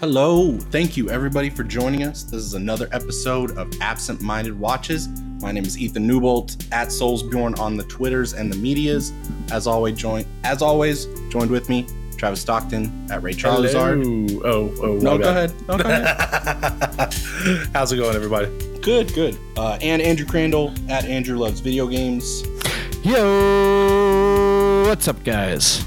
Hello, thank you everybody for joining us. This is another episode of Absent Minded Watches. My name is Ethan Newbolt at Soulsbjorn on the Twitters and the medias. As always, join as always joined with me Travis Stockton at Ray Charlesard. Oh, oh, No, go ahead. No, go ahead. How's it going, everybody? good, good. Uh, and Andrew Crandall at Andrew Loves Video Games. Yo, what's up, guys?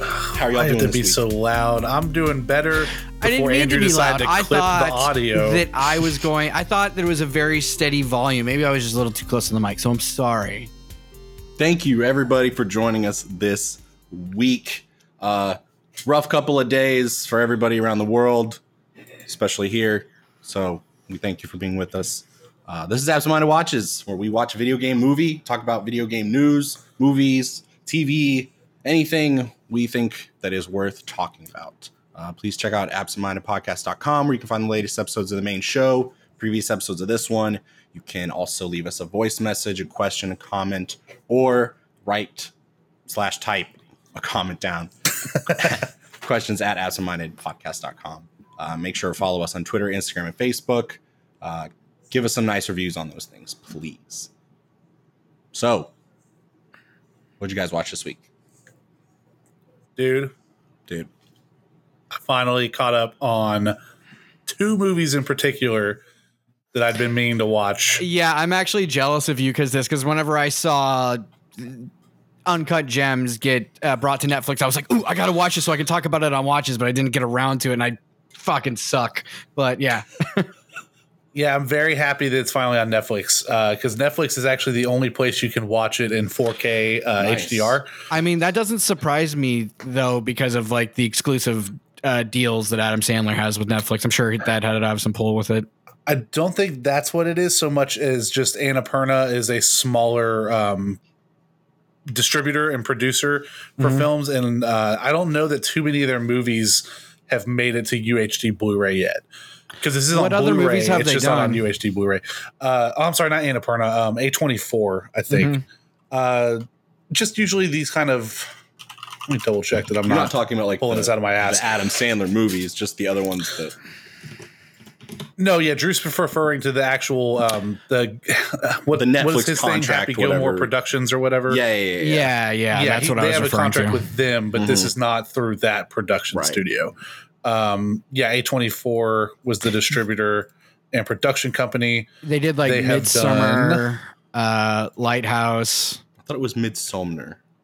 How are y'all I have doing to this be week? so loud. I'm doing better. I didn't mean Andrew to be loud. I to clip thought the audio. that I was going. I thought there was a very steady volume. Maybe I was just a little too close to the mic, so I'm sorry. Thank you everybody for joining us this week. Uh, rough couple of days for everybody around the world, especially here. So we thank you for being with us. Uh, this is Absent Minded Watches, where we watch a video game movie, talk about video game news, movies, TV, anything we think that is worth talking about. Uh, please check out absentmindedpodcast.com where you can find the latest episodes of the main show, previous episodes of this one. You can also leave us a voice message, a question, a comment, or write slash type a comment down. Questions at absentmindedpodcast.com. Uh, make sure to follow us on Twitter, Instagram, and Facebook. Uh, give us some nice reviews on those things, please. So, what'd you guys watch this week, Dude, dude? I finally caught up on two movies in particular that I'd been meaning to watch. Yeah, I'm actually jealous of you because this. Because whenever I saw Uncut Gems get uh, brought to Netflix, I was like, "Ooh, I gotta watch this so I can talk about it on Watches," but I didn't get around to it, and I fucking suck. But yeah, Yeah, I'm very happy that it's finally on Netflix because Netflix is actually the only place you can watch it in 4K uh, Nice. HDR. I mean that doesn't surprise me though because of like the exclusive uh, deals that Adam Sandler has with Netflix. I'm sure that had to have some pull with it. I don't think that's what it is so much as just Annapurna is a smaller um, distributor and producer for Mhm. films, and uh, I don't know that too many of their movies have made it to UHD Blu-ray yet. Because this is What on other Blu-ray, movies have it's they just not on done? UHD Blu-ray. Uh, oh, I'm sorry, not Annapurna. Um, A24, I think. Mhm. Uh, just usually these kind of. Let me double check that I'm not not talking about like pulling the, this out of my ass. the Adam Sandler movies, just the other ones that No, yeah, Drew's referring to the actual um the what The what Netflix is his thing, contract, Happy Gilmore whatever. Productions or whatever. yeah, yeah, yeah. Yeah, yeah, that's he- what I was referring to. They have a contract to. with them, but this Mhm. is not through that production Right. studio. Um, yeah, A twenty four was the distributor and production company. They did like They have Midsummer, uh, Lighthouse, I thought it was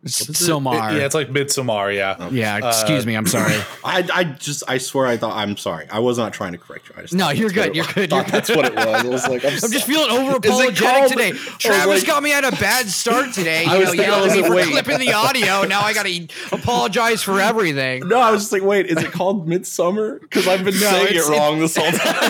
Midsummer. Silmar. Yeah, it's like Midsommar. Yeah, yeah, excuse uh, me, I'm sorry. I, I just, I swear, I thought. I'm sorry. I was not trying to correct you. I just No, you're good, you're good, you're thought that's what it was. I was like, I'm, I'm just feeling over apologetic today. I Travis like- got me at a bad start today. You I was know, thinking- I yelling was at me like, for wait. clipping the audio. Now I got to apologize for everything. No, I was just like, wait, is it called Midsummer? Because I've been No, saying it wrong this whole time.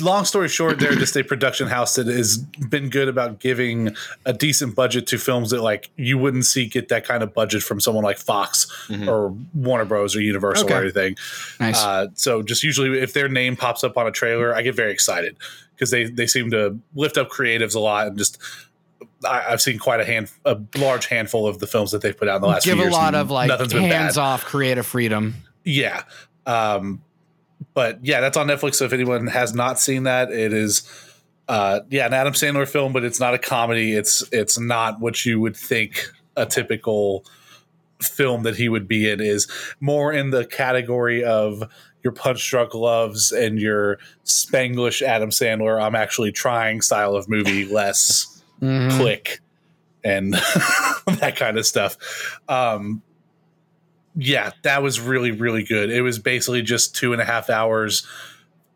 long story short, they're just a production house that has been good about giving a decent budget to films that like you wouldn't see get that kind of budget from someone like Fox Mhm. or Warner Bros. or Universal Okay. or anything. Nice. Uh, so just usually if their name pops up on a trailer, I get very excited because they they seem to lift up creatives a lot and just. I, I've seen quite a hand, a large handful of the films that they've put out in the last Give few a years. lot of like nothing's been bad. hands off creative freedom. Yeah. Um, but yeah, that's on Netflix. So if anyone has not seen that, it is uh yeah, an Adam Sandler film, but it's not a comedy. It's it's not what you would think a typical film that he would be in is more in the category of your punch drunk loves and your Spanglish Adam Sandler, I'm actually trying style of movie, less Mhm. click and that kind of stuff. Um, yeah, that was really, really good. It was basically just two and a half hours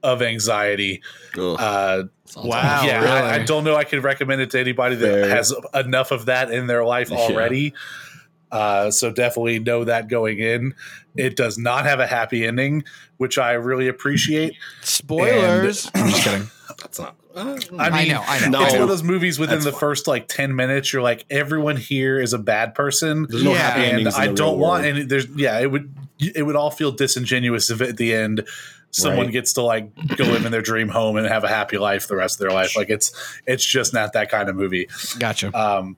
of anxiety. Ugh, Uh, sounds wow. awful. yeah, really? I, I don't know. I could recommend it to anybody that Fair. has enough of that in their life Yeah. already. Uh, so definitely know that going in. It does not have a happy ending, which I really appreciate. Spoilers. I'm just kidding. That's not. uh, I I mean, know, I know. It's one of those movies within That's the first like 10 minutes, you're like, everyone here is a bad person. There's no Yeah. happy and endings. in I the don't real want world. any. There's yeah, it would it would all feel disingenuous if at the end someone Right. gets to like go live in their dream home and have a happy life the rest of their life. Like it's it's just not that kind of movie. Gotcha. Um,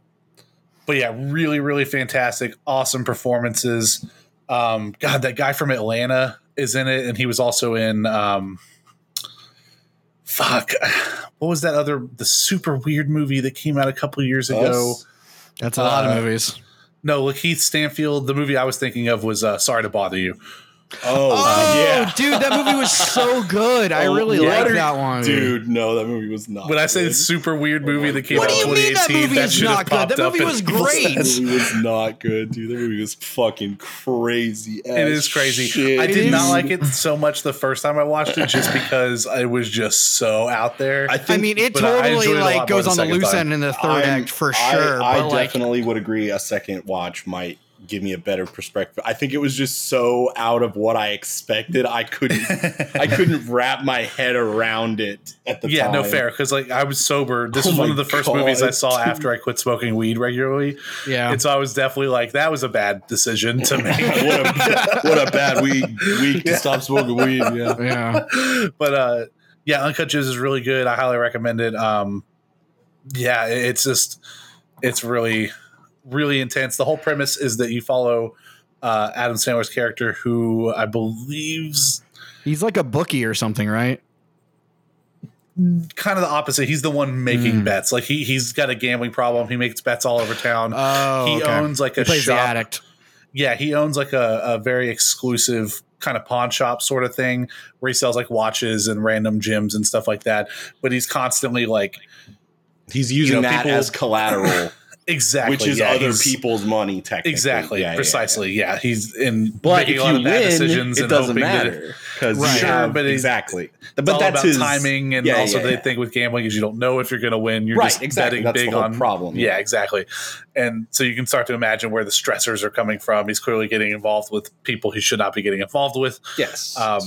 but yeah, really, really fantastic, awesome performances. Um, God, that guy from Atlanta is in it, and he was also in um, fuck. What was that other the super weird movie that came out a couple years ago? That's a lot uh, of movies. No, Lakeith Stanfield. The movie I was thinking of was uh, Sorry to Bother You. Oh, Oh, yeah. dude, that movie was so good. I Oh, really what like that one. Dude, no, that movie was not. When I say good. super weird oh, movie that came What out do in you mean that movie is should have not good? That movie in was great. That movie was not good, dude. That movie was fucking crazy. It is crazy. I did not like it so much the first time I watched it, just because it was just so out there. I, I mean, it totally enjoyed it a lot like goes the on the loose time. end in the 3rd I'm- act for I- sure. I, but like, definitely would agree. A second watch might give me a better perspective. I think it was just so out of what I expected. I couldn't. I couldn't wrap my head around it at the yeah, time. no fair. Because like I was sober. This Oh was one of the first God, movies I saw after I quit smoking weed regularly, yeah. and so I was definitely like, that was a bad decision to make. what a what a bad week week to stop smoking weed. Yeah. yeah. but uh yeah uncut gems is really good i highly recommend it um yeah it's just it's really really intense the whole premise is that you follow uh adam sandler's character who i believe's He's like a bookie or something, right? kind of the opposite he's the one making Mm. bets like he he's got a gambling problem he makes bets all over town Oh, he okay. owns like He a plays shop the addict. yeah, he owns like a, a very exclusive kind of pawn shop sort of thing where he sells like watches and random gems and stuff like that. But he's constantly like, He's using You know, that people- as collateral, exactly, which is yeah, other people's money. Technically, Exactly, Yeah, yeah, yeah. precisely. Yeah, he's in But making if a lot you of bad win, decisions it doesn't matter because Right. Sure, but exactly. It's but that's about his timing, and also they think with gambling is you don't know if you're going to win. You're Right, just exactly. betting That's the big on problem, Yeah. yeah. exactly. And so you can start to imagine where the stressors are coming from. He's clearly getting involved with people he should not be getting involved with. Yes. Um,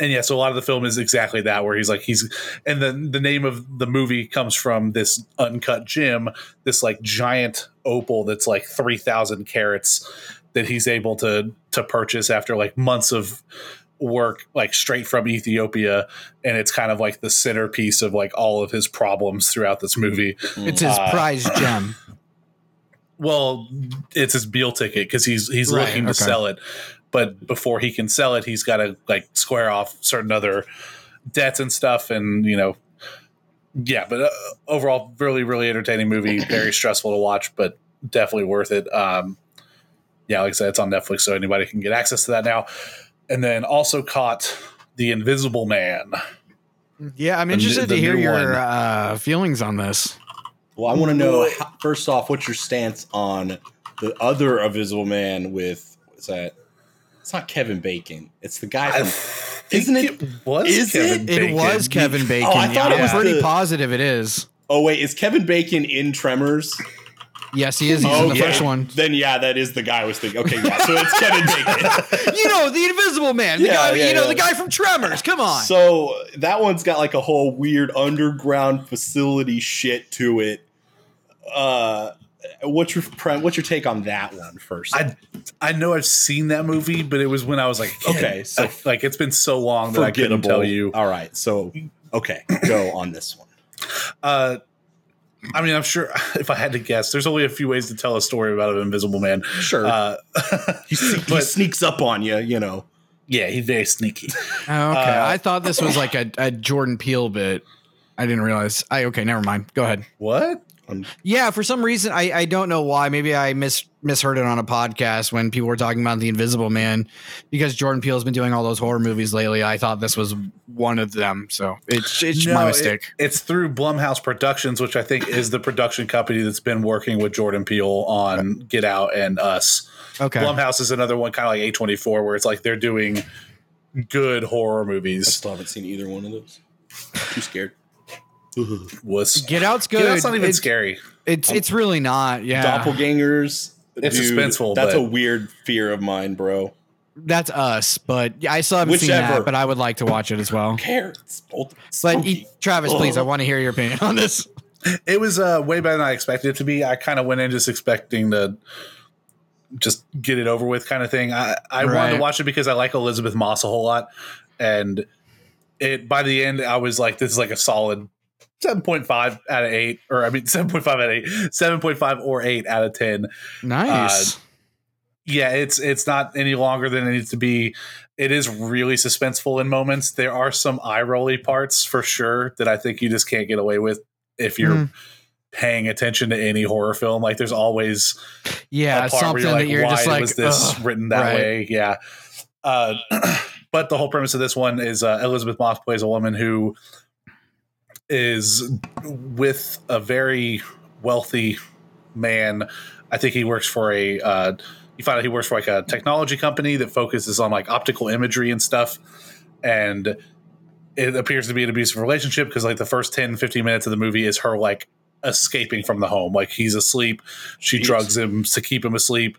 and yeah, so a lot of the film is exactly that, where he's like he's, and then the name of the movie comes from this uncut gem, this like giant opal that's like three thousand carats that he's able to to purchase after like months of work, like straight from Ethiopia, and it's kind of like the centerpiece of like all of his problems throughout this movie. It's his Uh, prize gem. Well, it's his Beal ticket because he's he's Right, looking to okay. sell it, but before he can sell it, he's got to like square off certain other debts and stuff, and you know, yeah. But uh, overall, really, really entertaining movie. Very stressful to watch, but definitely worth it. Um, yeah, like I said, it's on Netflix, so anybody can get access to that now. And then also caught The Invisible Man. Yeah, I'm the interested to hear your one. uh, feelings on this. well, I want to know how, first off what's your stance on the other Invisible Man with what's that? It's not Kevin Bacon. It's the guy from. think Isn't it- was is Kevin it? It was Kevin Bacon. Oh, I thought yeah, it was I'm pretty the- positive it is. Oh wait, is Kevin Bacon in Tremors? Yes, he is. He's oh, in the yeah. first one. Then yeah, that is the guy I was thinking. Okay, yeah, so it's Kevin Bacon. You know, the Invisible Man. The Yeah, guy, yeah, you know, yeah. the guy from Tremors. Come on. So that one's got like a whole weird underground facility shit to it. Uh, what's your pre- what's your take on that one first? I I know I've seen that movie, but it was when I was like. Okay, so- Uh, like it's been so long that I couldn't tell you. All right, so okay, go on this one. Uh, I mean, I'm sure if I had to guess, there's only a few ways to tell a story about an invisible man. Sure, Uh, he, sne- he sneaks up on you. You know, yeah, he's very sneaky. Oh, okay, uh, I thought this was like a, a Jordan Peele bit. I didn't realize. I okay, never mind. Go ahead. What? Yeah, for some reason I, I don't know why. Maybe I mis misheard it on a podcast when people were talking about the Invisible Man because Jordan Peele's been doing all those horror movies lately. I thought this was one of them, so it's it's my mistake. it- it's through Blumhouse Productions, which I think is the production company that's been working with Jordan Peele on Get Out and Us. okay, Blumhouse is another one, kind of like A24, where it's like they're doing good horror I movies. still haven't seen either one of those. Too scared. Was Get Out's good. Get Out's not even It's- scary. It's it's really not. Yeah, Doppelgangers. It's suspenseful, That's but- a weird fear of mine, bro. that's us. But I still haven't seen that. But I would like to watch it as well. Care. It's both But spooky. e- Travis, please, I want to hear your opinion on this. It was uh, way better than I expected it to be. I kind of went in just expecting to just get it over with, kind of thing. I, I wanted to watch it because I like Elisabeth Moss a whole lot, and it by the end I was like, this is like a solid 7.5 out of 8 or i mean 7.5 out of 8 7.5 or 8 out of 10 Nice. Uh, yeah it's it's not any longer than it needs to be it is really suspenseful in moments there are some eye rolly parts for sure that i think you just can't get away with if you're Mm. paying attention to any horror film like there's always yeah, a part something where you're like, that you're why just like, was this written that right. way? Yeah. Uh, but the whole premise of this one is uh, Elisabeth Moss plays a woman who is with a very wealthy man. I think he works for a. Uh, you find out he works for like a technology company that focuses on like optical imagery and stuff, and it appears to be an abusive relationship because like the first 10 15 minutes of the movie is her like escaping from the home like he's asleep she Jeez. drugs him to keep him asleep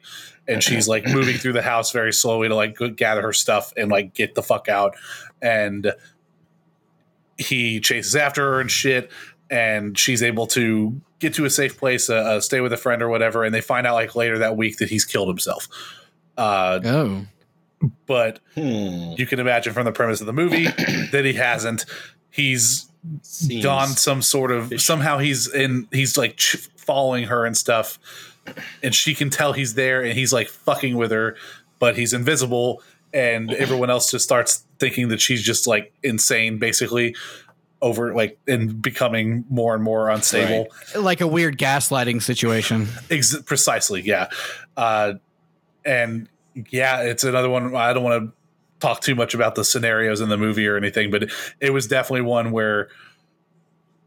and she's like moving through the house very slowly to like gather her stuff and like get the fuck out and he chases after her and shit and she's able to get to a safe place uh, uh, stay with a friend or whatever and they find out like later that week that he's killed himself uh, Oh. but Hmm. you can imagine from the premise of the movie that he hasn't he's Seems- done some sort of fishy. somehow he's in he's like ch- following her and stuff and she can tell he's there and he's like fucking with her but he's invisible and everyone else just starts thinking that she's just like insane basically over like and becoming more and more unstable Like a weird gaslighting situation. Ex- precisely, yeah. Uh, and yeah, it's another one. I don't want to talk too much about the scenarios in the movie or anything, but it, was definitely one where,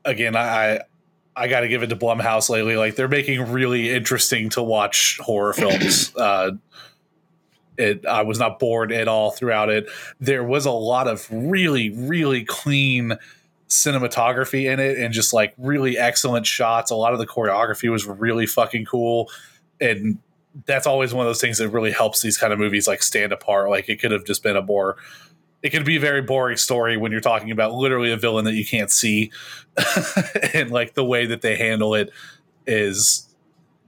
again, I I, I got to give it to Blumhouse lately. Like they're making really interesting to watch horror films. uh, it I was not bored at all throughout it. There was a lot of really really clean cinematography in it and just like really excellent shots. A lot of the choreography was really fucking cool. And that's always one of those things that really helps these kind of movies like stand apart. Like it could have just been a more it could be a very boring story when you're talking about literally a villain that you can't see. and like the way that they handle it is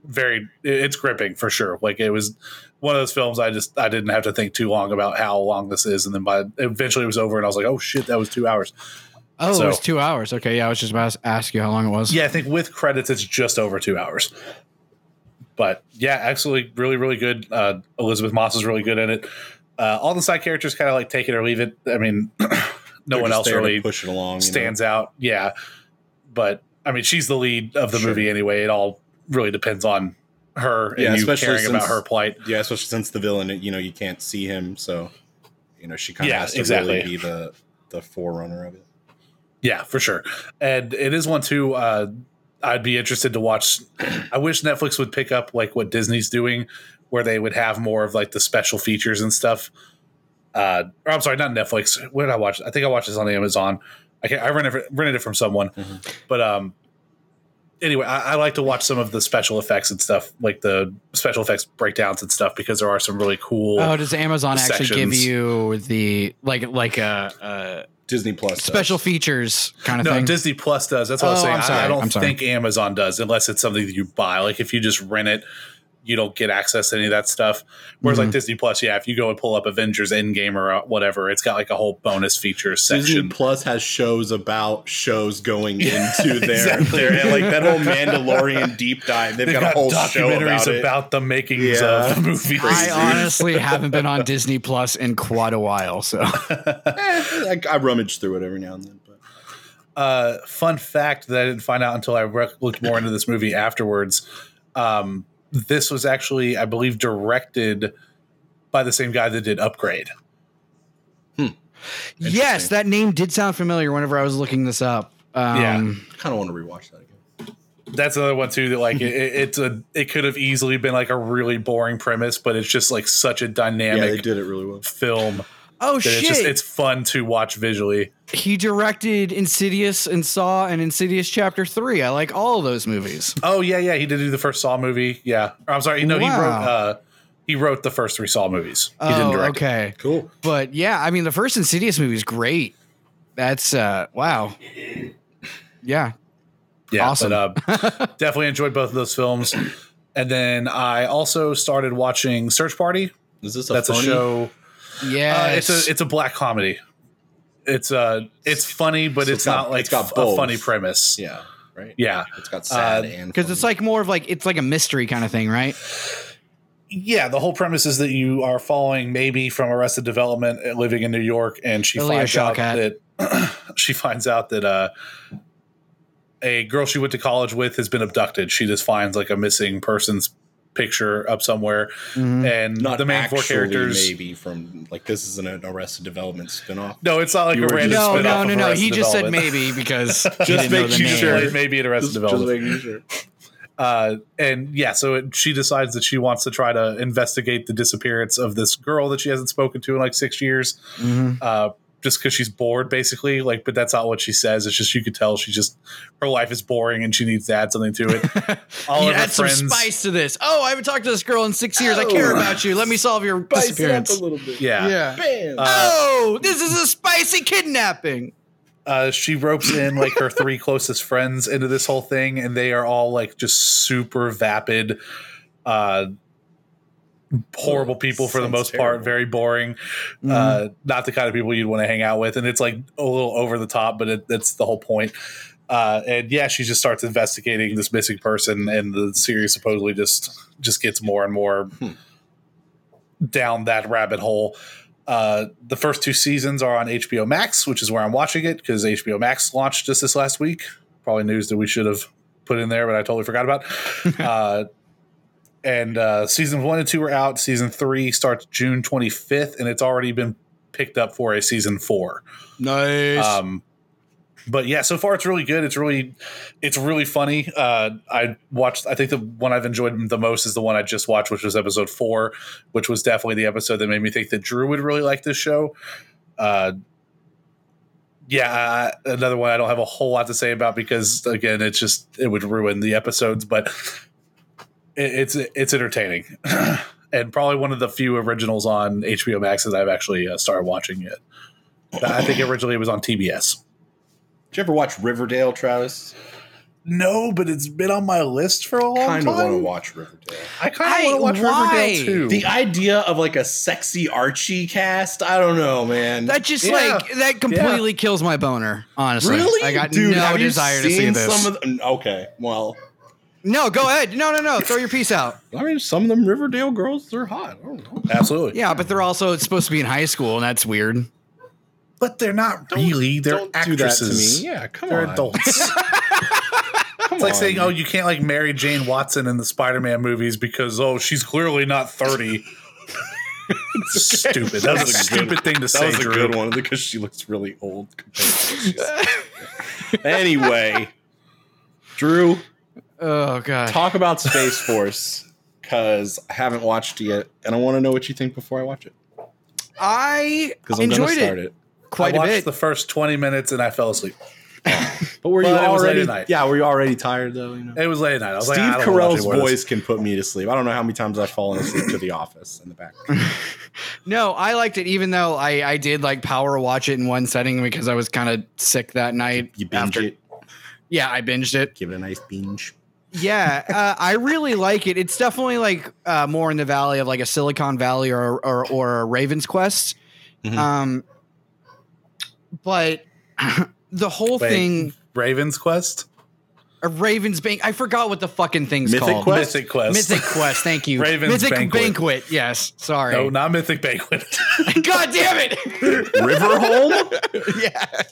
very it's gripping for sure. Like it was one of those films I just I didn't have to think too long about how long this is and then by eventually it was over and I was like, "Oh shit, that was 2 hours." Oh, So- it was two hours. Okay, yeah, I was just about to ask you how long it was. Yeah, I think with credits, it's just over two hours. But yeah, actually, really, really good. Uh, Elisabeth Moss is really good in it. Uh, all the side characters kind of like take it or leave it. I mean, no They're one else really push it along. you know? stands out. Yeah, but I mean, she's the lead of the Sure. movie anyway. It all really depends on her Yeah, and you especially caring about her plight. Yeah, especially since the villain, you know, you can't see him, so you know she kind of Yeah, has to exactly. really be the the forerunner of it. Yeah, for sure. And it is one too. Uh, I'd be interested to watch. I wish Netflix would pick up like what Disney's doing, where they would have more of like the special features and stuff. Uh, or I'm sorry, not Netflix. Where did I watch? I think I watched this on Amazon. I I rented it, rented it from someone, Mhm. but um. Anyway, I, I like to watch some of the special effects and stuff, like the special effects breakdowns and stuff, because there are some really cool. Oh, does Amazon actually give you the like like a, Disney Plus a does. special features kind of No, thing? No, Disney Plus does. That's what I was Oh, saying. I'm I- I, don't I'm sorry. think Amazon does unless it's something that you buy. Like if you just rent it, you don't get access to any of that stuff. Whereas Mm-hmm. like Disney Plus, yeah, if you go and pull up Avengers Endgame or uh, whatever, it's got like a whole bonus feature section. Disney. Plus has shows about shows going Yeah, into their, exactly. their and like that whole Mandalorian deep dive. They've, They've got, a whole show documentaries about, it. about, the makings Yeah. of the movies. I honestly haven't been on Disney Plus in quite a while, so I, I rummage through it every now and then. But uh, fun fact that I didn't find out until I re- looked more into this movie afterwards. Um, this was actually, I believe, directed by the same guy that did Upgrade. yes, that name did sound familiar whenever I was looking this up. Um, Yeah. I kind of want to rewatch that again. that's another one too that like it, it- it's a it could have easily been like a really boring premise but it's just like such a dynamic. Yeah, they did it really well. film Oh shit! it's just it's fun to watch visually he directed Insidious and Saw and Insidious Chapter Three. I like all of those movies. oh yeah yeah he did do the first saw movie yeah Or, i'm sorry no he Wow. wrote uh he wrote the first three saw movies he didn't oh, direct it. okay. Cool. But yeah, I mean, the first Insidious movie is great. That's uh, wow. Yeah, yeah Awesome. but uh definitely enjoyed both of those films and then i also started watching search party Is this a that's a show yeah. uh, it's a it's a black comedy it's uh it's funny, but So it's, it's got- not like it's got f- a both. funny premise. Yeah, right. Yeah. it's got sad Uh, and Because it's like more of like it's like a mystery kind of thing, right? Yeah, the whole premise is that you are following maybe from Arrested Development, uh, living in New York, and she Alia finds out Shawkat. that she finds out that uh, a girl she went to college with has been abducted. She just finds like a missing person's picture up somewhere, Mhm. and not the main four characters. maybe from like this isn't an Arrested Development spinoff. No, it's not like You a random. just- No, spin-off no, of no, no. He just said maybe because Just he didn't know the making name. sure. Played maybe at Arrested Development. making sure. uh, and yeah, so it, she decides that she wants to try to investigate the disappearance of this girl that she hasn't spoken to in like six years. Mhm. Uh, just because she's bored, basically. Like, but that's not what she says. It's just you could tell she just her life is boring and she needs to add something to it. All you of her add some friends- spice to this. Oh, I haven't talked to this girl in six years. I care Oh. about you. Let me solve your disappearance. a little bit. Yeah. Yeah. Bam. Uh, oh, this is a spicy kidnapping. Uh, she ropes in like her three closest friends into this whole thing, and they are all like just super vapid, uh, horrible people for the most part. Very boring. Uh, not the kind of people you'd want to hang out with, and it's like a little over the top, but it, that's the whole point. Uh, and yeah, she just starts investigating this missing person, and the series supposedly just just gets more and more down that rabbit hole. Uh, the first two seasons are on HBO Max, which is where I'm watching it because HBO Max launched just this last week. Probably news that we should have put in there, but I totally forgot about. and uh, season one and two are out. Season three starts June 25th, and it's already been picked up for a season four. Nice. Um, but yeah, so far it's really good. It's really, it's really funny. Uh, I watched. I think the one I've enjoyed the most is the one I just watched, which was episode four, which was definitely the episode that made me think that Drew would really like this show. Uh, yeah, uh, another one I don't have a whole lot to say about because again, it's just it would ruin the episodes, but it's it's entertaining. And probably one of the few originals on HBO Max that I've actually uh, started watching yet. I think originally it was on TBS. Did you ever watch Riverdale, Travis? No, but it's been on my list for a long time. Kind of want to watch Riverdale. I kind of want to watch why? Riverdale too. The idea of like a sexy Archie cast, I don't know, man. that just yeah. like that completely kills my boner. Honestly, really? I got Dude, no desire to see this. Some of the, okay, well, no, go ahead. No, no, no. Throw your piece out. I mean, some of them Riverdale girls, they're hot. I don't know. Absolutely. Yeah, but they're also supposed to be in high school, and that's weird. But they're not really. They're don't do that to actresses. me. Yeah, come They're on. adults. Come It's like on. saying, "Oh, you can't like marry Jane Watson in the Spider-Man movies because oh, she's clearly not 30. stupid. That was a That was a stupid thing to that say. was a Drew. good one because she looks really old compared to what she's. anyway, Drew, Oh god. talk about Space Force because I haven't watched it yet, and I want to know what you think before I watch it. I Because I'm going to enjoyed start it, it. quite I a watched bit. the first 20 minutes and I fell asleep. But were you Well, it was late already? at night. Yeah, were you already tired though? You know. It was late at night. I was Steve like, I don't wanna watch Carell's any more of this. voice can put me to sleep. I don't know how many times I've fallen asleep to The Office in the back. no, I liked it, even though I I did like power watch it in one setting because I was kind of sick that night. You binge after- it, Yeah, I binged it. give it a nice binge. Yeah, uh, I really like it. It's definitely like uh, more in the valley of like a Silicon Valley or or, or a Raven's Quest. Mhm. Um, but the whole Wait. thing, Raven's Quest? a Raven's Bank. I forgot what the fucking thing's Mythic called. Quest? Mythic Quest. Mythic Quest. Thank you. Raven's Mythic Banquet. Yes. Sorry. No, not Mythic Banquet. God damn it. Riverhome, yeah.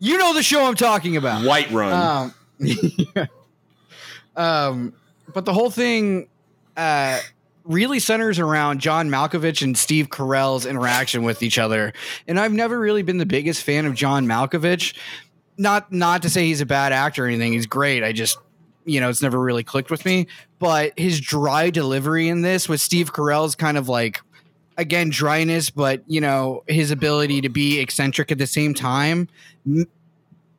You know the show I'm talking about. White Run. Um, um, but the whole thing uh, really centers around John Malkovich and Steve Carell's interaction with each other. And I've never really been the biggest fan of John Malkovich. Not not to say he's a bad actor or anything. He's great. I just you know, it's never really clicked with me. But his dry delivery in this with Steve Carell's kind of like again dryness, but you know, his ability to be eccentric at the same time m-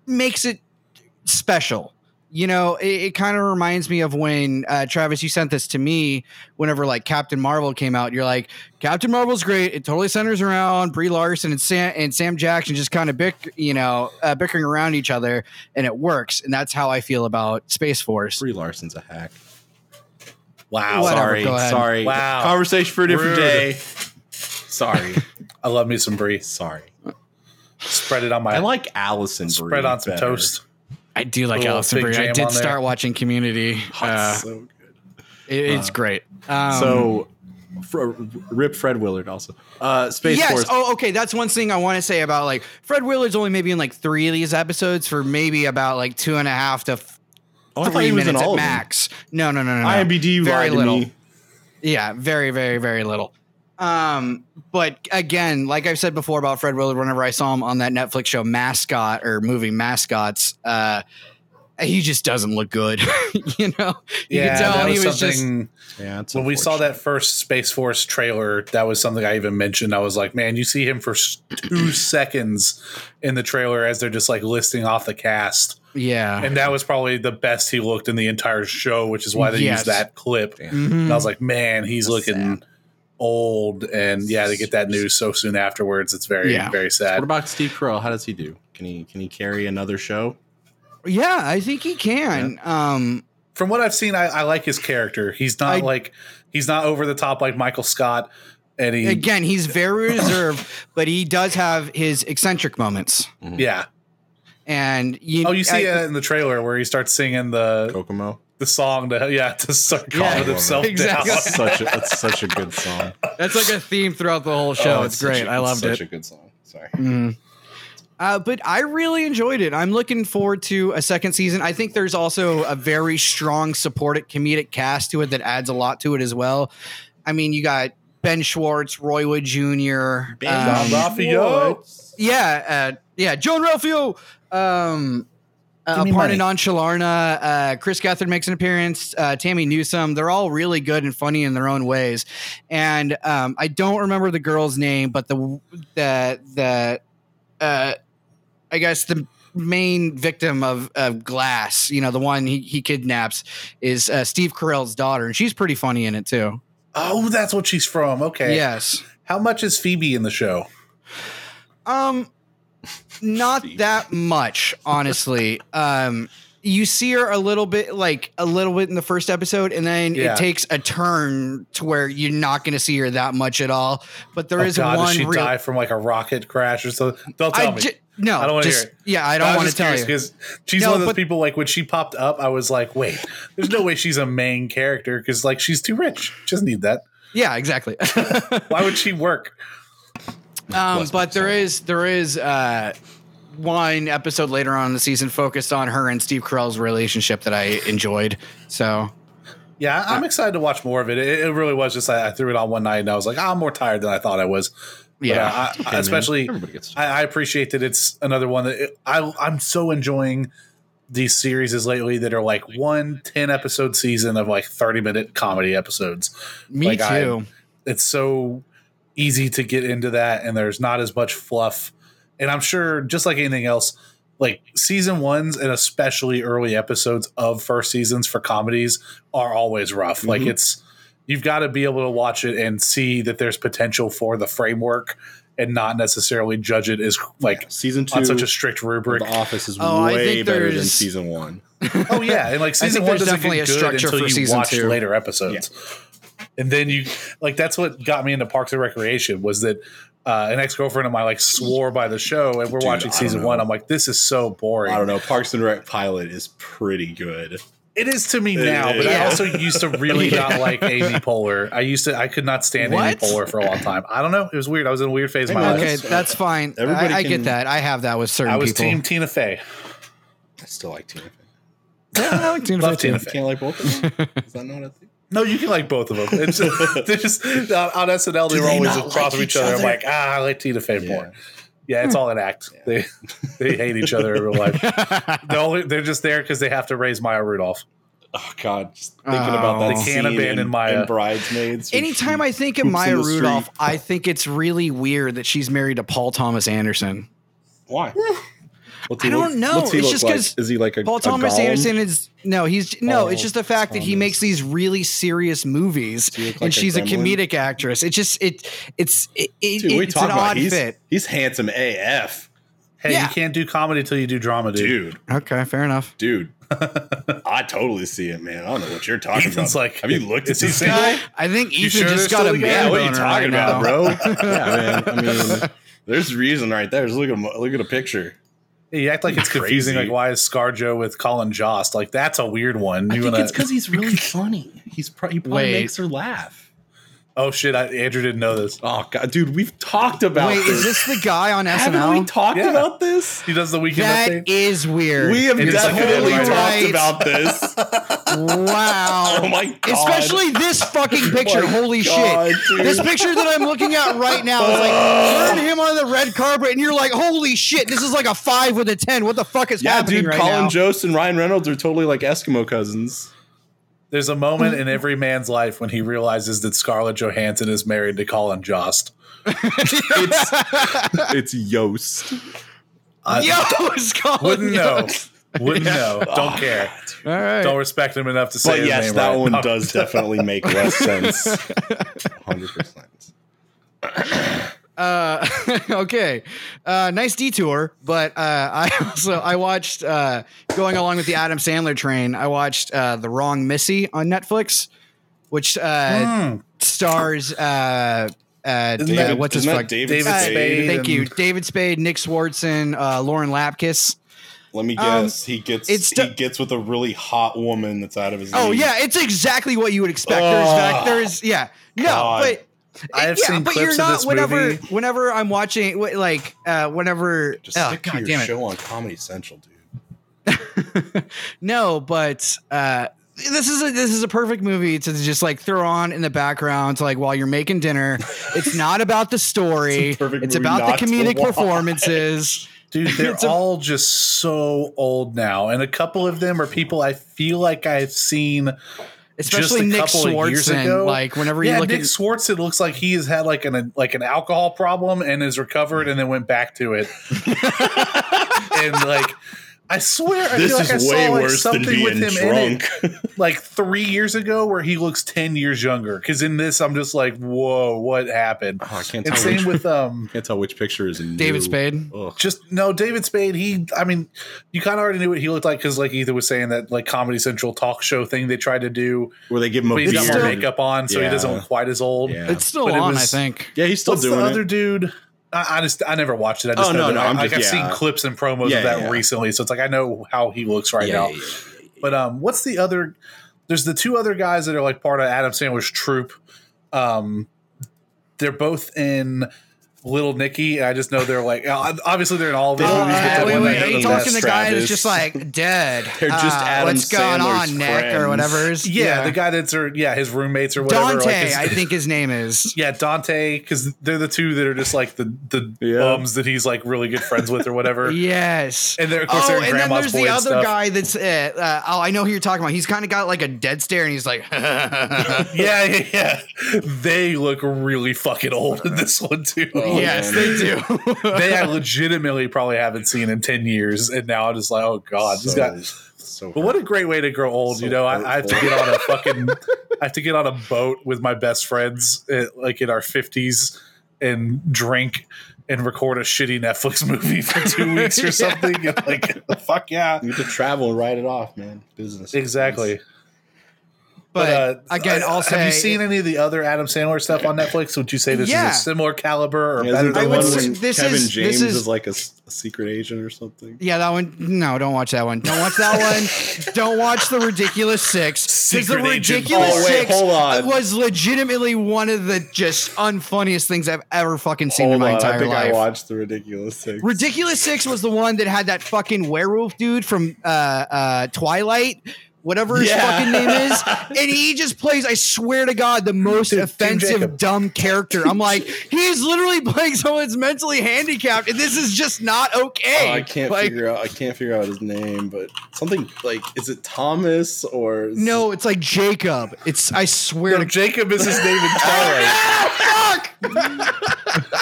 makes it special. You know, it, it kind of reminds me of when uh, Travis, you sent this to me. Whenever like Captain Marvel came out, you're like, Captain Marvel's great. It totally centers around Brie Larson and Sam and Sam Jackson just kind of bick, you know, uh, bickering around each other, and it works. And that's how I feel about Space Force. Brie Larson's a hack. wow. Whatever, sorry, sorry. Wow. Conversation for a different Rude. day. Sorry, I love me some Brie. sorry. Spread it on my I like Allison. spread Brie on some better. toast. I do like Little Allison Brie. I did start watching Community. Oh, Uh, it's so good. it- it's great. Um, So, rip Fred Willard also. Uh, Space yes. Force. Oh, okay. That's one thing I want to say about like Fred Willard's only maybe in like three of these episodes for maybe about like two and a half to f- Oh, three he was in minutes at all of them. max. No, no, no, no. no. IMBD very little. me. Yeah, very, very, very little. Um, but again, like I've said before about Fred Willard, whenever I saw him on that Netflix show Mascot or movie Mascots, uh, he just doesn't look good. you know, you yeah, can tell that he was was just something. Yeah, when we saw that first Space Force trailer, that was something I even mentioned. I was like, man, you see him for two seconds in the trailer as they're just like listing off the cast. yeah. And that was probably the best he looked in the entire show, which is why they Yes. used that clip. Mhm. And I was like, man, he's That's looking sad. Old. And yeah, to get that news so soon afterwards, it's very, Yeah. very sad. What about Steve Carell? How does he do? Can he can he carry another show? yeah, I think he can. Um, From what I've seen, I, I like his character. He's not I- like, he's not over the top like Michael Scott. And he, again, he's very reserved, but he does have his eccentric moments. yeah. And you, Oh, you see I- it in the trailer where he starts singing the Kokomo. The song to yeah to start calming Yeah, himself exactly. down. That's such a that's such a good song. that's like a theme throughout the whole show. Oh, it's, such great. a- I it's loved such it. Such a good song. Sorry. Mhm. Uh, but I really enjoyed it. I'm looking forward to a second season. I think there's also a very strong supported comedic cast to it that adds a lot to it as well. I mean, you got Ben Schwartz, Roy Wood Jr., John um, Ralphio. yeah, uh, yeah, Jean-Ralphio, um, uh, Aparna. Nancherla, uh, Chris Gethard makes an appearance, uh, Tammy Newsome. They're all really good and funny in their own ways. And um, I don't remember the girl's name, but the the the uh, I guess the main victim of, of Glass, you know, the one he, he kidnaps, is uh, Steve Carell's daughter, and she's pretty funny in it too. Oh, that's what she's from. Okay. Yes. How much is Phoebe in the show? Um, not that much, honestly. Um, you see her a little bit, like a little bit in the first episode, and then Yeah. it takes a turn to where you're not going to see her that much at all. But there oh is God, one does she real. die from like a rocket crash or something? Don't tell I me. ju- no, I don't wanna hear it. Yeah, I don't want to tell you. because she's No, one of those but- people. Like when she popped up, I was like, "Wait, there's no way she's a main character because like she's too rich. She doesn't need that. Yeah, exactly. Why would she work?" Um, but my there soul. is there is uh, one episode later on in the season focused on her and Steve Carell's relationship that I enjoyed. So Yeah, I- I'm excited to watch more of it. It, it really was just I, I threw it on one night and I was like, "Ah, I'm more tired than I thought I was. But, Yeah. uh, I, Okay, man. especially I, I appreciate that it's another one that it, I I'm so enjoying these series is lately that are like one 10 episode season of like 30 minute comedy episodes. me Like, I- too. It's so easy to get into that and there's not as much fluff. And I'm sure just like anything else, like season ones and especially early episodes of first seasons for comedies are always rough. Like Mhm. it's you've got to be able to watch it and see that there's potential for the framework and not necessarily judge it as like season two on such a strict rubric. The Office is Oh, way better than season one. Oh yeah, and like season one there's doesn't definitely get a good structure until for you season watch two. later episodes. And then you like that's what got me into Parks and Recreation was that uh, an ex girlfriend of mine like swore by the show, and we're Dude, watching season know. one. I'm like, this is so boring. I don't know. Parks and Rec pilot is pretty good. It is to me now, but I also used to really not like Amy Poehler. I used to, I could not stand Amy What? Poehler for a long time. I don't know. It was weird. I was in a weird phase of my man, life. Okay, that's- that's fine. everybody I, I can- get that. I have that with certain I was people. team Tina Fey. I still like Tina Fey. Yeah, I like Tina Love Fey Tina too. Fey. Can't like both of them. Is that not a thing? No, you can like both of them. It's just, they're just on, on SNL. They Do were they always not across like from each each other. I'm like, ah, I like Tina Fey Yeah. more. Yeah, it's all an act. They they hate each other in real life. They're, only, they're just there because they have to raise Maya Rudolph. Oh God, just thinking about that Oh. They can't scene abandon in, Maya. in Bridesmaids. Anytime she I think of poops in Maya the street. Rudolph, I think it's really weird that she's married to Paul Thomas Anderson. why? What's I don't know. What's he It's look just like? 'cause Is he like a Paul Thomas golem? Anderson is no, he's no. Oh, it's just the fact that he makes these really serious movies, Does he look and like a she's a, comedic actress. It just it it's it, it, Dude, what are you it's an about? odd He's, fit. he's handsome AF, Hey, Yeah. you can't do comedy until you do drama, dude. dude. Okay, fair enough. Dude, I totally see it, man. I don't know what you're talking Ethan's about. like, have you looked at this guy? I think You Ethan sure just got a man Yeah, what are you talking right about, now. bro? yeah, man. I mean, There's reason right there. Just look at look at a picture. You act like it's confusing. Crazy. Like, why is ScarJo with Colin Jost? Like, that's a weird one. I think wanna- it's because he's really funny. He's pro- he probably Wait. makes her laugh. Oh shit, I, Andrew didn't know this. Oh god, dude, we've talked about Wait, this. is this the guy on Haven't we talked Yeah. about this? He does the weekend That update. is weird. We have It is definitely a deadline. talked about this. wow. Oh my god! Especially this fucking picture. my Holy God, shit. dude. This picture that I'm looking at right now is like turn him on the red carpet and you're like, holy shit, this is like a five with a ten. What the fuck is yeah, happening dude. right Colin now? Jost and Ryan Reynolds are totally like Eskimo cousins. There's a moment in mm-hmm. every man's life when he realizes that Scarlett Johansson is married to Colin Jost. It's it's Yost. I Yo, it's Colin wouldn't know. Jost. Wouldn't know. Don't care. All right. Don't respect him enough to say But his yes, name that right. one No. does definitely make less sense. Hundred percent. Uh, okay, uh, nice detour. But uh, I also I watched uh, going along with the Adam Sandler train. I watched uh, The Wrong Missy on Netflix, which uh, Hmm. stars uh, uh, uh, what's his fuck? David David Uh, Spade Thank and- you, David Spade, Nick Swardson, uh, Lauren Lapkus. Let me Um, guess. he gets it's he gets with a really hot woman that's out of his. Oh league. yeah, it's exactly what you would expect. There's Oh, fact, there's yeah, no, God. but. I have yeah, seen but clips you're of not. this whenever, movie. whenever I'm watching, like, uh, whenever. Just oh, stick to God your damn it! show on Comedy Central, dude. No, but uh, this is a this is a perfect movie to just like throw on in the background, to like while you're making dinner. It's not about the story. It's it's about the comedic performances. Dude, they're a- all just so old now. And a couple of them are people I feel like I've seen Especially a Nick Swardson. Like whenever yeah, you look Nick at Swardson looks like he has had like an like an alcohol problem and is recovered and then went back to it. and like I swear I This feel like I is saw way like worse than something with being him in drunk. it like three years ago where he looks ten years younger. Because in this I'm just like, whoa, what happened? Oh, I can't And tell. same Which, with um can't tell which picture is new. David Spade. Ugh. just no David Spade. He, I mean, you kind of already knew what he looked like because, like Ethan was saying, that like Comedy Central talk show thing they tried to do, Where they give him a but he's beard. got more makeup on, so he doesn't look quite as old. Yeah. It's still But it on, was- I think. yeah, he's still What's doing the it. other dude? I, I just I never watched it. I just Oh, know no, that no, I'm like just- I've yeah. seen clips and promos Yeah, of that yeah. recently, so it's like I know how he looks right now. But um, what's the other? There's the two other guys that are like part of Adam Sandler's troupe. Um, they're both in Little Nicky. And I just know they're like obviously they're in all of his Oh, movies. but uh, the wait, one wait, I are you talking best- the guy that's just like dead? They're just Uh, Adam What's going Sandler's on, Nick, or whatever? is- Yeah, the guy that's or yeah, his roommates or whatever. Dante, like his- I think his name is. yeah, Dante, because they're the two that are just like the the Yeah. bums that he's like really good friends with or whatever. Yes. And they're- of course oh, they're in and then there's the other stuff. guy that's. Uh, uh, oh, I know who you're talking about. He's kind of got like a dead stare, and he's like, yeah, yeah, yeah. They look really fucking old in this one too. Oh, yes, man. they do. they I legitimately probably haven't seen in ten years, and now I'm just like, oh god, this guy. so But what a great way to grow old, So you know. I, I have to get on a fucking, I have to get on a boat with my best friends, uh, like in our fifties, and drink and record a shitty Netflix movie for two weeks or Yeah. something. And like, fuck yeah, You get to travel and write it off, man. Business. exactly. But, uh, again, uh, I'll have you seen any of the other Adam Sandler stuff on Netflix? Would you say this Yeah. is a similar caliber or Yeah, better isn't I would one one? say- this Kevin is- James this is, is- like a secret agent or something? Yeah, that one. No, don't watch that one. Don't watch that one. don't watch the ridiculous six. Because the Secret agent. ridiculous Oh, wait, six hold on. was legitimately one of the just unfunniest things I've ever fucking seen Hold in my on, entire I think life. I watched the ridiculous six. Ridiculous Six was the one that had that fucking werewolf dude from uh, uh, Twilight, whatever his Yeah. fucking name is, and he just plays. I swear to God, the most Dude, offensive, dumb character. I'm like, he's literally playing someone that's mentally handicapped, and this is just not okay. Oh, I can't Like, figure out. I can't figure out his name, but something like is it Thomas or is No, it's like Jacob. It's I swear No, to Jacob is his name in ah, Twilight.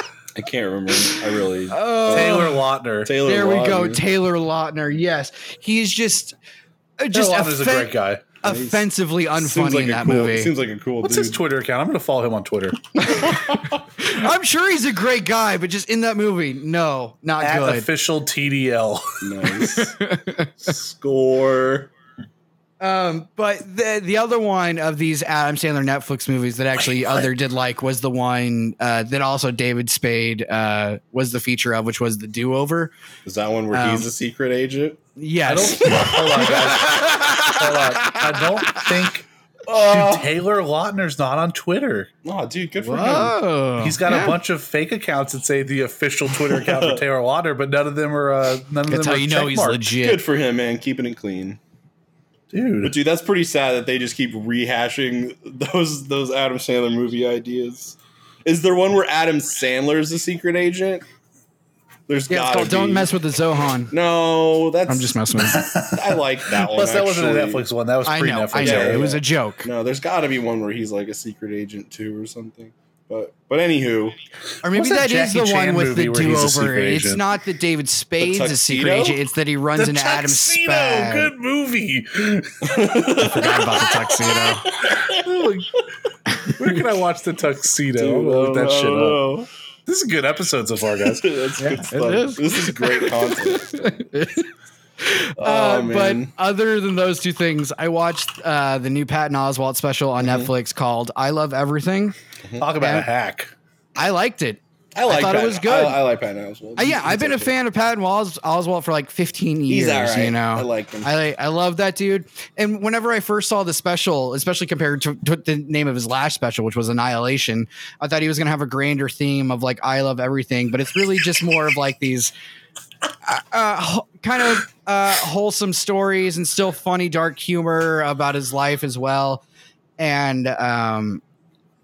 I can't remember. I really Oh, Taylor Lautner. Taylor. There we go, Taylor Lautner. Yes, he's just just oh, Taylor Lautner's a great guy. offensively unfunny like in that cool. movie. Seems like a cool What's dude. his Twitter account? I'm going to follow him on Twitter. I'm sure he's a great guy, but just in that movie, no, not At good. official TDL. Nice score. Um, but the the other one of these Adam Sandler Netflix movies that actually other did like was the one uh, that also David Spade uh, was the feature of, which was the Do Over. Is that one where Um, he's a secret agent? Yes, Hold on, guys. Hold on. I don't think Oh, Dude, Taylor Lautner's not on Twitter. oh, dude, good for him. He's got Yeah. a bunch of fake accounts that say the official Twitter account for Taylor Lautner, but none of them are. Uh, none of That's them how are you know he's checkmarked. legit. Good for him, man. Keeping it clean. But dude. dude, that's pretty sad that they just keep rehashing those those Adam Sandler movie ideas. Is there one where Adam Sandler is a secret agent? There's Yeah, it's gotta called Don't. Mess with the Zohan. No, that's I'm just messing with you. I like that one. Plus, that wasn't a. Netflix one. That was I pre know, Netflix. I know. Yeah, it was a joke. No, there's got to be one where he's like a secret agent too, or something. But but anywho, Or maybe that that is the Chan one with the movie where he's do over. It's not that David Spade's a secret agent. It's that he runs The into Adam Tuxedo, Spade. good movie. I forgot about the tuxedo. Where can I watch the Tuxedo? dude, I'm gonna look that I shit don't up. This is a good episode so far, guys. That's good stuff. is. This is great content. oh Uh, but other than those two things, I watched uh, the new Patton Oswalt special on Mm-hmm. Netflix called "I Love Everything." Talk about Yeah. a hack. I liked it. I like. thought it was good. I, I like Patton Oswalt. Uh, yeah, He's I've been a okay. fan of Patton Os- Oswalt for like 15 years. He's all right. You know, I like him. I I love that dude. And whenever I first saw the special, especially compared to, to the name of his last special, which was Annihilation, I thought he was gonna have a grander theme of like I love everything, but it's really just more of like these uh, uh, kind of uh, wholesome stories and still funny, dark humor about his life as well. And um,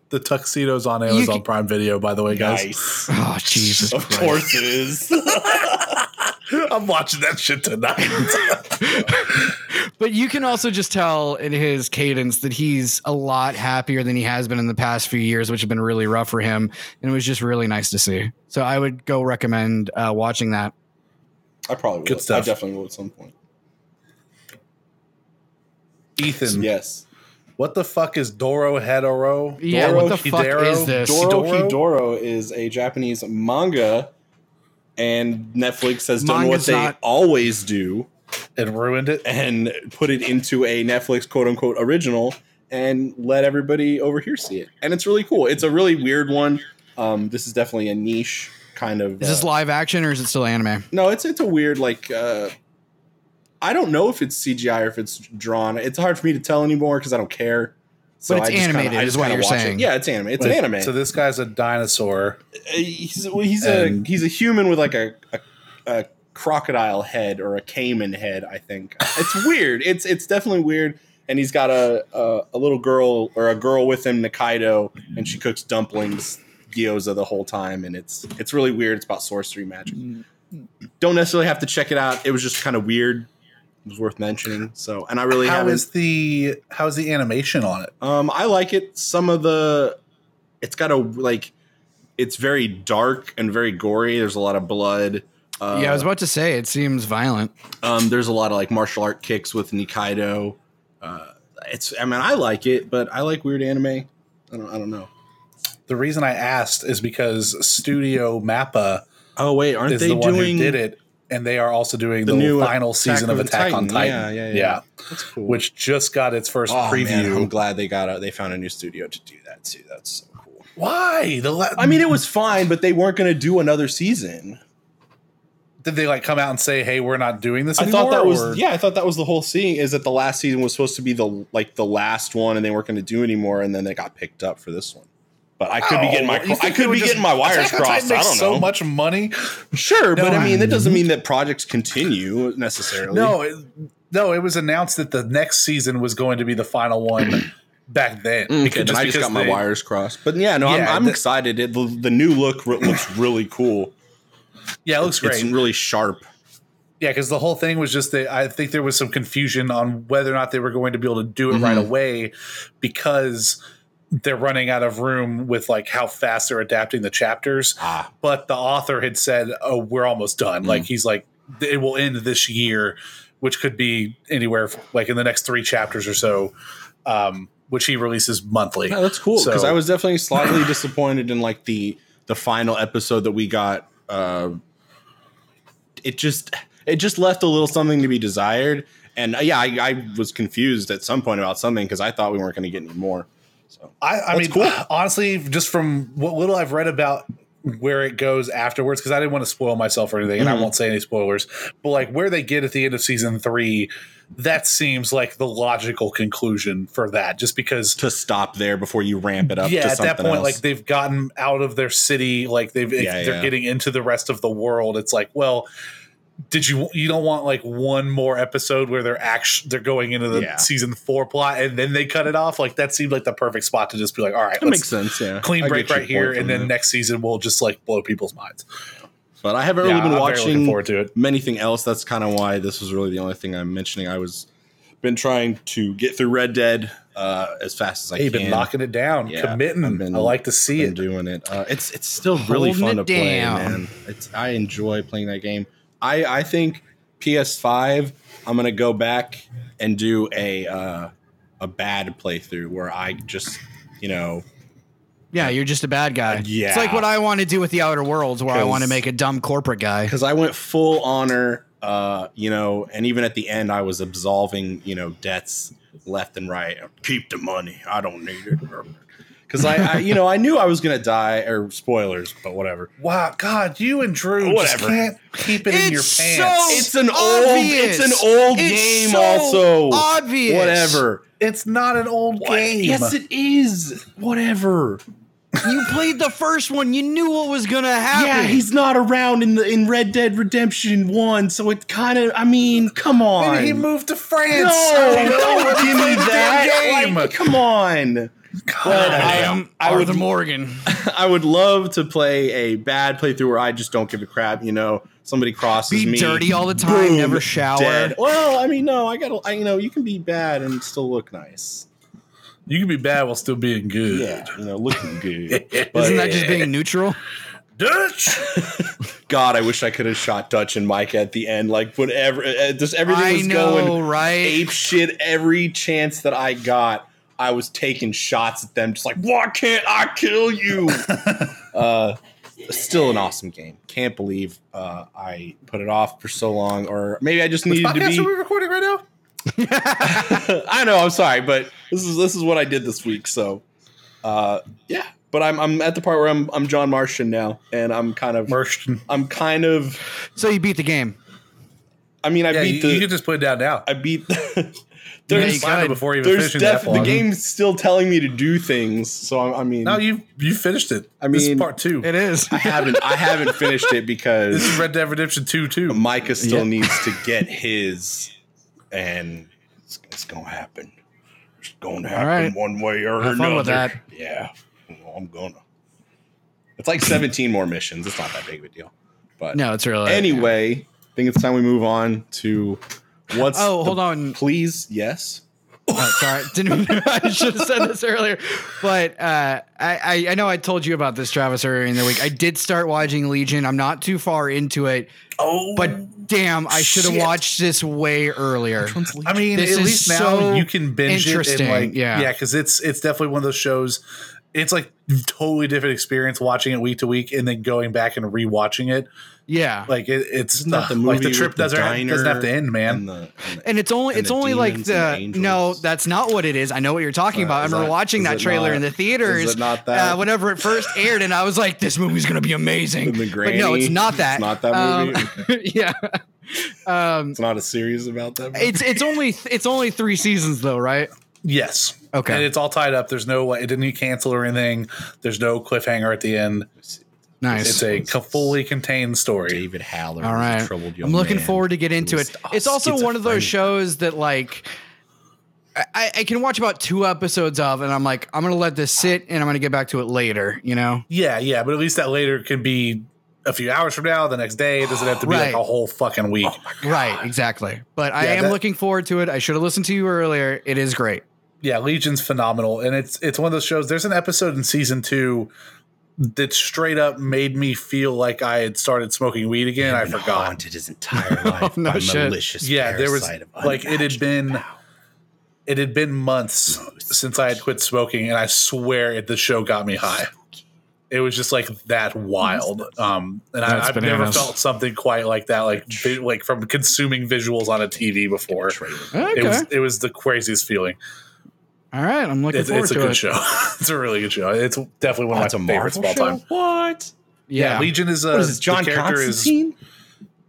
The Tuxedo's on Amazon can- Prime Video, by the way, guys. Nice. oh Jesus, Of Christ. course it is. I'm watching that shit tonight. But you can also just tell in his cadence that he's a lot happier than he has been in the past few years, which have been really rough for him. And it was just really nice to see. So I would go recommend uh, watching that. I probably will. Good stuff. I definitely will at some point. Ethan, Yes. What the fuck is Dorohedoro? Yeah, Doro what the fuck is this? Doro Hidoro? Hidoro is a Japanese manga, and Netflix has done what they not- always do And ruined it. and put it into a Netflix quote unquote original and let everybody over here see it. And it's really cool. It's a really weird one. Um, this is definitely a niche kind of. Is this uh, live action or is it still anime? no, it's it's a weird like. Uh, I don't know if it's CGI or if it's drawn. It's hard for me to tell anymore because I don't care. So But it's I just kinda- animated I is just what kinda you're watch it. Yeah, it's anime. It's Wait, an anime. So this guy's a dinosaur. Uh, he's well, he's a he's a human with like a, a a crocodile head or a caiman head. I think it's weird. It's it's definitely weird. And he's got a, a a little girl or a girl with him, Nikaido, and she cooks dumplings, gyoza the whole time, and it's it's really weird. It's about sorcery magic. Don't necessarily have to check it out. It was just kind of weird. It was worth mentioning. So, and I really How haven't. is the how's the animation on it? Um, I like it. Some of the, it's got a like, it's very dark and very gory. There's a lot of blood. Uh, yeah, I was about to say it seems violent. um, there's a lot of like martial art kicks with Nikaido. Uh, it's, I mean, I like it, but I like weird anime. I don't, I don't know. The reason I asked is because Studio Mappa Oh wait, aren't is they the one doing who did it, and they are also doing the the, new final season of Attack on Titan? Titan. Yeah, yeah, yeah. That's cool. which just got its first oh, preview. man, I'm glad they got a, they found a new studio to do that too. That's so cool. Why the? La- I mean, it was fine, but they weren't going to do another season. did they like come out and say, "Hey, we're not doing this"? I anymore, thought that was or- yeah. I thought that was the whole scene. Is that the last season was supposed to be the like the last one, and they weren't going to do anymore, and then they got picked up for this one. But I could be getting my Oh, you I could they would be just- getting my wires Attack on crossed. I don't know. So much money. Sure, but No, I mean that doesn't mean that projects continue necessarily. No, it, no, it was announced that the next season was going to be the final one back then. Okay, Because- then I just because got my they- wires crossed. But yeah, no, Yeah, I'm, I'm the- excited. It, the, the new look re- looks really cool. Yeah, it looks great. It's really sharp. Yeah, because the whole thing was just that I think there was some confusion on whether or not they were going to be able to do it right Mhm. away because they're running out of room with like how fast they're adapting the chapters. Ah, But the author had said, "Oh, we're almost done." Like he's like, "It will end this year," which could be anywhere f- like in the next three chapters or so, um, which he releases monthly. yeah, that's cool because So- I was definitely slightly disappointed in like the the final episode that we got. Uh, it just it just left a little something to be desired. and uh, yeah, I, I was confused at some point about something because I thought we weren't going to get any more. So I, I mean, cool. honestly, just from what little I've read about where it goes afterwards, because I didn't want to spoil myself or anything, and Mhm. I won't say any spoilers, but like where they get at the end of season three, that seems like the logical conclusion for that, just because. to stop there before you ramp it up. Yeah, at that point, else. like they've gotten out of their city, like they've Yeah, they're yeah. getting into the rest of the world. It's like, well, did you you don't want like one more episode where they're actually they're going into the Yeah. season four plot and then they cut it off? Like that seemed like the perfect spot to just be like, all right, that makes sense. Yeah, clean I break right here, point and then there. next season we'll just like blow people's minds. But I haven't Yeah, really been I'm watching forward to it. anything else. That's kind of why this was really the only thing I'm mentioning. I was been trying to get through Red Dead uh, as fast as I Hey, can. been knocking it down, Yeah, committing. I've been- I like to see been it. doing it. Uh, it's it's still really Holding fun to it play, man. It's I enjoy playing that game. I I think PS5. I'm gonna go back and do a uh, a bad playthrough where I just you know Yeah, you're just a bad guy. Yeah. It's like what I want to do with the Outer Worlds, where I want to make a dumb corporate guy. because I went full honor, uh, you know, and even at the end, I was absolving, you know, debts left and right. Keep the money. I don't need it. Because I, I, you know, I knew I was gonna die. Or spoilers, but whatever. Wow, God, you and Drew just can't keep it in your pants. so It's an obvious. old. It's an old It's game. so also, obvious. Whatever. it's not an old What? game. Yes, it is. Whatever. You played the first one. You knew what was gonna happen. Yeah, he's not around in the in Red Dead Redemption One, so it kind of. I mean, come on. And he moved to France. No, I don't don't give me Play the damn that. game. Like, come on. But I I, am I Arthur would, Morgan. I would love to play a bad playthrough where I just don't give a crap. You know, somebody crosses Be me, dirty all the time, never shower. dead. Well, I mean, no, I gotta. I, you know, you can be bad and still look nice. You can be bad while still being good. Yeah, you know, looking good. Isn't that just being neutral? Dutch. God, I wish I could have shot Dutch and Micah at the end. Like, whatever, uh, just everything I was know, going right? ape shit. Every chance that I got, I was taking shots at them, just like, why can't I kill you? uh, still an awesome game. Can't believe uh, I put it off for so long, or maybe I just Which needed to podcast be. are we recording right now? I know. I'm sorry, but this is this is what I did this week. So, uh, yeah. But I'm I'm at the part where I'm I'm John Marston now, and I'm kind of Merchant. I'm kind of. So you beat the game. I mean, I Yeah, beat you, the. you can just put it down now. I beat. Yeah, there's you Find it before even there's finishing def- that the game's still telling me to do things. So I, I mean, No, you you finished it. I this is mean- part two. It is. I haven't I haven't finished it because This is Red Dead Redemption two too. Micah still Yeah. needs to get his, and it's, it's gonna happen. It's gonna happen right. one way or Have another. fun with that. Yeah, well, I'm gonna. It's like 17 more missions. It's not that big of a deal. But No, it's really. anyway, I think it's time we move on to what's. Oh, the- hold on. Please, yes. Oh, sorry, didn't. I should have said this earlier, but uh, I, I I know I told you about this, Travis, earlier in the week. I did start watching Legion. I'm not too far into it, oh, but damn, I should have watched this way earlier. I mean, This at is least now so you can binge it interesting, and like yeah. yeah, because it's it's definitely one of those shows. It's like totally different experience watching it week to week and then going back and rewatching it. Yeah, Like it, it's Isn't that the uh, movie like the trip doesn't have, doesn't have to end, man. And, the, and, and it's only and it's the only like the no, that's not what it is. I know what you're talking Uh, about. I remember that- watching that trailer not- in the is theaters. it not that? Uh, whenever it first aired, and I was like, "This movie's gonna be amazing." And the but no, it's not that. It's not that movie? Um, yeah. Um, it's not a series about that. movie? it's it's only it's only three seasons though, right? Yes. Okay. And it's all tied up. There's no it didn't cancel or anything. There's no cliffhanger at the end. Nice. It's a co- fully contained story. David Haller. All was a troubled young I'm looking man forward to get into it. was, oh, It's also one of those shows that like I, I can watch about two episodes of, and I'm like, I'm gonna let this sit, and I'm gonna get back to it later. You know? Yeah, yeah, but at least that later can be a few hours from now, the next day. It doesn't have to be Right. like a whole fucking week. Right. Exactly. But I am that- looking forward to it. I should have listened to you earlier. It is great. Yeah, Legion's phenomenal, and it's it's one of those shows. There's an episode in season two that straight up made me feel like I had started smoking weed again. I forgot. haunted his entire life no by shit. malicious Yeah, there was like it had been power. it had been months since I had quit smoking, and I swear it the show got me high. it was just like that wild. Um, and I, That's I've never felt something quite like that, like vi- like from consuming visuals on a TV before. Okay. It was it was the craziest feeling. All right. I'm looking It's, forward it's a good it. show. it's a really good show. It's definitely one Oh, of it's a my favorites of Marvel all show. time. What? Yeah. Legion is a What is this? John the character is Constantine?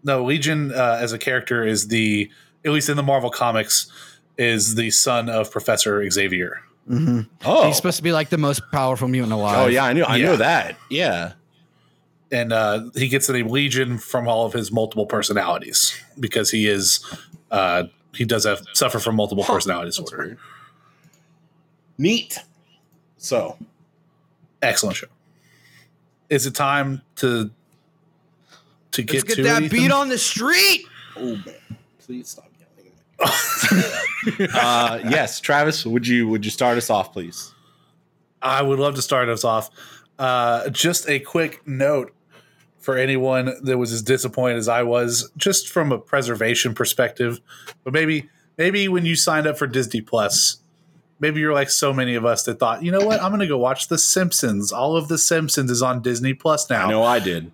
no Legion uh, as a character is the at least in the Marvel comics is the son of Professor Xavier. hmm oh, He's supposed to be like the most powerful mutant alive. oh yeah, I knew. I Yeah. know that. Yeah. and uh, he gets the name Legion from all of his multiple personalities because he is uh, he does have suffer from multiple personality That's disorder. weird. Neat. So, Excellent show. Is it time to to Let's get, get to that it, Ethan? beat on the street. oh man, please stop yelling. uh, yes, Travis, would you would you start us off, please? I would love to start us off. Uh, just a quick note for anyone that was as disappointed as I was, just from a preservation perspective. But maybe, maybe when you signed up for Disney Plus, maybe you're like so many of us that thought, you know what, I'm going to go watch The Simpsons. All of The Simpsons is on Disney Plus now, I know I did.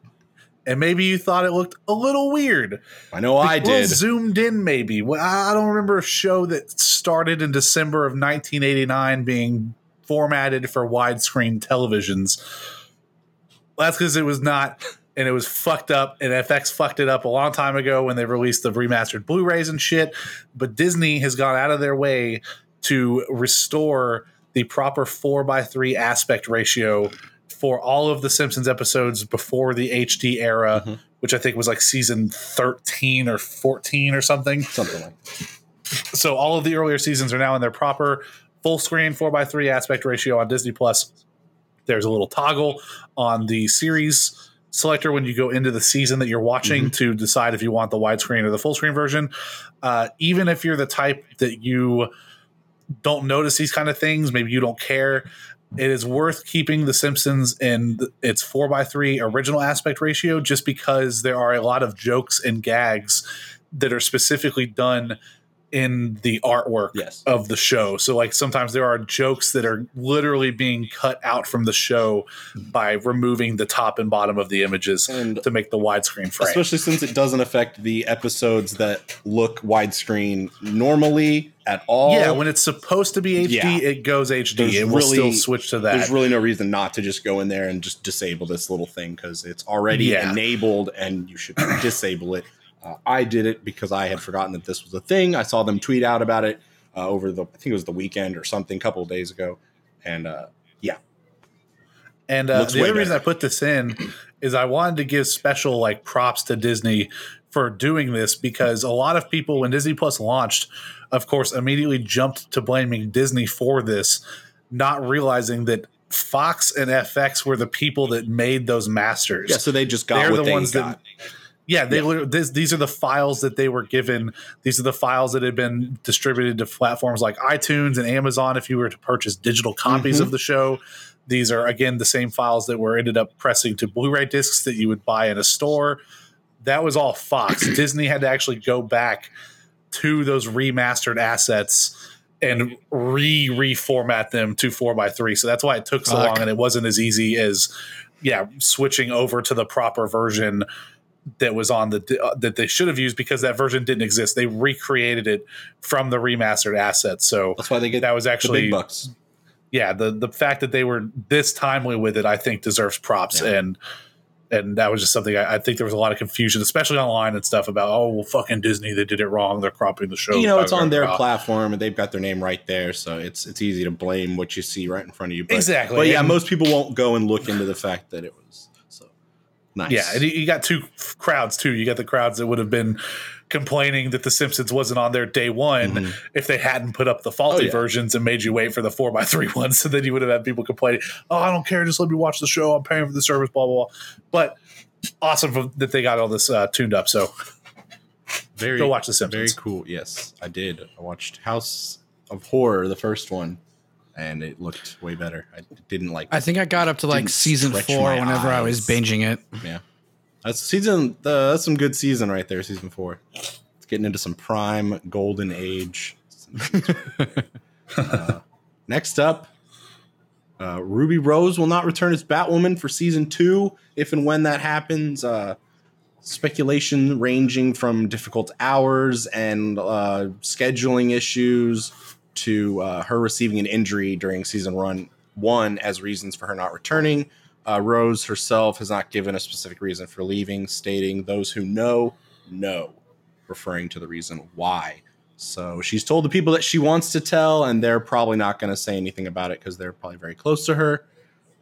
and maybe you thought it looked a little weird. I know I A little did. zoomed in, maybe. Well, I don't remember a show that started in December of 1989 being formatted for widescreen televisions. That's because it was not, and it was fucked up, and FX fucked it up a long time ago when they released the remastered Blu-rays and shit. But Disney has gone out of their way to restore the proper four by three aspect ratio for all of the Simpsons episodes before the HD era, Mhm. which I think was like season 13 or 14 or something. Something like So all of the earlier seasons are now in their proper full screen 4x3 aspect ratio on Disney Plus. There's a little toggle on the series selector when you go into the season that you're watching to decide if you want the widescreen or the full screen version. Uh, even if you're the type that you don't notice these kind of things, maybe you don't care. It is worth keeping The Simpsons in its four by three original aspect ratio, just because there are a lot of jokes and gags that are specifically done in the artwork Yes. of the show. So like sometimes there are jokes that are literally being cut out from the show mm-hmm. by removing the top and bottom of the images And to make the widescreen frame. especially since it doesn't affect the episodes that look widescreen normally at all. yeah, when it's supposed to be HD, Yeah. it goes HD. There's it will really- still switch to that. there's really no reason not to just go in there and just disable this little thing because it's already Yeah. enabled and you should disable it. Uh, I did it because I had forgotten that this was a thing. I saw them tweet out about it uh, over the I think it was the weekend or something, a couple of days ago, and uh, yeah, And uh, the way other reason I put this in is I wanted to give special like props to Disney for doing this because a lot of people when Disney Plus launched, of course, immediately jumped to blaming Disney for this, not realizing that Fox and FX were the people that made those masters. yeah. So they just got They're the ones got. that yeah, they Yeah. this, these are the files that they were given. These are the files that had been distributed to platforms like iTunes and Amazon. If you were to purchase digital copies Mhm. of the show, these are again the same files that were ended up pressing to Blu-ray discs that you would buy in a store. That was all Fox. Disney had to actually go back to those remastered assets and re reformat them to four by three. So that's why it took so long, and it wasn't as easy as yeah switching over to the proper version that was on the uh, that they should have used because that version didn't exist. They recreated it from the remastered assets. So That's why they get that was actually big bucks. yeah the the fact that they were this timely with it, I think deserves props Yeah. and. And that was just something I, I think there was a lot of confusion, especially online and stuff about, oh, well, fucking Disney, they did it wrong. They're cropping the show. You know, it's on their blah. platform and they've got their name right there, so it's it's easy to blame what you see right in front of you. But, Exactly. But yeah, And- most people won't go and look into the fact that it was nice. Yeah, and you- got two crowds too. You got the crowds that would have been complaining that The Simpsons wasn't on there day one Mhm. if they hadn't put up the faulty Oh, yeah. versions and made you wait for the four by three ones. So then you would have had people complaining, "Oh, I don't care, just let me watch the show. I'm paying for the service." Blah blah. blah. But awesome that they got all this uh, tuned up. So very go watch The Simpsons. Very cool. Yes, I did. I watched House of Horror, the first one, and it looked way better. I didn't like. I think I got up to like season four whenever I was binging it. yeah, that's season. Uh, that's some good season right there. Season four. It's getting into some prime golden age. uh, next up, Uh, Ruby Rose will not return as Batwoman for season two, if and when that happens. Uh, speculation ranging from difficult hours and uh, scheduling issues to uh, her receiving an injury during season run one as reasons for her not returning. Uh, Rose herself has not given a specific reason for leaving, stating those who know, know, referring to the reason why. So she's told the people that she wants to tell, and they're probably not going to say anything about it because they're probably very close to her.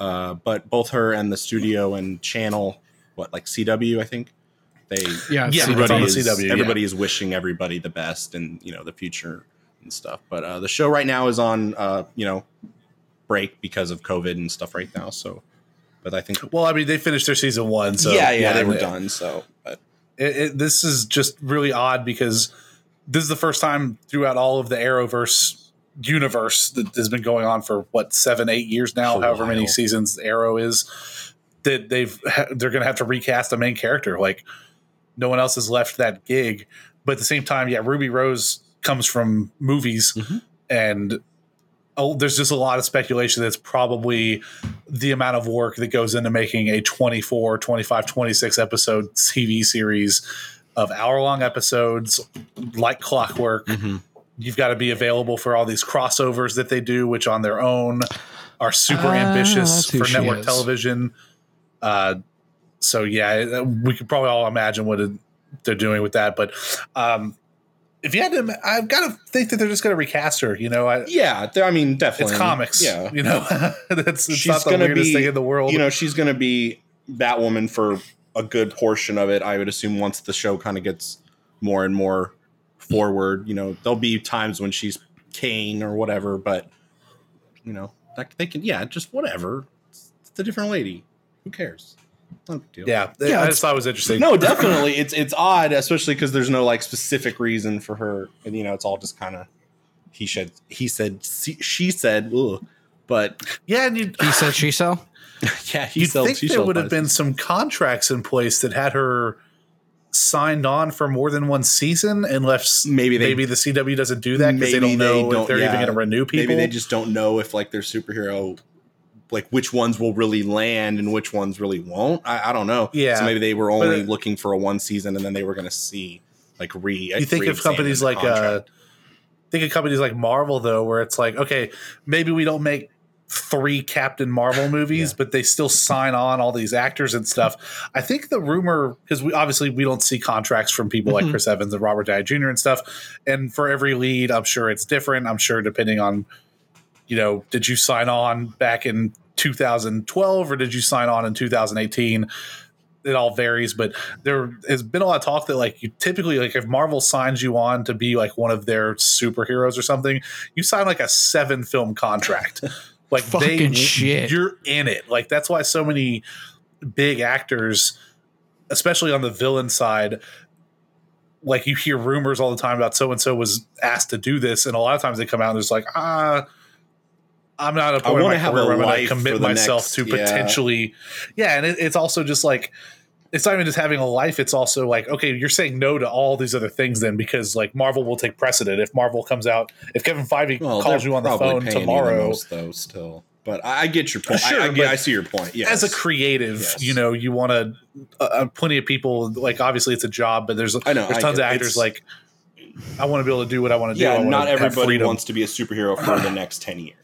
Uh, but both her and the studio and channel, what like CW, I think they Yeah, Yeah, CW. it's on everybody the is, CW, yeah. everybody is wishing everybody the best and you know the future and stuff. But uh, the show right now is on uh, you know break because of COVID and stuff right now. So, but I think Well, I mean, they finished their season one, so yeah, yeah, they were it- done. So, but It, it, this is just really odd because this is the first time throughout all of the Arrowverse universe that has been going on for what seven, eight years now, A however many seasons Arrow is. That they've ha- they're going to have to recast a main character. Like no one else has left that gig, but at the same time, yeah, Ruby Rose comes from movies, Mhm. and oh, there's just a lot of speculation that's probably the amount of work that goes into making a 24, 25, 26 episode TV series of hour long episodes like clockwork. You've got to be available for all these crossovers that they do, which on their own are super Ah, ambitious for network is. television. Uh, so yeah, we could probably all imagine what it, they're doing with that. But um, if you had to, I've got to think that they're just going to recast her. You know, I, yeah, I mean, definitely, it's comics. Yeah, you know, that's it's She's not the weirdest be- thing in the world. you know, she's going to be Batwoman for a good portion of it. I would assume once the show kind of gets more and more forward, you know, there'll be times when she's Kane or whatever, but you know, that, they can, yeah, just whatever. It's, it's a different lady. Who cares? Not a deal. yeah, Yeah, I just thought it was interesting. No, definitely. It's it's odd, especially because there's no like specific reason for her, and you know, it's all just kind of he said, he said, she she said, ugh. but yeah, and you He said she so. yeah, he you'd sells- think he there would have been some contracts in place that had her signed on for more than one season, unless Maybe they- maybe the CW doesn't do that because they don't know they if don't- they're even going to renew people. Maybe they just don't know if like their superhero, like which ones will really land and which ones really won't. I, I don't know. Yeah. so maybe they were only looking for a one season, and then they were going to see like re. you think of companies like uh think of companies like Marvel though, where it's like, okay, maybe we don't make three Captain Marvel movies, Yeah. but they still sign on all these actors and stuff. I think the rumor because we obviously we don't see contracts from people like Mhm. Chris Evans and Robert Downey Jr. and stuff, and for every lead, I'm sure it's different. I'm sure depending on you know, did you sign on back in 2012 or did you sign on in 2018? It all varies, but there has been a lot of talk that like you typically like if Marvel signs you on to be like one of their superheroes or something, you sign like a seven film contract. Like Fucking shit. you're in it. Like that's why so many big actors, especially on the villain side, like you hear rumors all the time about so and so was asked to do this, and a lot of times they come out and it's like, ah, I'm not a I point in wanna have a where to commit for the myself next- to yeah. potentially, yeah, and it, it's also just like. It's not even just having a life. It's also like, okay, you're saying no to all these other things then because like Marvel will take precedent. If Marvel comes out, if Kevin Feige well, calls you on the phone you the tomorrow, most, though. Still, but I, I get your point. Sure, I, I, get- I see your point. Yes. as a creative, Yes. you know, you want to. Uh, uh, plenty of people like obviously it's a job, but there's I know, there's I tons of actors It's- like I want to be able to do what I want to do. Yeah, not everybody wants to be a superhero for the next ten years.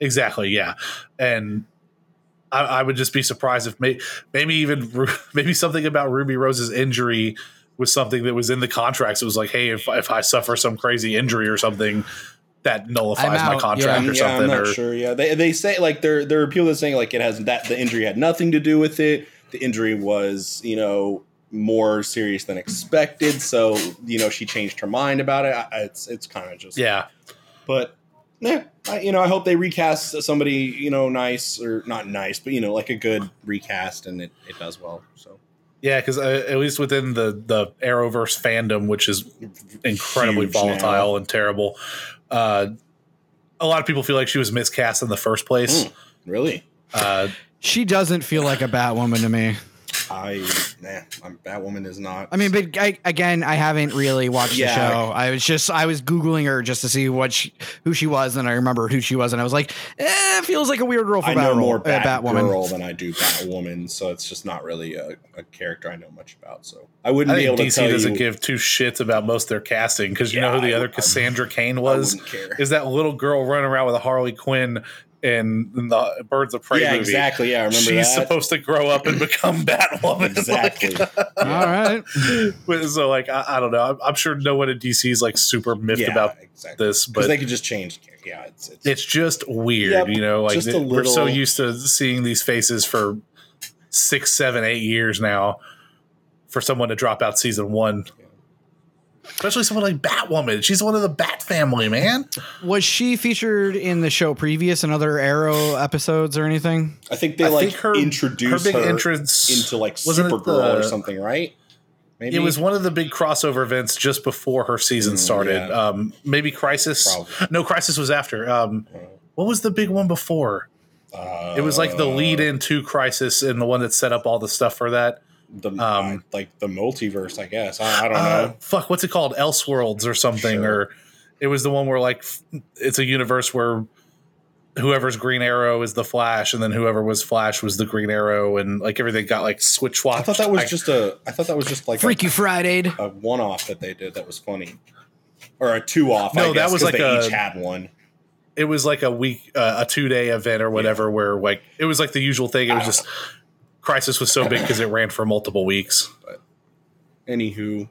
Exactly. Yeah, and I, I would just be surprised if may, maybe even maybe something about Ruby Rose's injury was something that was in the contracts. It was like, hey, if if I suffer some crazy injury or something. That nullifies my contract yeah. or yeah, I'm something, not or sure. Yeah, they they say like there there are people that saying like it has that the injury had nothing to do with it. The injury was you know more serious than expected. So you know she changed her mind about it. I, it's it's kind of just yeah, But yeah, I, you know I hope they recast somebody you know nice or not nice, but you know like a good recast and it it does well. So yeah, because uh, at least within the the Arrowverse fandom, which is incredibly Huge volatile now. and terrible. Uh, a lot of people feel like she was miscast in the first place. Mm. Really? Uh, She doesn't feel like a Batwoman to me. I nah, I'm, Batwoman is not. I mean, but I, again, I haven't really watched Yeah. the show. I was just I was googling her just to see what she, who she was, and I remembered who she was, and I was like, eh, it feels like a weird role for Batwoman. I Bat know role- more uh, Batwoman. Girl than I do Batwoman, so it's just not really a, a character I know much about. So I wouldn't I be able think to DC tell doesn't you. give two shits about most of their casting because you Yeah, know who the I- other I- Cassandra Cain was wouldn't care. is that little girl running around with a Harley Quinn in, in the Birds of Prey yeah, movie. exactly. Yeah, I remember She's that. supposed to grow up and become Batwoman. exactly. All right, so, like, I, I don't know. I'm, I'm sure no one at DC is like super miffed yeah, about exactly. this, but they could just change. Yeah, it's, it's it's just weird, Yep, you know. Like just a th- we're so used to seeing these faces for six, seven, eight years now. For someone to drop out season one, especially someone like Batwoman, she's one of the Bat family, man. was she featured in the show previous in other Arrow episodes or anything? I think they I like think her introduced her big her entrance into like wasn't it Supergirl or something, right? Maybe It was one of the big crossover events just before her season Mm, started. yeah. Um, maybe Crisis. Probably. No, Crisis was after. Um, what was the big one before? Uh, It was like the lead into Crisis and the one that set up all the stuff for that. The um, uh, like the multiverse. I guess I, I don't Uh, know. fuck, what's it called? Elseworlds or something? Sure. Or it was the one where like it's a universe where whoever's Green Arrow is the Flash, and then whoever was Flash was the Green Arrow, and like everything got like switch swapped. I thought that was I- just a. I thought that was just like Freaky a, Friday. a one off that they did that was funny, or a two off. No, I that guess, was 'cause like they a- each had one. it was like a week, uh, a two day event or whatever, where like it was like the usual thing. It was just Crisis was so big because it ran for multiple weeks. But Anywho,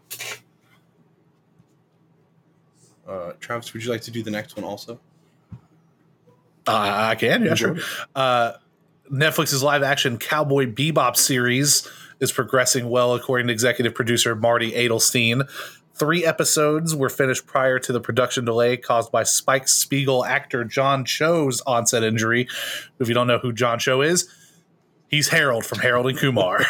uh, Travis, would you like to do the next one also? Uh, I can, yeah, sure. Uh, Netflix's live action Cowboy Bebop series is progressing well, according to executive producer Marty Adelstein. Three episodes were finished prior to the production delay caused by Spike Spiegel actor John Cho's onset injury. If you don't know who John Cho is, he's Harold from Harold and Kumar.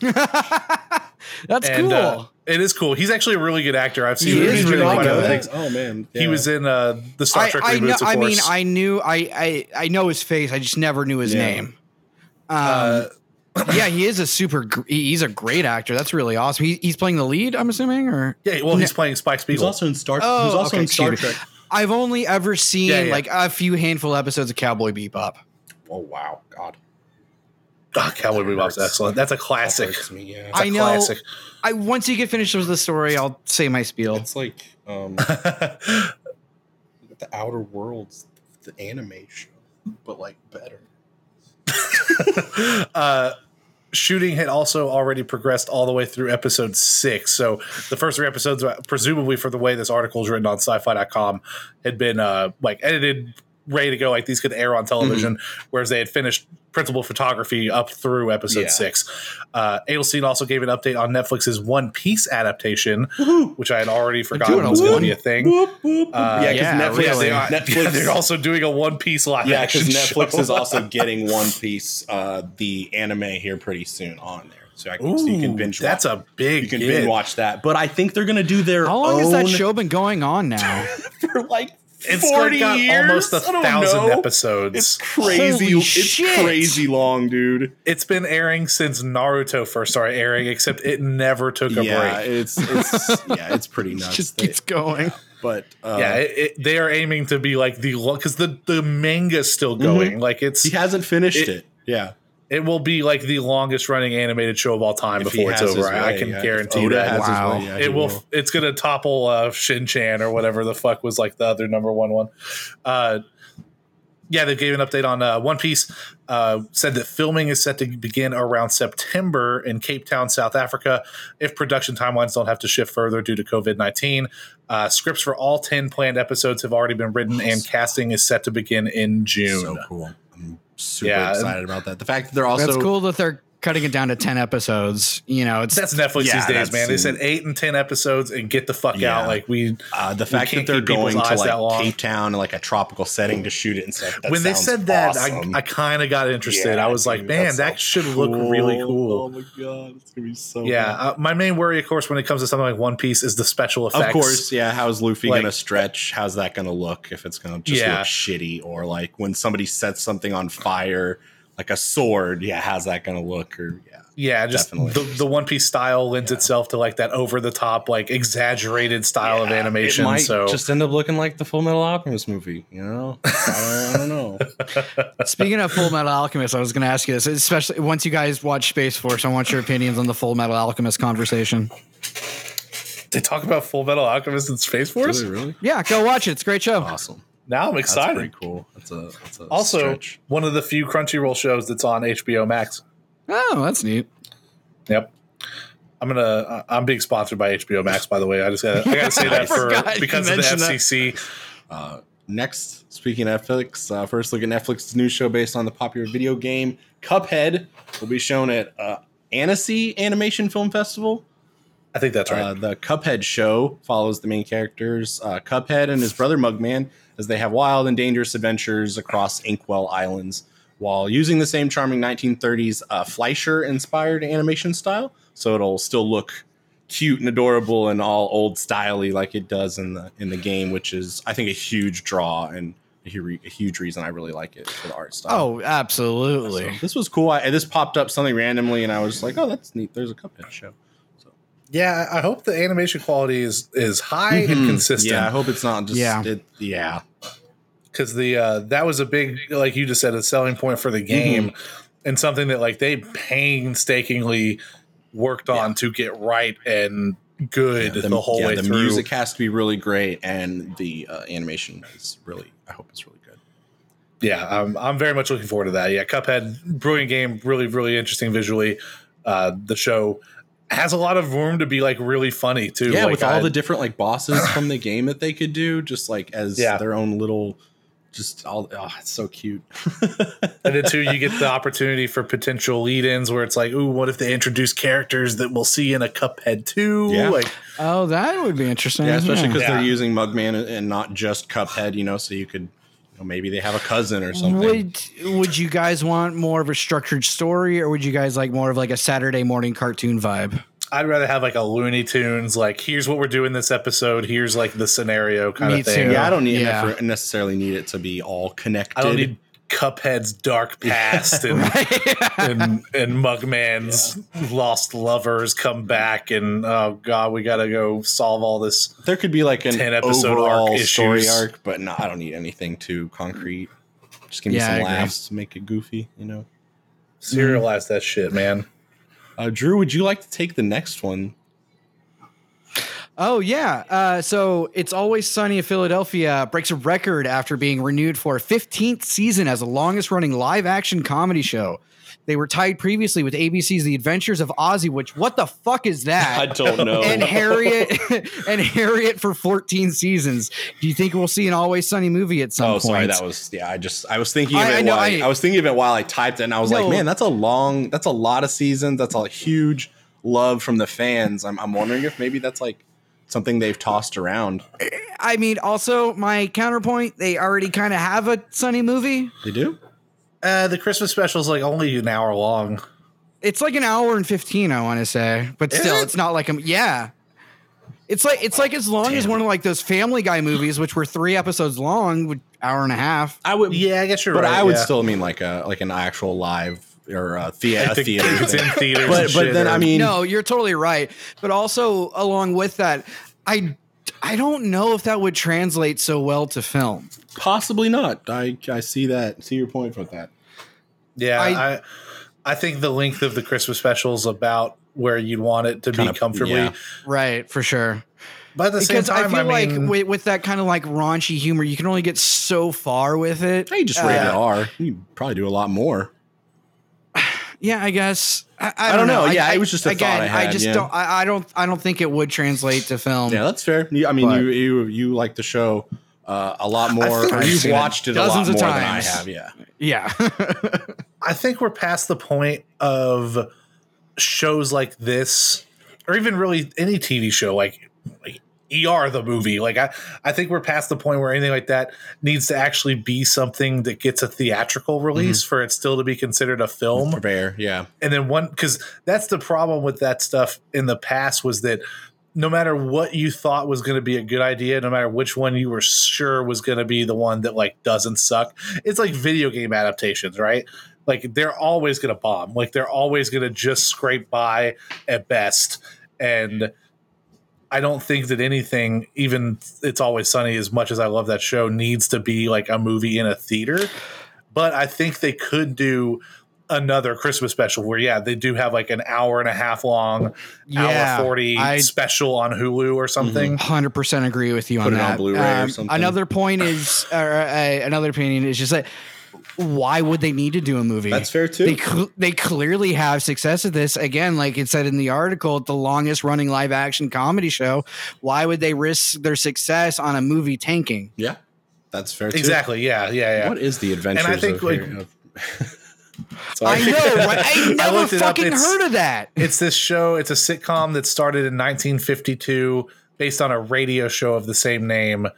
That's and cool. uh, it is cool. He's actually a really good actor. I've seen He him is really quite a good. things. Oh man, He was in uh, the Star I, Trek I reboots, know. of I mean. I knew. I, I I know his face. I just never knew his Yeah. name. Um, Uh, yeah, he is a super. He's a great actor. That's really awesome. He, he's playing the lead. I'm assuming, or yeah, well, he's playing Spike He was Spiegel. also in Star. Oh, he was also okay, in Star. Trek. I've only ever seen Yeah, yeah. like a few handful episodes of Cowboy Bebop. Oh wow, God, Ah, Cowboy Bebop's excellent. That's a classic. hurts me. Yeah, That's a I know. classic. I once you get finished with the story, I'll say my spiel. it's like um, the Outer Worlds, the anime show, but like better. uh, shooting had also already progressed all the way through episode six. So the first three episodes, presumably for the way this article is written on sci-fi.com, had been uh, like edited, ready to go. Like these could air on television, whereas they had finished principal photography up through episode Yeah. six. Uh, Adelstein also gave an update on Netflix's One Piece adaptation, which I had already forgotten doing was going to be a thing. Uh, yeah, because yeah, Netflix, really. They are, Netflix, yeah, they're also doing a One Piece live yeah, because Netflix is also getting One Piece, uh, the anime here pretty soon on there, so, I can, so you can binge. That's watch, a big. you can get. binge watch that. But I think they're gonna do their How long own has that show been going on now? for like It's forty got years. almost a thousand know. episodes. It's crazy. Holy it's shit. crazy long, dude. it's been airing since Naruto first started airing, except it never took a yeah, break. it's it's yeah, it's pretty nuts. just They- keeps going. but uh, yeah, it, it, they are aiming to be like the because the the manga's still going. Like it's he hasn't finished It- it. Yeah, it will be like the longest running animated show of all time If before it's over. his I, I can yeah. Guarantee Oda that. Wow. way, yeah, he it will, It's gonna topple uh, Shin Chan or whatever the fuck was like the other number one one. Uh, yeah, they gave an update on uh, One Piece. Uh, said that filming is set to begin around September in Cape Town, South Africa, if production timelines don't have to shift further due to COVID nineteen. Uh, scripts for all ten planned episodes have already been written, and casting is set to begin in June. So cool. I'm super Yeah. excited about that. The fact that they're also That's cool that they're cutting it down to ten episodes. You know, it's That's Netflix Yeah, these days, man. They said eight and ten episodes and get the fuck Yeah. out. Like we, uh, the fact that they're people's going to eyes that like Cape Town, like a tropical setting to shoot it and stuff. That when they said that, awesome. I, I kind of got interested. Yeah, I was like, dude, man, that sounds should look really cool Oh my god, it's gonna be so. Yeah, uh, my main worry, of course, when it comes to something like One Piece, is the special effects. Of course, yeah. How's Luffy Like- gonna stretch? How's that gonna look? If it's gonna just Yeah. look shitty, or like when somebody sets something on fire, like a sword, yeah, how's that gonna look? Or yeah, Yeah, just Definitely. the, the One Piece style lends itself to like that over the top, like exaggerated style of animation. It might so just end up looking like the Full Metal Alchemist movie. You know, I, don't, I don't know. Speaking of Full Metal Alchemist, I was going to ask you this, especially once you guys watch Space Force. I want your opinions on the Full Metal Alchemist conversation. they talk about Full Metal Alchemist in Space Force. Really, really Yeah, go watch it. It's a great show. awesome. Now I'm excited. That's excited. pretty cool. That's a, that's a Also, stretch. one of the few Crunchyroll shows that's on HBO Max. Oh, that's neat. Yep. I'm gonna. uh, I'm being sponsored by HBO Max, by the way. I just gotta. I gotta say that for because of the. FCC. Uh, next, speaking of Netflix, uh, first look at Netflix's new show based on the popular video game Cuphead will be shown at uh, Annecy Animation Film Festival. I think that's right. Uh, the Cuphead show follows the main characters, uh, Cuphead and his brother Mugman, as they have wild and dangerous adventures across Inkwell Islands while using the same charming 1930s uh, Fleischer inspired animation style. So it'll still look cute and adorable and all old styley like it does in the in the game, which is I think a huge draw and a, hu- a huge reason I really like it for the art style. Oh, absolutely. So this was cool. I, this popped up something randomly, and I was like, "Oh, that's neat." There's a Cuphead show. Yeah, I hope the animation quality is is high and Mhm. consistent. Yeah, I hope it's not just Yeah. It, yeah. because the uh, that was a big, like you just said, a selling point for the game, and something that like they painstakingly worked on to get right and good Yeah, the, whole yeah, way the through. music has to be really great, and the uh, animation is really. I hope it's really good. yeah, I'm, I'm very much looking forward to that. Yeah, Cuphead, brilliant game, really, really interesting visually. Uh, the show has a lot of room to be like really funny too. Yeah, like, with all I- the different like bosses from the game that they could do, just like as Yeah. their own little, just all. Oh, it's so cute. and then too, you get the opportunity for potential lead-ins where it's like, ooh, what if they introduce characters that we'll see in a Cuphead too? Yeah. Like, Oh, that would be interesting. yeah, especially because Yeah. they're using Mugman and not just Cuphead. You know, so you could, you maybe they have a cousin or something. Would Would you guys want more of a structured story, or would you guys like more of like a Saturday morning cartoon vibe? I'd rather have like a Looney Tunes, like here's what we're doing this episode, here's like the scenario kind Me of thing. too. yeah, I don't need Yeah. necessarily need it to be all connected. I don't need Cuphead's dark past and, and and Mugman's lost lovers come back and oh god, we gotta go solve all this. There could be like an 10 episode overall arc story issues. arc, but no, I don't need anything too concrete. Just give me Yeah, I some agree. laughs to make it goofy, you know. Serialize that shit, man. Uh, Drew, would you like to take the next one? Oh yeah. Uh, so it's always sunny in Philadelphia breaks a record after being renewed for a 15th season as the longest running live action comedy show. They were tied previously with ABC's The Adventures of Ozzie, which what the fuck is that? I don't know. and Harriet and Harriet for 14 seasons. Do you think we'll see an Always Sunny movie at some oh, point? sorry, that was yeah. I just I was thinking of I- it I know, while I, I- was thinking of it while I typed it, and I was like, man, that's a long, that's a lot of seasons. That's a huge love from the fans. I'm I'm wondering if maybe that's like something they've tossed around. I mean, also my counterpoint, they already kind of have a Sunny movie. They do. Uh, the Christmas special is like only an hour long. It's like an hour and 15, I want to say, but Is still, it? it's not like a yeah. It's like it's like as long as one of like those Family Guy movies, which were three episodes long, hour and a half. I would, Yeah, I guess you're but right. But I would yeah. still mean like a like an actual live or a, thea- I a think theater. it's thing. in theaters. but but then or- I mean, No, you're totally right. But also along with that, I I don't know if that would translate so well to film. possibly not. I I see that. See your point with that. Yeah, I- I, I think the length of the Christmas special is about where you'd want it to Kinda- be comfortably. yeah. Right, for sure. But at the Because same time, I feel I, mean, like with, with that kind of like raunchy humor, you can only get so far with it. Hey, just Uh, rated R. You probably do a lot more. Yeah, I guess. I, I, I don't know. Yeah, it was just a again, thought I had, just yeah. don't. I, I don't. I don't think it would translate to film. Yeah, that's fair. I mean, But- you you you like the show uh, a lot more. Or you've seen it watched it, a lot dozens more of than I have. Yeah. Yeah. I think we're past the point of shows like this, or even really any TV show like, like ER the movie. Like I, I think we're past the point where anything like that needs to actually be something that gets a theatrical release for it still to be considered a film. Fair. Yeah. and then one because that's the problem with that stuff in the past was that no matter what you thought was going to be a good idea no matter which one you were sure was going to be the one that like doesn't suck it's like video game adaptations right like they're always going to bomb. Like they're always going to just scrape by at best. And I don't think that anything, even It's Always Sunny, as much as I love that show, needs to be like a movie in a theater. But I think they could do another Christmas special where, yeah, they do have like an hour and a half long, Yeah, hour 40 I- special on Hulu or something. Hundred percent agree with you Put on it on that. Blu-ray or something. Another point is, or uh, another opinion is just that why would they need to do a movie? That's fair too. They cl- they clearly have success at this. Again, like it said in the article, the longest running live action comedy show. Why would they risk their success on a movie tanking? yeah, that's fair too. Exactly. Yeah. Yeah. Yeah. What is the adventures And I think, of, like- Sorry. I know. Right? I never looked it up. fucking heard of that. It's this show. It's a sitcom that started in 1952, based on a radio show of the same name.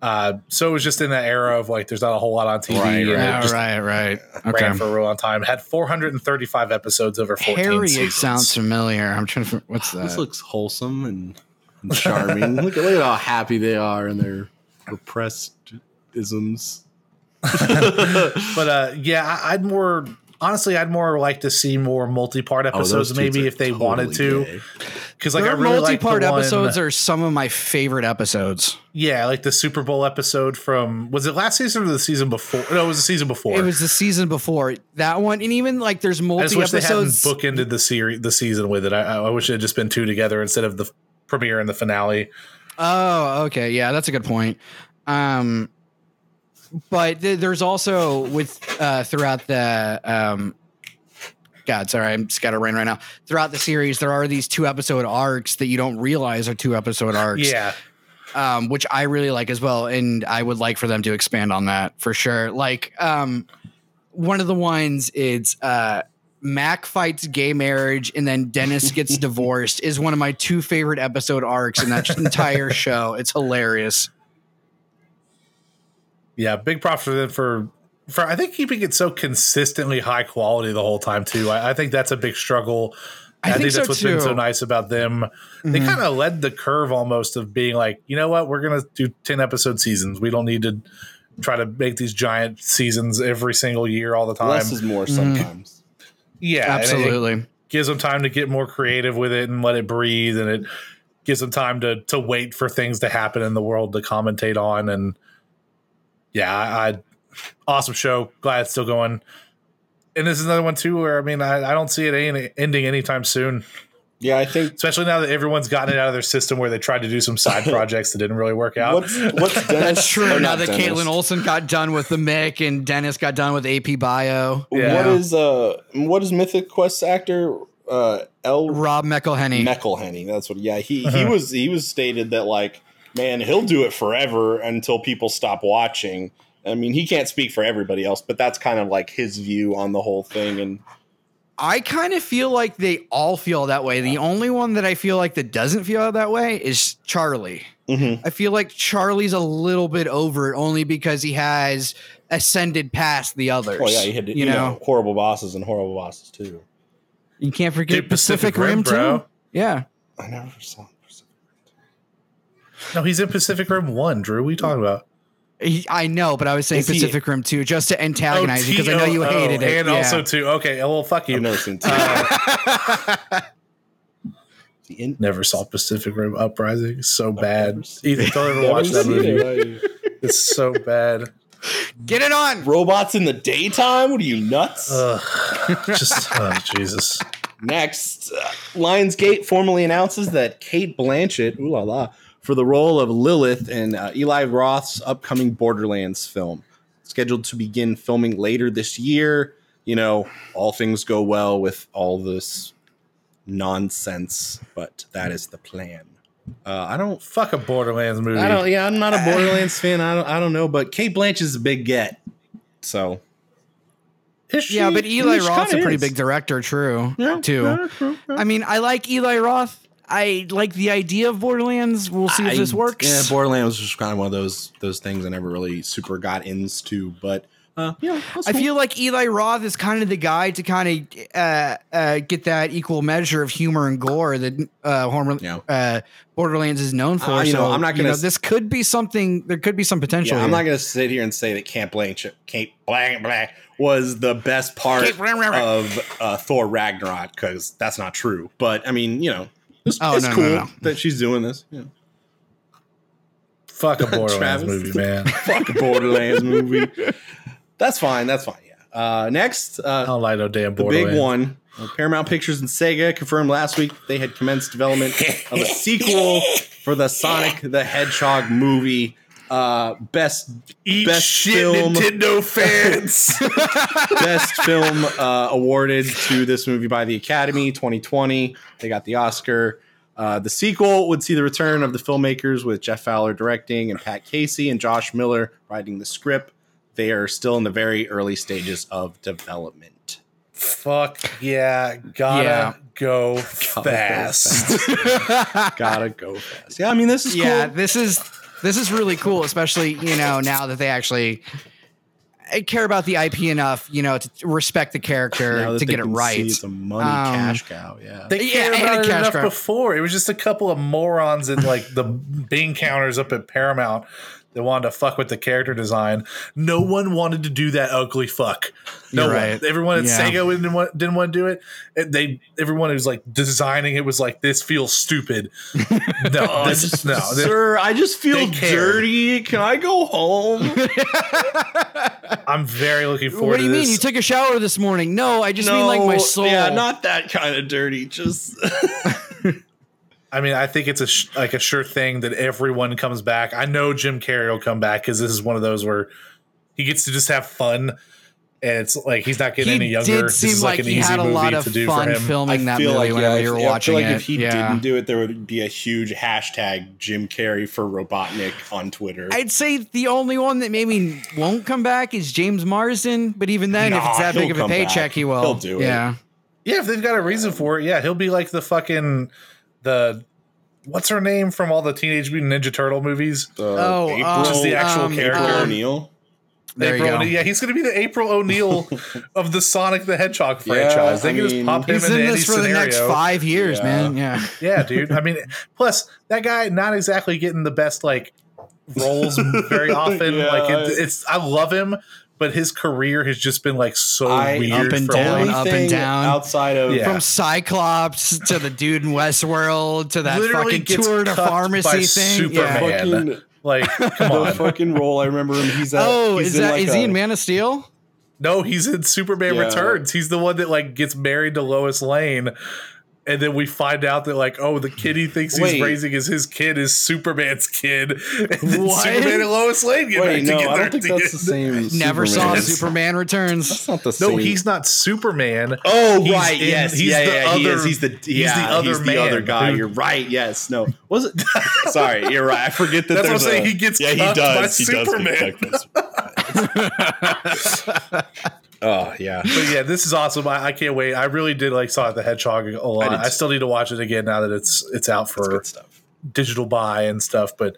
Uh, so it was just in that era of like, there's not a whole lot on TV. Right, and right. Yeah, just right, right. ran for a real long time. Had 435 episodes over 14 Harriet seasons. sounds familiar. I'm trying to. What's that? This looks wholesome and, and charming. look, at, look at how happy they are in their repressed isms. But uh, yeah, I, I'd more honestly, I'd more like to see more multi-part Oh, episodes, those maybe if they wanted to. Because like I really like the multi-part one- episodes are some of my favorite episodes. Yeah, like the Super Bowl episode from was it last season or the season before? No, it was the season before. It was the season before that one, and even like there's I multi just wish they hadn't episodes. bookended the series, the season with it. I, I wish it had just been two together instead of the premiere and the finale. Oh, okay, yeah, that's a good point. Um, but th- there's also with uh, throughout the um, God, sorry, I'm scatterbrained right now. Throughout the series, there are these two episode arcs that you don't realize are two episode arcs. Yeah, um, which I really like as well, and I would like for them to expand on that for sure. Like um, one of the ones, it's uh, Mac fights gay marriage, and then Dennis gets divorced. Is one of my two favorite episode arcs in that entire show. It's hilarious. Yeah. Big props for them for for I think keeping it so consistently high quality the whole time too. I, I think that's a big struggle. I I, think think, so that's what's been so nice about them. They Mhm. kind of led the curve almost of being like, you know what, we're gonna do ten episode seasons. We don't need to try to make these giant seasons every single year all the time. Less is more sometimes. yeah, Absolutely. gives them time to get more creative with it and let it breathe and it gives them time to to wait for things to happen in the world to commentate on and yeah I, I awesome show glad it's still going and this is another one too where i mean i, I don't see it any, ending anytime soon Yeah, I think especially now that everyone's gotten it out of their system where they tried to do some side projects that didn't really work out what's what's Dennis, That's true. now that Dennis. Kaitlin Olson got done with the Mick and Dennis got done with AP Bio, Yeah. What is uh what is Mythic Quest actor uh L Rob McElhenney. McElhenney? That's what. Yeah, he he Uh-huh. was he was stated that like man he'll do it forever until people stop watching. I mean, he can't speak for everybody else, but that's kind of like his view on the whole thing. And I kind of feel like they all feel that way. The only one that I feel like that doesn't feel that way is Charlie. Mhm. I feel like Charlie's a little bit over it only because he has ascended past the others. well, yeah, he had you, you, know, know horrible bosses and horrible bosses too. you can't forget Dude, Pacific, Pacific Rim, Rim, too. Yeah, I never saw. No he's in pacific rim 1 drew what are you talking about He- I know, but I was saying Is he- Pacific Rim 2 just to antagonize you because I know you hated it. and yeah. also too okay well fuck you I've never. Uh, in- Never saw Pacific Rim Uprising. So bad. never Ethan, don't ever watch that movie. it. It's so bad. Get it on. Robots in the daytime? What are you nuts? Ugh. Just oh Jesus. Next, uh, Lionsgate formally announces that Cate Blanchett, ooh la la, for the role of Lilith in uh, Eli Roth's upcoming Borderlands film, scheduled to begin filming later this year. You know, all things go well with all this nonsense, but that is the plan. Uh, I don't, Fuck a Borderlands movie. I don't, yeah, I'm not a Borderlands fan. I don't, I don't know, but Cate Blanchett's is a big get. So she? Yeah, but Eli Roth's a pretty is. big director, true. yeah, too. yeah, true, yeah. I mean, I like Eli Roth. I like the idea of Borderlands. We'll see if I- this works. Yeah, Borderlands was just kind of one of those those things I never really super got into. But Uh, yeah, that's I feel like Eli Roth is kind of the guy to kind of uh, uh, get that equal measure of humor and gore that uh, Horror, Yeah. uh, Borderlands is known for. Uh, you know, so, I'm not gonna know, this could be something. There could be some potential. Yeah, I'm here. not going to sit here and say that Camp Blanche, Camp Blank Blank was the best part Camp Blank Blank. of uh, Thor Ragnarok because that's not true. But I mean, you know, it's, Oh, it's no, no, cool no. that she's doing this. You know. Fuck a Borderlands movie, man. Fuck a Borderlands movie. That's fine. That's fine. Yeah. Uh, next, I uh, don't like no damn the big one. uh, Paramount Pictures and Sega confirmed last week they had commenced development of a sequel for the Sonic the Hedgehog movie. Uh, best Eat Best shit, film. Nintendo fans. best film uh, awarded to this movie by the Academy 2020. They got the Oscar. Uh, the sequel would see the return of the filmmakers with Jeff Fowler directing and Pat Casey and Josh Miller writing the script. They are still in the very early stages of development. Fuck yeah, gotta Yeah. go go fast. Gotta go fast. Yeah, I mean this is yeah, cool. this is this is really cool, especially you know now that they actually uh, care about the IP enough, you know, to respect the character to get it right. see It's a money Um, cash cow. Yeah. They Yeah, cared and about it enough grab. before. It was just a couple of morons in like the bean counters up at Paramount that wanted to fuck with the character design. No one wanted to do that ugly fuck. No You're one. right. Everyone at Yeah. Sega didn't want, didn't want to do it. And They everyone who was like designing it was like, this feels stupid. No, oh, this is no. this- Sir, I just feel dirty. Can I go home? I'm very looking forward What do you mean? this. You took a shower this morning? No, I just mean like my soul. Yeah, not that kind of dirty. Just I mean, I think it's a sh- like a sure thing that everyone comes back. I know Jim Carrey will come back because this is one of those where he gets to just have fun, and it's like he's not getting he any younger. did This is like, an he easy had a movie lot of to do fun for him. filming that movie whenever you were yeah, watching I feel like it. if he yeah. didn't do it, there would be a huge hashtag Jim Carrey for Robotnik on Twitter. I'd say the only one that maybe won't come back is James Marsden, but even then, if it's that big of a paycheck, back. he will. He'll do it. Yeah. Yeah, if they've got a reason for it, yeah, he'll be like the fucking the what's her name from all the Teenage Mutant Ninja Turtle movies? Uh, Oh, April, um, Just the actual um, character. April um, O'Neil. April. O'Neil- Yeah, he's going to be the April O'Neil of the Sonic the Hedgehog Yeah, franchise. They I can just mean, pop him He's into in this for the next five years, Yeah. man. Yeah. Yeah, dude. I mean, plus that guy not exactly getting the best like roles very often. Yeah. Like it, it's, I love him, but his career has just been like so I- weird. Up and down, up and down. outside of Yeah. From Cyclops to the dude in Westworld to that Literally fucking gets tour to pharmacy thing. Yeah. Superman. fucking Like, come the on. fucking role. I remember him. He's at, Oh, he's is in that like is he in Man of Steel? No, he's in Superman Yeah. Returns. He's the one that like gets married to Lois Lane. And then we find out that like, oh, the kid he thinks Wait. he's raising as his kid is Superman's kid. And then What? Superman and Lois Lane get Wait, back no, together. I don't think that's the end. same. Never saw Superman. Superman Returns. That's not the same. No, he's not Superman. Oh He's right, in- yes, he's yeah, the yeah, he other- is. He's the he's yeah, the other he's the other guy. who- You're right. Yes, no, was it? Sorry, you're right. I forget that. That's what I'm saying. a- He gets yeah, he cucked does. by he does Superman. get cucked by Oh yeah, But yeah, this is awesome. I, I can't wait. I really did like Sonic the Hedgehog a lot. did I, still need to watch it again now that it's it's out for good stuff. digital buy and stuff. But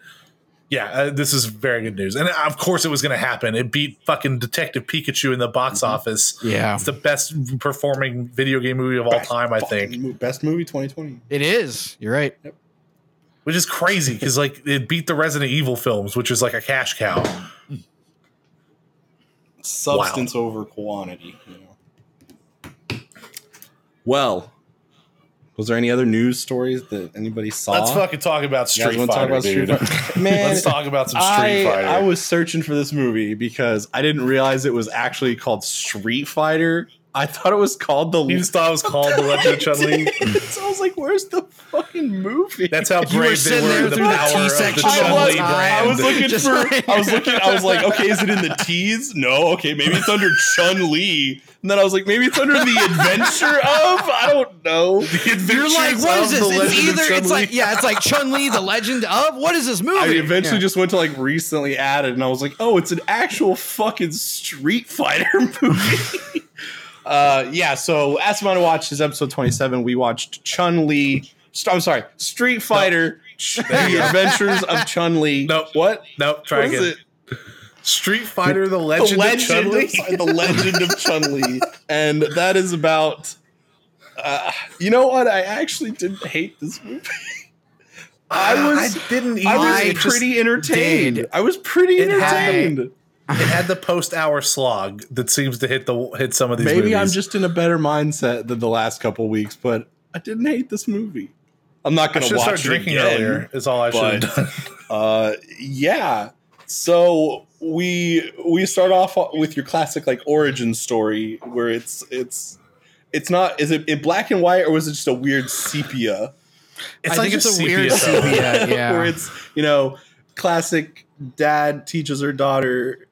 yeah, uh, this is very good news. And of course, it was going to happen. It beat fucking Detective Pikachu in the box Mm-hmm. office. Yeah. It's the best performing video game movie of all time, I think. Mo- best movie 2020. It is. You're right. Which is crazy because like it beat the Resident Evil films, which is like a cash cow. Substance over quantity. You know. Well, was there any other news stories that anybody saw? Let's fucking talk about Street Fighter, talk about dude. Street Fighter? Man, Let's talk about some Street I, Fighter. I was searching for this movie because I didn't realize it was actually called Street Fighter. I thought it was called the. you thought it was called The Legend of Chun Li. so I was like, "Where's the fucking movie?" That's how You were brave they sitting were there in the through the power T of the section I Chun was, Li time. I was looking Just for. like- I was looking. I was like, okay, is it in the T's? No. Okay, maybe it's under Chun Li. And then I was like, maybe it's under the Adventure of. I don't know. You're like, Adventures what of is this? the It's Legend either it's like yeah, it's like Chun Li, the Legend of. What is this movie? I eventually Yeah. just went to like recently added, and I was like, oh, it's an actual fucking Street Fighter movie. Uh, yeah. So asked him to watch his episode twenty seven. We watched Chun Li. I'm sorry, Street Fighter: The Adventures of Chun Li. Nope. What? Nope, try What is again. it? Street Fighter: The the Legend, legend, of Chun-Li. the legend of Chun Li, and that is about. Uh, you know what? I actually didn't hate this movie. I was, I didn't. I was either. Pretty entertained. did. I was pretty It had- entertained. It had the post-hour slog that seems to hit the hit some of these. Maybe movies. I'm just in a better mindset than the last couple weeks, but I didn't hate this movie. I'm not going to watch start it drinking again. earlier. Is all I should have done. Uh, yeah. So we we start off with your classic like origin story where it's it's it's not is it in black and white or was it just a weird sepia? It's I like think it's a sepia, weird sepia. Yeah. where it's you know classic dad teaches her daughter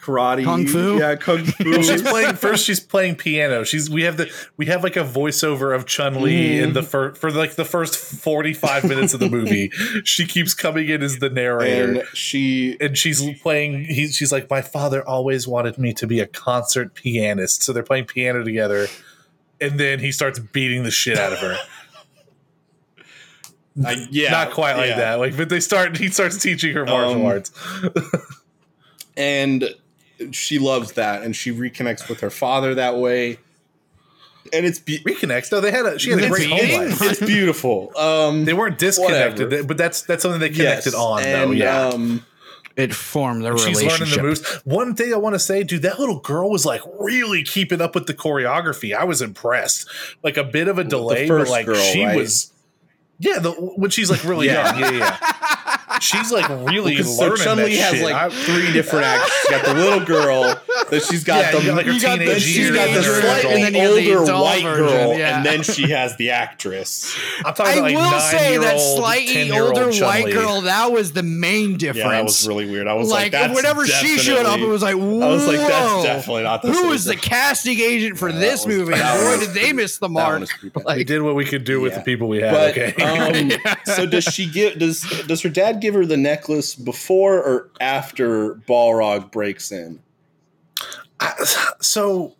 karate Kung fu? yeah kung fu. She's playing first she's playing piano. She's we have the we have like a voiceover of chun-li Mhm. in the first for like the first 45 minutes of the movie. She keeps coming in as the narrator. And she and she's playing he's she's like my father always wanted me to be a concert pianist. So they're playing piano together. And then he starts beating the shit out of her. I, yeah not quite like yeah. that. Like but they start he starts teaching her martial Um, arts. and she loves that and she reconnects with her father that way and it's be- reconnects no they had a she had a it's, great home it's, life it's beautiful um they weren't disconnected Whatever. but that's that's something they connected yes, on though yeah um it formed the She's relationship. learning the moves. One thing I want to say, dude, that little girl was like really keeping up with the choreography. I was impressed. Like a bit of a delay, but first like girl, she right? was. Yeah, the, when she's like really Yeah. young, yeah, yeah. She's like really because so learning Chun that Li has shit. like I- three different acts. She's got the little girl, then she's got Yeah, the you got, like, her you got the teenage she's years got the and her adult. slightly and then you the older white version, girl, yeah. and then she has the actress. I'm talking I about like will say that nine-year-old, slightly older Chun-Li. white girl, that was the main difference. Yeah, that was really weird. I was like, like, that's whenever she showed up, it was like, Whoa, I was like, that's definitely not the Who was the casting agent for Yeah, this was- movie? that Boy, was- did they miss the mark. one is creepy. We did what we could do with Yeah. the people we had. But okay. um, so does she give does does her dad give her the necklace before or after Balrog breaks in? I- so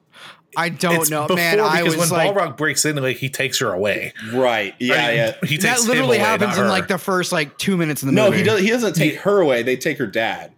I don't know, before man. I because was when like, Balrog breaks in, like he takes her away. Right. Yeah, I mean, yeah. He that takes him literally away, happens in her. like the first like two minutes in the No, movie. he does. He doesn't take her away. They take her dad.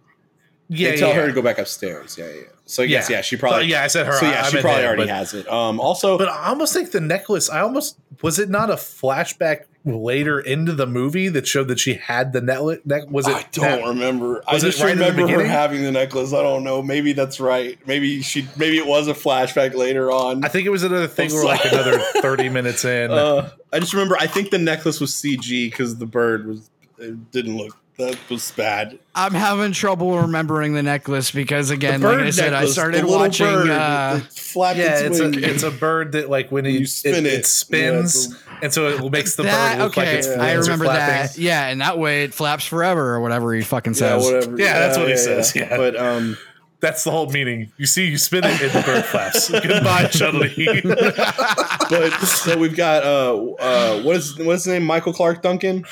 Yeah, they tell yeah. her to go back upstairs. Yeah, yeah. So yes, Yeah. yeah, she probably. So, yeah, I said her. So yeah, I she probably him, already but- has it. Um. Also, But I almost think the necklace. I almost was it not a flashback later into the movie that showed that she had the necklace. Neck, was it? I don't remember. I just right remember her having the necklace. I don't know. Maybe that's right. Maybe she. Maybe it was a flashback later on. I think it was another thing where like another thirty minutes in. Uh, I just remember. I think the necklace was CG because the bird was. It didn't look. That was bad. I'm having trouble remembering the necklace because again, like bird I said, I started watching. bird uh, that flapped yeah, its it's a it's a bird that like when You you spin it, it. it spins, Yeah, and so it makes the that bird look okay, like its I remember that. Yeah, and that way it flaps forever or whatever he fucking yeah, says. whatever. Yeah, that's what he says, yeah. But um, That's the whole meaning. You see, you spin it, and the bird flaps. Goodbye, Chun-Li. but so we've got uh uh what is what's his name? Michael Clarke Duncan.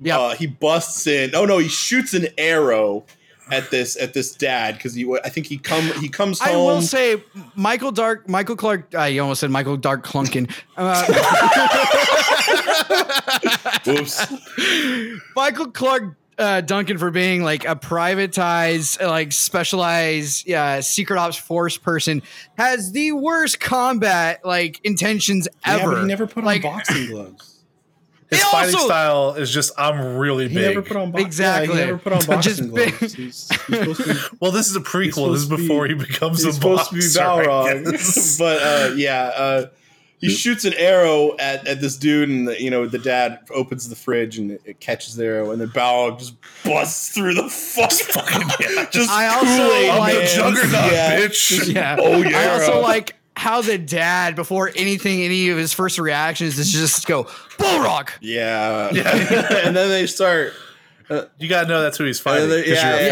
Yeah, Uh, he busts in. Oh no, he shoots an arrow at this at this dad because he. I think he come he comes home. I will say, Michael Dark, Michael Clarke. I almost said Michael Dark Clunkin. Uh, Oops. Michael Clarke uh, Duncan for being like a privatized, like specialized, yeah, secret ops force person has the worst combat like intentions Yeah, ever. but he never put on Like- boxing gloves. His They fighting also- style is just I'm really big. He big. never put on bo- Exactly. Yeah, he never put on boxing Just gloves. He's, he's supposed to be, well, this is a prequel. This is to be- before he becomes he's a supposed to be boxer, Balrog. but uh, yeah, uh, he shoots an arrow at, at this dude, and the, you know the dad opens the fridge and it, it catches the arrow, and then Balrog just busts through the fuck, fucking yeah. just I also Kool-Aid like- Man. Juggernaut, yeah. bitch. Just- yeah. Oh yeah. I also like how the dad, before anything, any of his first reactions is just go Balrog. Yeah. Yeah. and then they start. Uh, you gotta know that's who he's fighting. they- 'cause yeah, yeah,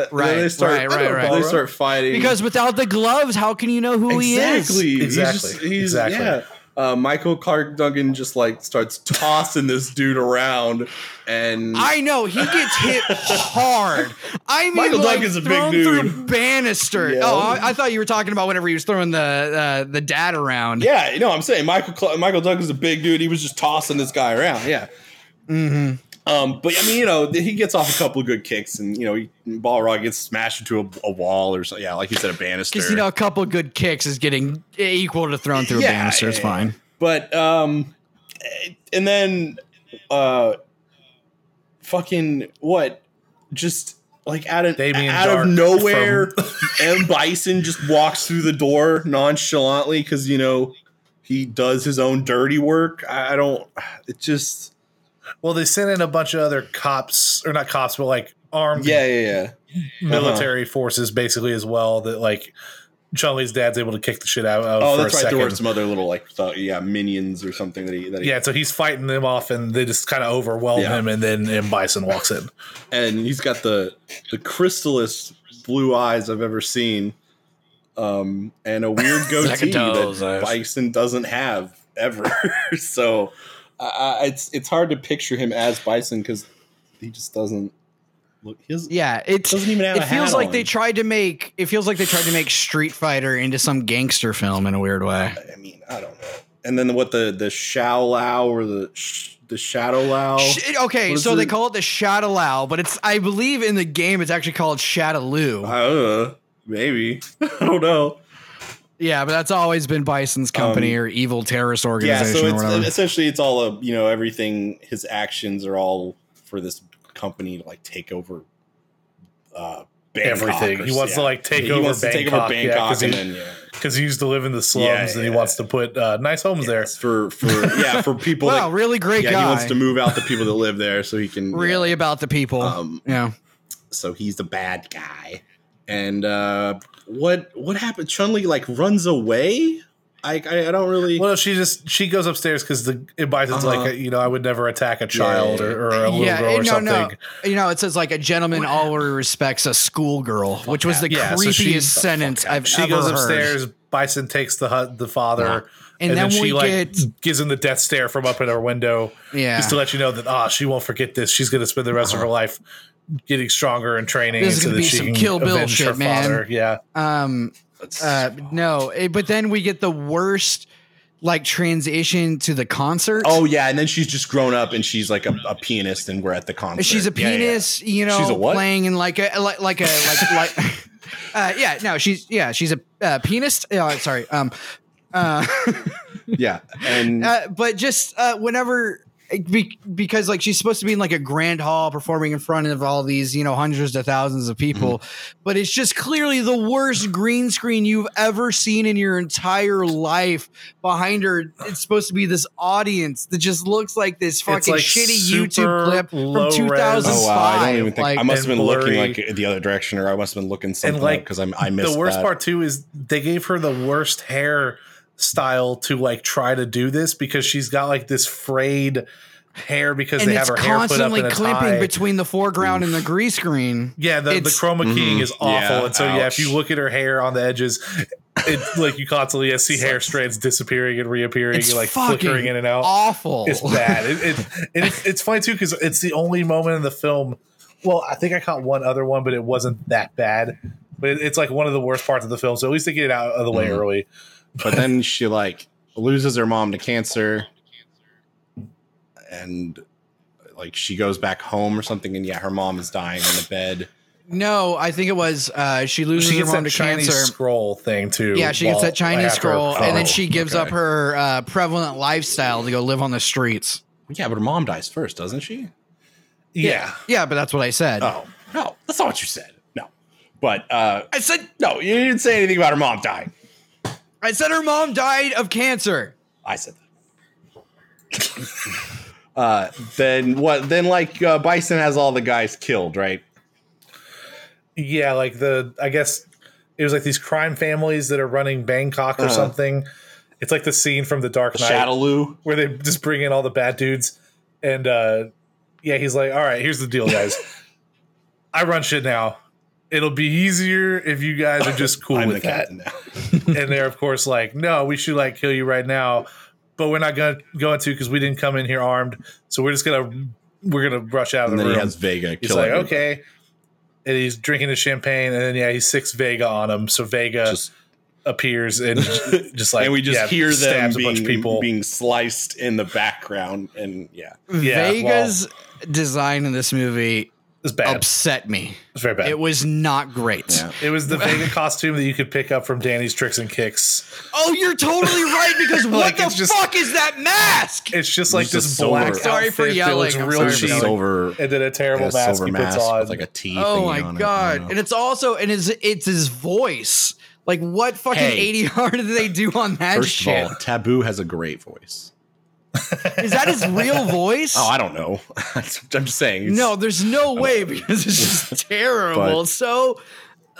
yeah. Right, they start, right, right, right. They start fighting Because without the gloves, how can you know who he is? exactly, He's Exactly. just- he's- Exactly. Yeah. Uh, Michael Clarke Duncan just like starts tossing this dude around, and I know he gets hit hard. I mean, Michael like Duncan's a big dude. through banister. Yeah. Oh, I, I thought you were talking about whenever he was throwing the uh, the dad around. yeah, you know, I'm saying Michael Cl- Michael Duncan's a big dude. He was just tossing this guy around. Yeah. hmm Um, but I mean, you know, he gets off a couple of good kicks, and you know, he, Balrog gets smashed into a, a wall or something. Yeah, like you said, a banister. Because you know, a couple of good kicks is getting equal to thrown through Yeah, a banister. It's yeah, fine. But um, and then uh, fucking what? Just like out of Damien out of Dark nowhere, M Bison just walks through the door nonchalantly because you know he does his own dirty work. I, I don't. It just Well, they sent in a bunch of other cops, or not cops, but like armed yeah yeah yeah. military forces, basically as well. That like Chun Li's dad's able to kick the shit out of. Oh, for that's a right. second. There were some other little like th- yeah minions or something that he that he Yeah, so he's fighting them off, and they just kind of overwhelm Yeah. him, and then M Bison walks in. and he's got the the crystalest blue eyes I've ever seen, um, and a weird goatee Second that Bison doesn't have ever. so uh, it's it's hard to picture him as Bison because he just doesn't look. Has, Yeah, it Doesn't even have It feels like on. they tried to make. It feels like they tried to make Street Fighter into some gangster film in a weird way. I mean, I don't know. And then what the the Shao Lao or the sh- the Shadow Lao? Sh- okay, so they call it the Shadow Lao, but it's I believe in the game it's actually called Shadaloo. Know. Maybe I don't know. Yeah, but that's always been Bison's company Um, or evil terrorist Yeah, organization so or it's whatever. essentially it's all a you know everything. His actions are all for this company to like take over. Uh, Bangkok Everything. He wants to, like, take he over wants to take over Bangkok, yeah, Bangkok, 'cause he- because he used to live in the slums, Yeah, and he wants to put uh, nice homes there. For for yeah for people. wow, that, really great yeah, guy. he wants to move out the people that live there so he can really about the people. Um, yeah. so he's the bad guy. And uh, what what happened? Chun Li like runs away. I I, I don't really. Well, she just she goes upstairs because the M Bison's Uh-huh. like, you know, I would never attack a child yeah. or, or a little yeah, girl or no, something. no. You know, it says like a gentleman always respects a schoolgirl, which was the Yeah, so creepiest she- sentence I've ever heard. She ever goes heard. upstairs. Bison takes the hu- the father, And then she we like get- gives him the death stare from up in her window, Yeah. just to let you know that ah, she won't forget this. She's going to spend the rest of her life getting stronger and training. This is so gonna be some Kill Bill avenge shit, man. father. Yeah, Um, uh, no, eh, but then we get the worst like transition to the concert. oh yeah, and then she's just grown up and she's like a, a pianist, and we're at the concert. she's a Yeah, yeah. pianist, you know, She's a what? playing in like a like like a like like. Uh, yeah, no, she's yeah, she's a uh, pianist. Uh, sorry, um, uh, Yeah, and uh, but just uh, whenever be, because like she's supposed to be in like a grand hall performing in front of all these you know hundreds of thousands of people. Mm-hmm. But it's just clearly the worst green screen you've ever seen in your entire life behind her. It's supposed to be this audience that just looks like this fucking like shitty youtube clip from res. 2005 oh wow, I don't even think like, I must have and been looking like the other direction, or I must have been looking something like, because I'm I missed the worst that. part too is they gave her the worst hair style to like try to do this because she's got like this frayed hair because and they have it's her hair put up constantly in a clipping tie. between the foreground and the green screen Yeah, the, the chroma keying Mhm. is awful, Yeah, and so yeah, if you look at her hair on the edges, it like you constantly see hair strands disappearing and reappearing, it's and like flickering in and out. awful It's bad. It, it, and it's, it's funny too because it's the only moment in the film. Well, I think I caught one other one, but it wasn't that bad. But it, it's like one of the worst parts of the film. So at least they get it out of the way Mhm. early. But then she like loses her mom to cancer and like she goes back home or something and yeah her mom is dying on the bed No, I think it was uh, she loses She her mom that to Chinese cancer. scroll thing too. Yeah, she gets while- that Chinese after- scroll, and then she gives okay. up her uh, prevalent lifestyle to go live on the streets. yeah but her mom dies first doesn't she Yeah, Yeah, but that's what I said. oh no that's not what you said no but uh I said no you didn't say anything about her mom dying I said her mom died of cancer. i said that uh then what then like uh, bison has all the guys killed right yeah. Like the, I guess it was like these crime families that are running Bangkok or Uh-huh. something. It's like the scene from The Dark Knight. Shadaloo. where they just bring in all the bad dudes and uh yeah he's like all right here's the deal guys i run shit now it'll be easier if you guys are just cool I'm with that. now. And they're of course like no we should like kill you right now but we're not gonna going to because we didn't come in here armed. So we're just gonna we're gonna rush out of and the then he room. has vega he's kill like everybody. okay. And he's drinking the champagne and then yeah he's six vega on him. So vega just appears and just like and we just yeah, hear them being, a bunch of people. being sliced in the background, and yeah, Yeah, Vega's design in this movie it's bad. upset me. It's very bad. It It, was not great. yeah. was the Vega costume that you could pick up from Danny's Tricks and Kicks. Oh, you're totally right because what the it's just- fuck is that mask? It's just like It's just this silver. black Sorry for outfit that yelling. looks I'm real sorry It's for a cheap, silver, and then a terrible yeah, mask silver he puts mask on. with like a T. Oh thingy my on it. I god! don't And it's also and it's it's his voice. Like what fucking Hey. ADR did they do on that First shit? of all, Taboo has a great voice. Is that his real voice? Oh, I don't know. I'm just saying. no, there's no way because it's just terrible. But- so,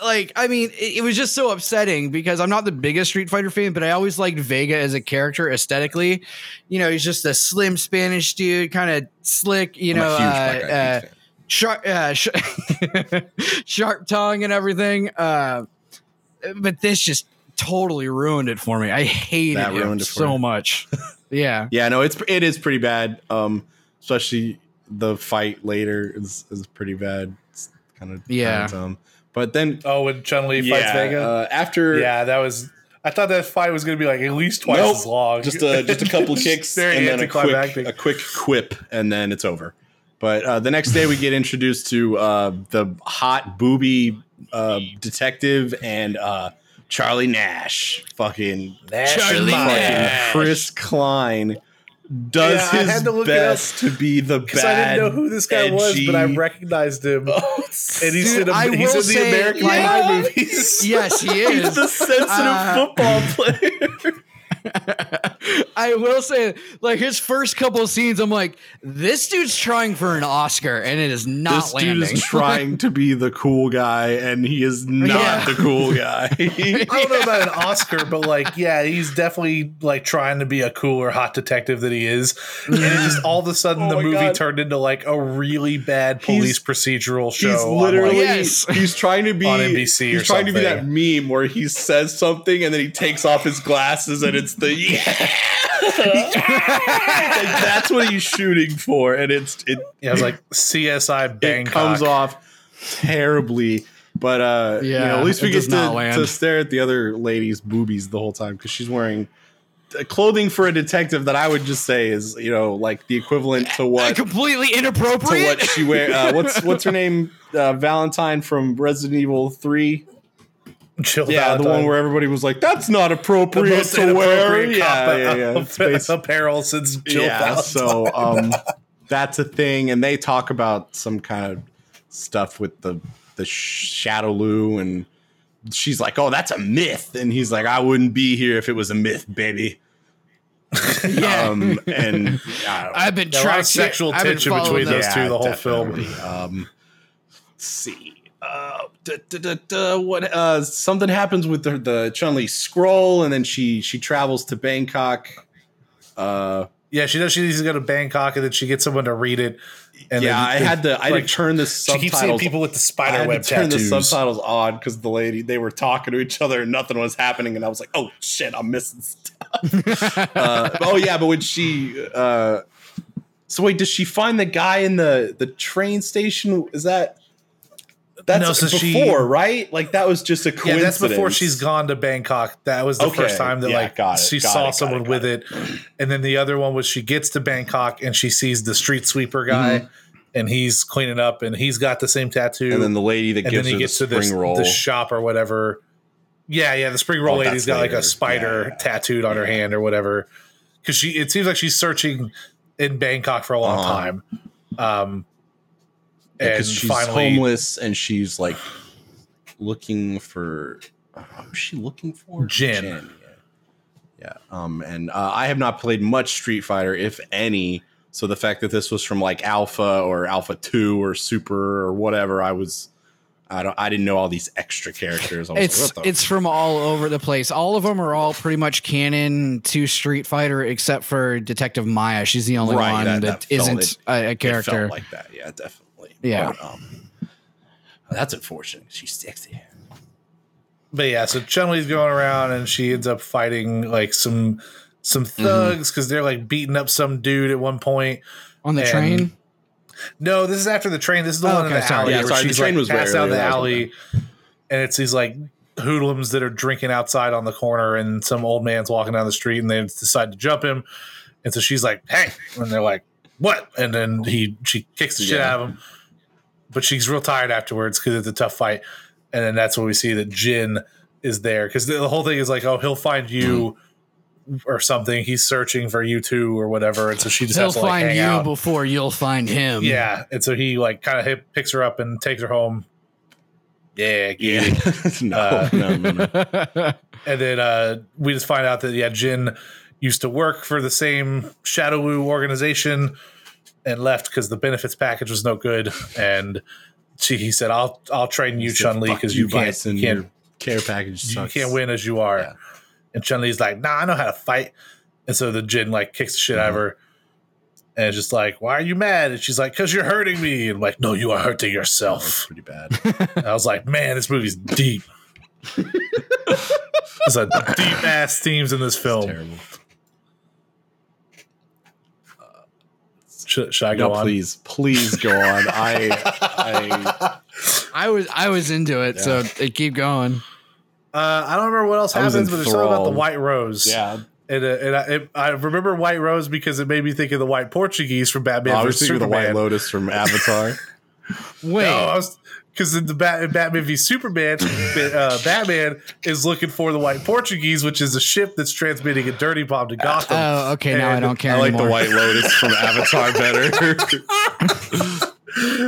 like, I mean, it, it was just so upsetting because I'm not the biggest Street Fighter fan, but I always liked Vega as a character aesthetically. You know, he's just a slim Spanish dude, kind of slick. You I'm know, a huge Black uh, uh, sharp, uh, sh- sharp tongue and everything. Uh, but this just totally ruined it for me. I hated That him ruined it so much. Yeah. Yeah, no, it's it is pretty bad. Um, especially the fight later is is pretty bad. It's kind of Yeah. Um, but then Oh, when Chun Li fights yeah, Vega. uh, after yeah, that was. I thought that fight was going to be like at least twice Nope. as long. just a just a couple kicks Very and then a quick a quick quip and then it's over. But uh, the next day we get introduced to uh, the hot booby uh, detective and uh, Charlie Nash, fucking Charlie fucking Nash. Chris Klein does Yeah, I his had to look it up best to be the because bad. I didn't know who this guy was, but I recognized him. Oh, and he's Dude, in, a, I he's will in the American like- Pie movies. Yes, he is. He's the sensitive Uh, football player. I will say, like his first couple scenes, I'm like, this dude's trying for an Oscar, and it is not this landing. dude is trying to be the cool guy, and he is not Yeah. the cool guy. I don't know about an Oscar, but like, yeah, he's definitely like trying to be a cooler hot detective than he is. And it just all of a sudden Oh the movie God. turned into like a really bad He's- police procedural show. he's on, literally like- Yes. he's trying to be On NBC he's or trying to be that meme where he says something and then he takes off his glasses and it's the yeah. like that's what he's shooting for, and it's it yeah, it was like CSI it comes off terribly. But uh, you Yeah, know, at least we it get to, to stare at the other lady's boobies the whole time because she's wearing uh, clothing for a detective that I would just say is you know like the equivalent to what completely to inappropriate. what she wear. Uh, what's what's her name? Uh, Valentine from Resident Evil Three. Jill Yeah, the one where everybody was like, "That's not appropriate to wear." inappropriate Yeah, yeah, yeah. It's apparel since Jill yeah. Valentine. So um, that's a thing, and they talk about some kind of stuff with the the Shadow Lu, and she's like, "Oh, that's a myth," and he's like, "I wouldn't be here if it was a myth, baby." yeah. Um, and I don't I've been Yeah, a trying sexual tension between those two the whole film. Um, let's see. Uh, duh, duh, duh, what? Uh, something happens with the, the Chun Li scroll, and then she she travels to Bangkok. Uh, yeah, she knows she needs to go to Bangkok, and then she gets someone to read it. And yeah, I had to. I had like, to turn the She keeps seeing subtitles. people with the spider web turn tattoos. the subtitles on because the lady they were talking to each other and nothing was happening, and I was like, "Oh shit, I'm missing stuff." uh, oh yeah, but when she, uh, so wait, does she find the guy in the the train station? Is that that's No, so before, she- right? Like that was just a Yeah, coincidence. that's before she's gone to Bangkok. That was the Okay, first time that yeah, like it, she saw it, someone it, with it. And then the other one was she gets to Bangkok and she sees the street sweeper guy Mm-hmm. and he's cleaning up and he's got the same tattoo. And then the lady that and gives then he her the gets to spring this roll. the shop or whatever. Yeah, yeah, the spring roll Oh, lady's got like a spider Yeah. tattooed on her hand or whatever. Because she it seems like she's searching in Bangkok for a long Uh-huh. time. Um and because she's finally homeless and she's like looking for uh, what was she looking for Gen. yeah. yeah um and uh, i have not played much street fighter if any so the fact that this was from like alpha or alpha 2 or super or whatever i was i don't i didn't know all these extra characters I was It's like, it's from all over the place. All of them are all pretty much canon to Street Fighter, except for Detective Maya. She's the only Right, one that- that, that felt- isn't it- a, a it felt character. like that yeah definitely Yeah. But, um, that's unfortunate she's sexy but yeah, so Chun Li's going around and she ends up fighting like some some Mm-hmm. thugs because they're like beating up some dude at one point. On the And- train, No, this is after the train. This is the Oh, one in the sorry. alley Yeah, where sorry, the she's train like was way passed down the earlier. That was alley, and it's these like hoodlums that are drinking outside on the corner, and some old man's walking down the street, and they decide to jump him. And so she's like, "Hey!" and they're like, "What?" And then he she kicks the shit Yeah. out of him, but she's real tired afterwards because it's a tough fight. And then that's when we see that Gen is there because the, the whole thing is like, "Oh, he'll find you." Or something. He's searching for you too, or whatever. And so she just He'll has to like find hang you out. before you'll find him. Yeah, and so he like kind of picks her up and takes her home. Yeah, Yeah. yeah. no, Uh, no, no, no. And then uh, we just find out that yeah, Gen used to work for the same Shadow Wu organization and left because the benefits package was no good. And she he said, "I'll I'll train you, Chun Li, because you can't you can't care package you can't win as you are." Yeah. And Chun Li's like, "Nah, I know how to fight." And so the Gen like kicks the shit out of her. And it's just like, why are you mad? And she's like, because you're hurting me. And I'm like, no, you are hurting yourself. pretty bad. I was like, man, this movie's deep. There's a deep ass themes in this film. Should, should I go No, on? please, please go on. I, I, I was I was into it, so keep going. Uh, I don't remember what else I happens, but there's something about the. White Rose. yeah. And, uh, and I, it, I remember White Rose because it made me think of the White Portuguese from Batman Oh, I was thinking of the Superman. White Lotus from Avatar. Wait, No, I was because in the Bat, Batman v Superman, uh, Batman is looking for the White Portuguese, which is a ship that's transmitting a dirty bomb to Gotham. oh, okay, now I don't care I like anymore. the White Lotus from Avatar better.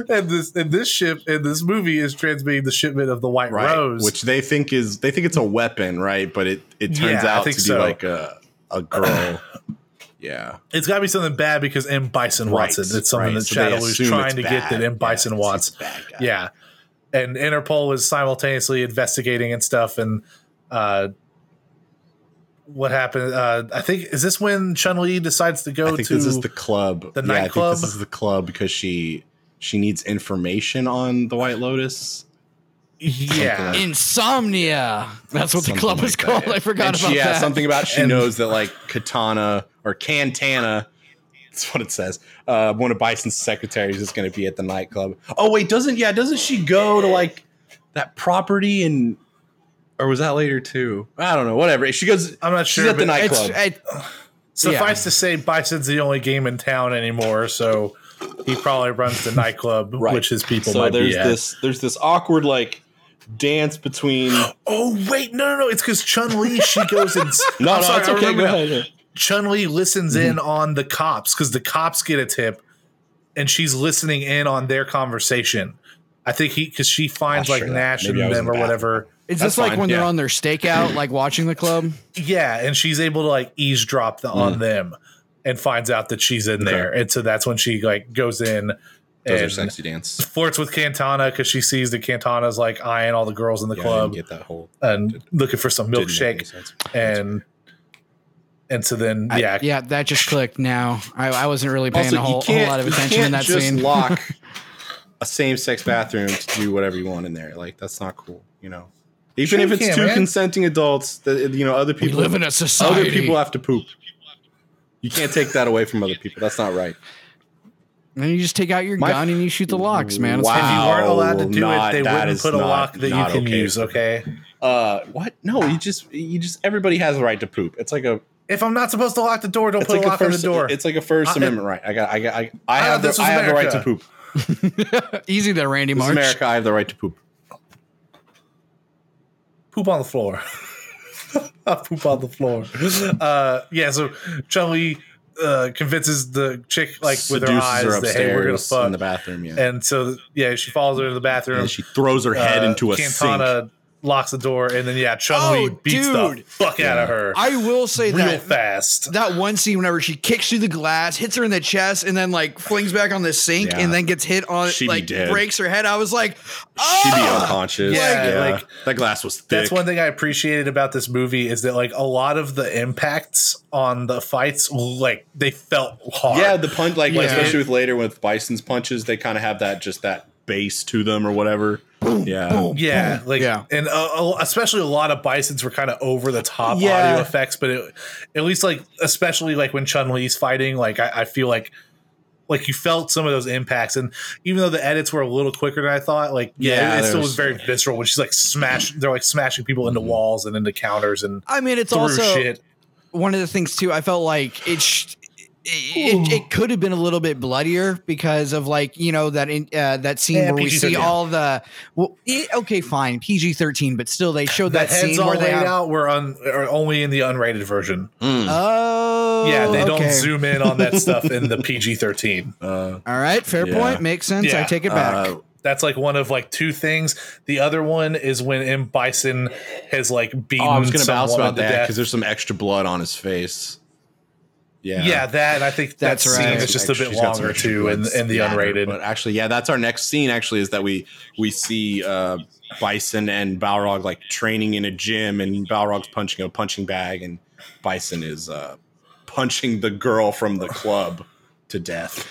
and this and this ship in this movie is transmitting the shipment of the White right, Rose, which they think is they think it's a weapon, right? But it it turns Yeah, out to be so. like a a girl. yeah, it's got to be something bad because M Bison wants Right, it. It's something right. that So Shadow is trying it's to get that M Bison Yeah, wants. it's a bad guy. Yeah. And Interpol is simultaneously investigating and stuff. And uh, what happened? Uh, I think, is this when Chun Li decides to go I think to. this is the club. the yeah, I nightclub? think this is the club because she she needs information on the White Lotus. yeah. like- Insomnia. That's what the Something club was like that, called. yeah. I forgot And about she, yeah, that. something about she And- knows that like Katana or Cantana. That's what it says. Uh, one of Bison's secretaries is going to be at the nightclub. Oh wait, doesn't yeah? Doesn't she go to like that property and or was that later too? I don't know. Whatever. She goes. I'm not She's sure. at the nightclub. it, Suffice to say, Bison's the only game in town anymore. So he probably runs the nightclub, Right. which his people so might there's be at. this there's this awkward like dance between. Oh, wait. No, no, no. It's because Chun Li, she goes and. No, I'm no, sorry, it's okay. Go ahead. Chun Li listens in on the cops because the cops get a tip, and she's listening in on their conversation. I think he because she finds like sure. Nash Maybe and them or the whatever. is That's this like fine, when they're on their stakeout, like watching the club? Yeah, and she's able to like eavesdrop the, on them and finds out that she's in Mm. Okay. there, and so that's when she like goes in Those are and sexy dance. flirts with Cantana because she sees that Cantana's like eyeing all the girls in the Yeah, club get that whole and looking for some didn't make any milkshake, and and so then I- yeah, yeah, that just clicked now. I, I wasn't really paying Also, a, whole, you can't, whole lot of you attention in can't that just scene. lock a same-sex bathroom to do whatever you want in there. Like that's not cool, you know. Even Sure if it's can, two man. consenting adults, that you know, other we people live in a society. other people have to poop. You can't take that away from other people. That's not right. and you just take out your My- gun and you shoot the locks, man. It's Wow. if you weren't allowed to do not- it, they that wouldn't put a not- lock that you can okay. use. Okay. Uh, what? No, you just you just everybody has the right to poop. It's like a If I'm not supposed to lock the door, don't it's put like a a lock on the door. it's like a First I- Amendment right. I got I got I, I I have thought the, this was I have the right to poop. Easy there, Randy This Marsh. America. I have the right to poop. poop on the floor. I poop on the floor. Uh, yeah, so Chun uh, convinces the chick like with her eyes her that hey, we're gonna fuck. in the bathroom. Yeah, and so yeah, she follows her into the bathroom. and she throws her head Uh, into a sink. Cantana locks the door, and then yeah, Chun Li Oh, beats the dude. fuck out of her I will say that real that fast. that one scene whenever she kicks through the glass, hits her in the chest, and then like flings back on the sink, Yeah. and then gets hit on She'd be like dead. breaks her head. I was like, She'd be oh! unconscious. Yeah, Yeah, like- that glass was thick. That's one thing I appreciated about this movie is that like a lot of the impacts on the fights, like they felt hard. Yeah, the punch, like Yeah. especially with later with Bison's punches, they kind of have that just that base to them or whatever. Yeah, Yeah, like Yeah. and uh, uh, especially a lot of Bisons were kind of over the top Yeah. audio effects, but it, at least like especially like when Chun Li's fighting, like I, I feel like like you felt some of those impacts, and even though the edits were a little quicker than I thought, like yeah, Yeah, it, it still was very visceral. When she's like smash, they're like smashing people into walls and into counters and I mean, it's also shit. one of the things too. I felt like it. Sh- it, it could have been a little bit bloodier because of like you know that in, uh, that scene Yeah, where we see all the well, eh, okay fine PG thirteen but still they showed The that heads scene all where they laid have, out were on are only in the unrated version. Mm. oh yeah, they don't okay. zoom in on that stuff in the PG thirteen. Uh, all right fair Yeah. point makes sense I take it back uh, That's like one of like two things. The other one is when M Bison has like beaten. oh, I was going to bounce about that because there's some extra blood on his face. Yeah. Yeah, that I think that That's scene right. is just a bit She's got some longer too in, blood in the splatter, unrated. But actually, yeah, that's our next scene. Actually, is that we we see uh, Bison and Balrog like training in a gym, and Balrog's punching a punching bag, and Bison is uh, punching the girl from the club to death.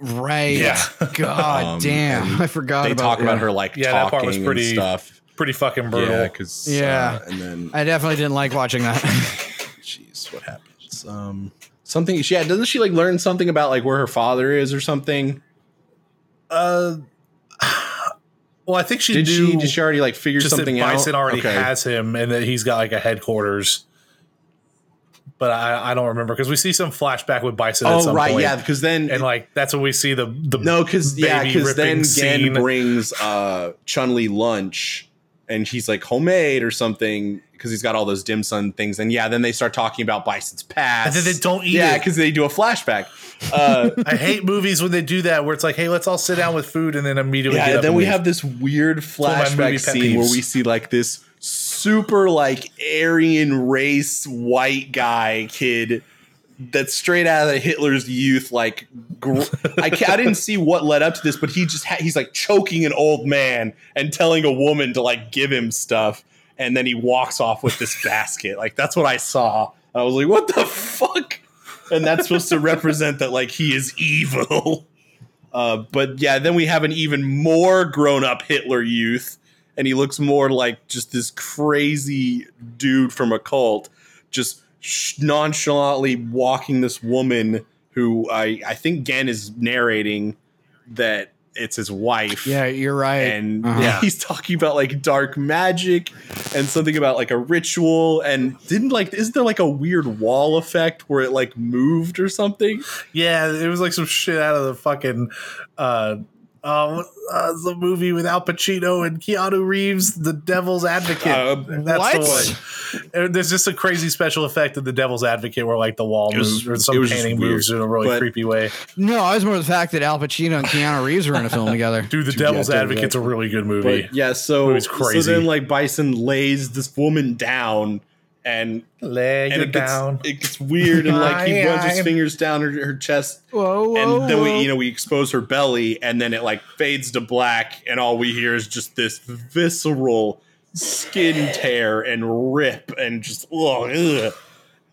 right Yeah. God Um, damn I forgot They about talk about her like Yeah, that part was pretty and stuff. Pretty fucking brutal. Yeah, because Yeah. and then I definitely didn't like watching that jeez, what Um, something. She yeah, doesn't she like learn something about like where her father is or something? Uh, well, I think she Did she? Did she already like figure just that something out? Bison already Okay. has him, and that he's got like a headquarters. But I, I don't remember because we see some flashback with Bison. at Oh some right, point, yeah, because then and like that's when we see the the No, because yeah, because then scene. brings uh, Chun Li lunch, and he's like homemade or something because he's got all those dim sum things. And yeah, then they start talking about Bison's past, And then they don't eat Yeah, because they do a flashback. Uh, I hate movies when they do that, where it's like, hey, let's all sit down with food, and then immediately yeah, then we leave. have this weird one of my movie flashback scene where we see like this super like Aryan race white guy kid that's straight out of Hitler's youth. Like, gr- I, I didn't see what led up to this, but he just ha- he's like choking an old man and telling a woman to like give him stuff, and then he walks off with this basket. Like that's what I saw. I was like, what the fuck? And that's supposed to represent that like he is evil. Uh, but yeah, then we have an even more grown up Hitler youth, and he looks more like just this crazy dude from a cult, just nonchalantly walking this woman who I, I think Gen is narrating that it's his wife. yeah you're right And Uh-huh. yeah, he's talking about like dark magic and something about like a ritual. And didn't like, isn't there like a weird wall effect where it like moved or something? Yeah, it was like some shit out of the fucking uh uh, uh the movie with Al Pacino and Keanu Reeves, The Devil's Advocate. Uh, That's what? the one. And There's just a crazy special effect of The Devil's Advocate where like the wall was- moves or some painting moves in a really But- creepy way. no I was more the fact that Al Pacino and Keanu Reeves were in a film together Dude, The Devil's yeah, Devil's Advocate's a really good movie. But yeah, so Movie's so crazy. So then like Bison lays this woman down and Lay and you it gets, down. it gets weird and like he runs his fingers down her, her chest whoa, and then we you know we expose her belly and then it like fades to black and all we hear is just this visceral skin tear and rip and just ugh, ugh.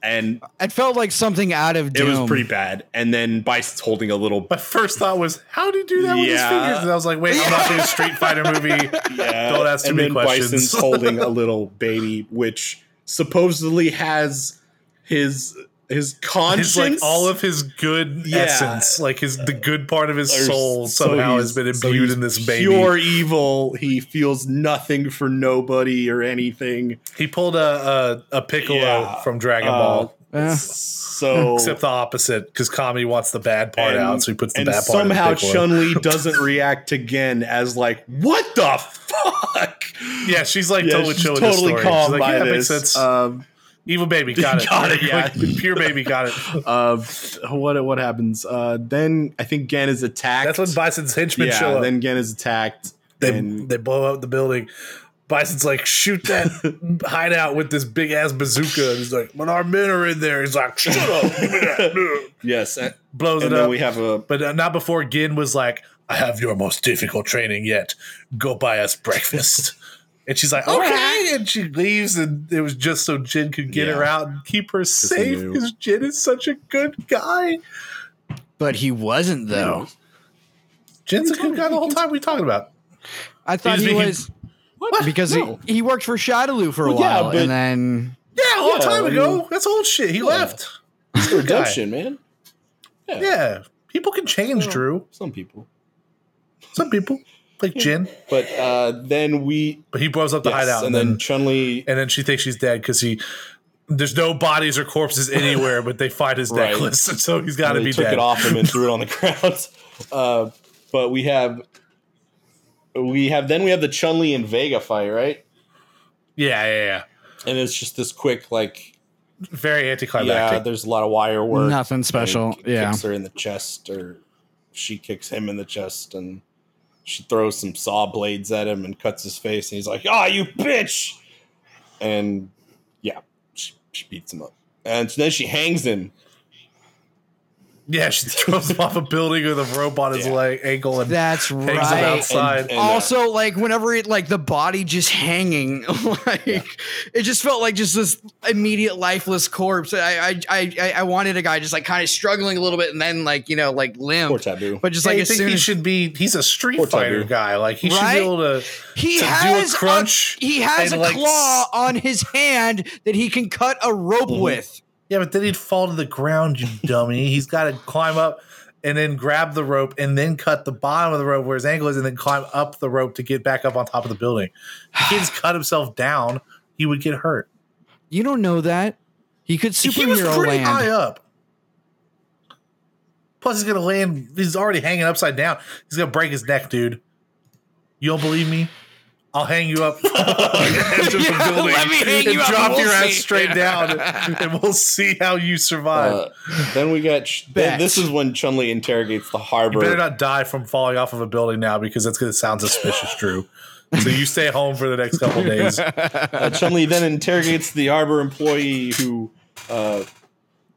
and it felt like something out of it was pretty bad and then Bison's holding a little My first thought was, how did he do that with his fingers? And I was like, wait, I'm watching a Street Fighter movie. Yeah, Don't ask too and many then questions. Bison's holding a little baby, which supposedly has his his conscience. His like all of his good Yeah. essence, like his the good part of his or soul somehow he's- has been imbued he's in this baby. Pure evil. He feels nothing for nobody or anything. He pulled a a, a Piccolo Yeah. from Dragon Uh, Ball, Yeah. So except the opposite because Kami wants the bad part and, out, so he puts the and bad part. somehow Chun Li doesn't react again as like what the fuck. yeah, she's like Yeah, totally she's chilling. totally the story. calm She's like, by yeah, that this. makes sense. Um, Evil baby, got it. Got it, yeah. pure baby, got it. uh, what what happens? Uh, then I think Gen is attacked. That's when Bison's henchmen show up. then Gen is attacked. they and they blow up the building. Bison's like, shoot that hideout with this big ass bazooka. And he's like, when our men are in there, he's like, shut up, give me that. yes, and, Blows and it then up. we have a but uh, not before Gin was like, I have your most difficult training yet. Go buy us breakfast. and she's like, okay. And she leaves, and it was just so Jin could get Yeah. her out and keep her safe because Jin is such a good guy. but he wasn't though. Jin's a good guy the whole time we talking about. I thought He he, was- was what? because No. he, he worked for Shadaloo for a Well, yeah, while, but- and then Yeah, a long Yeah, time I ago. mean- That's old shit. He left. It's redemption, man. Yeah. People can change, Oh. Drew. Some people. Some people like Jin, But uh, then we but he blows up the yes, hideout, and then Chun Li. and then she thinks she's dead because he there's no bodies or corpses anywhere, but they find his Right. necklace, so he's got to be took dead. it off him and threw it on the ground. Uh, but we have we have then we have the Chun Li and Vega fight, right? Yeah, yeah, yeah. And it's just this quick like Very anticlimactic. yeah, there's a lot of wire work. Nothing special. And he Yeah. kicks her in the chest, or she kicks him in the chest, and she throws some saw blades at him and cuts his face, and he's like, "Ah, you bitch!" And yeah, she, she beats him up, and then she hangs him. Yeah, she throws him off a building with a rope on his Yeah. leg ankle and That's hangs him right. outside. And, uh, also, like whenever it like the body just hanging, like it just felt like just this immediate lifeless corpse. I I I, I- I wanted a guy just like kind of struggling a little bit and then like you know like Poor limp, taboo. but just like you as think soon he as should be? He's a street fighter guy. Like he should be able to. he to do a has crunch he has a like, claw on his hand that he can cut a rope Mhm. with. Yeah, but then he'd fall to the ground, you dummy. He's got to climb up and then grab the rope and then cut the bottom of the rope where his ankle is and then climb up the rope to get back up on top of the building. If he just cut himself down, he would get hurt. You don't know that he could he was superhero pretty land. high up. Plus, he's gonna land. He's already hanging upside down. He's gonna break his neck, dude. You don't believe me? I'll hang you up the edge of the Yeah, building let me hang and you up drop we'll your ass straight down, and we'll see how you survive. Uh, then we got. Ch- Bet. this is when Chun Li interrogates the You harbor. better not die from falling off of a building now because that's going to sound suspicious, Drew. So you stay home for the next couple days. uh, Chun Li then interrogates the harbor employee who uh,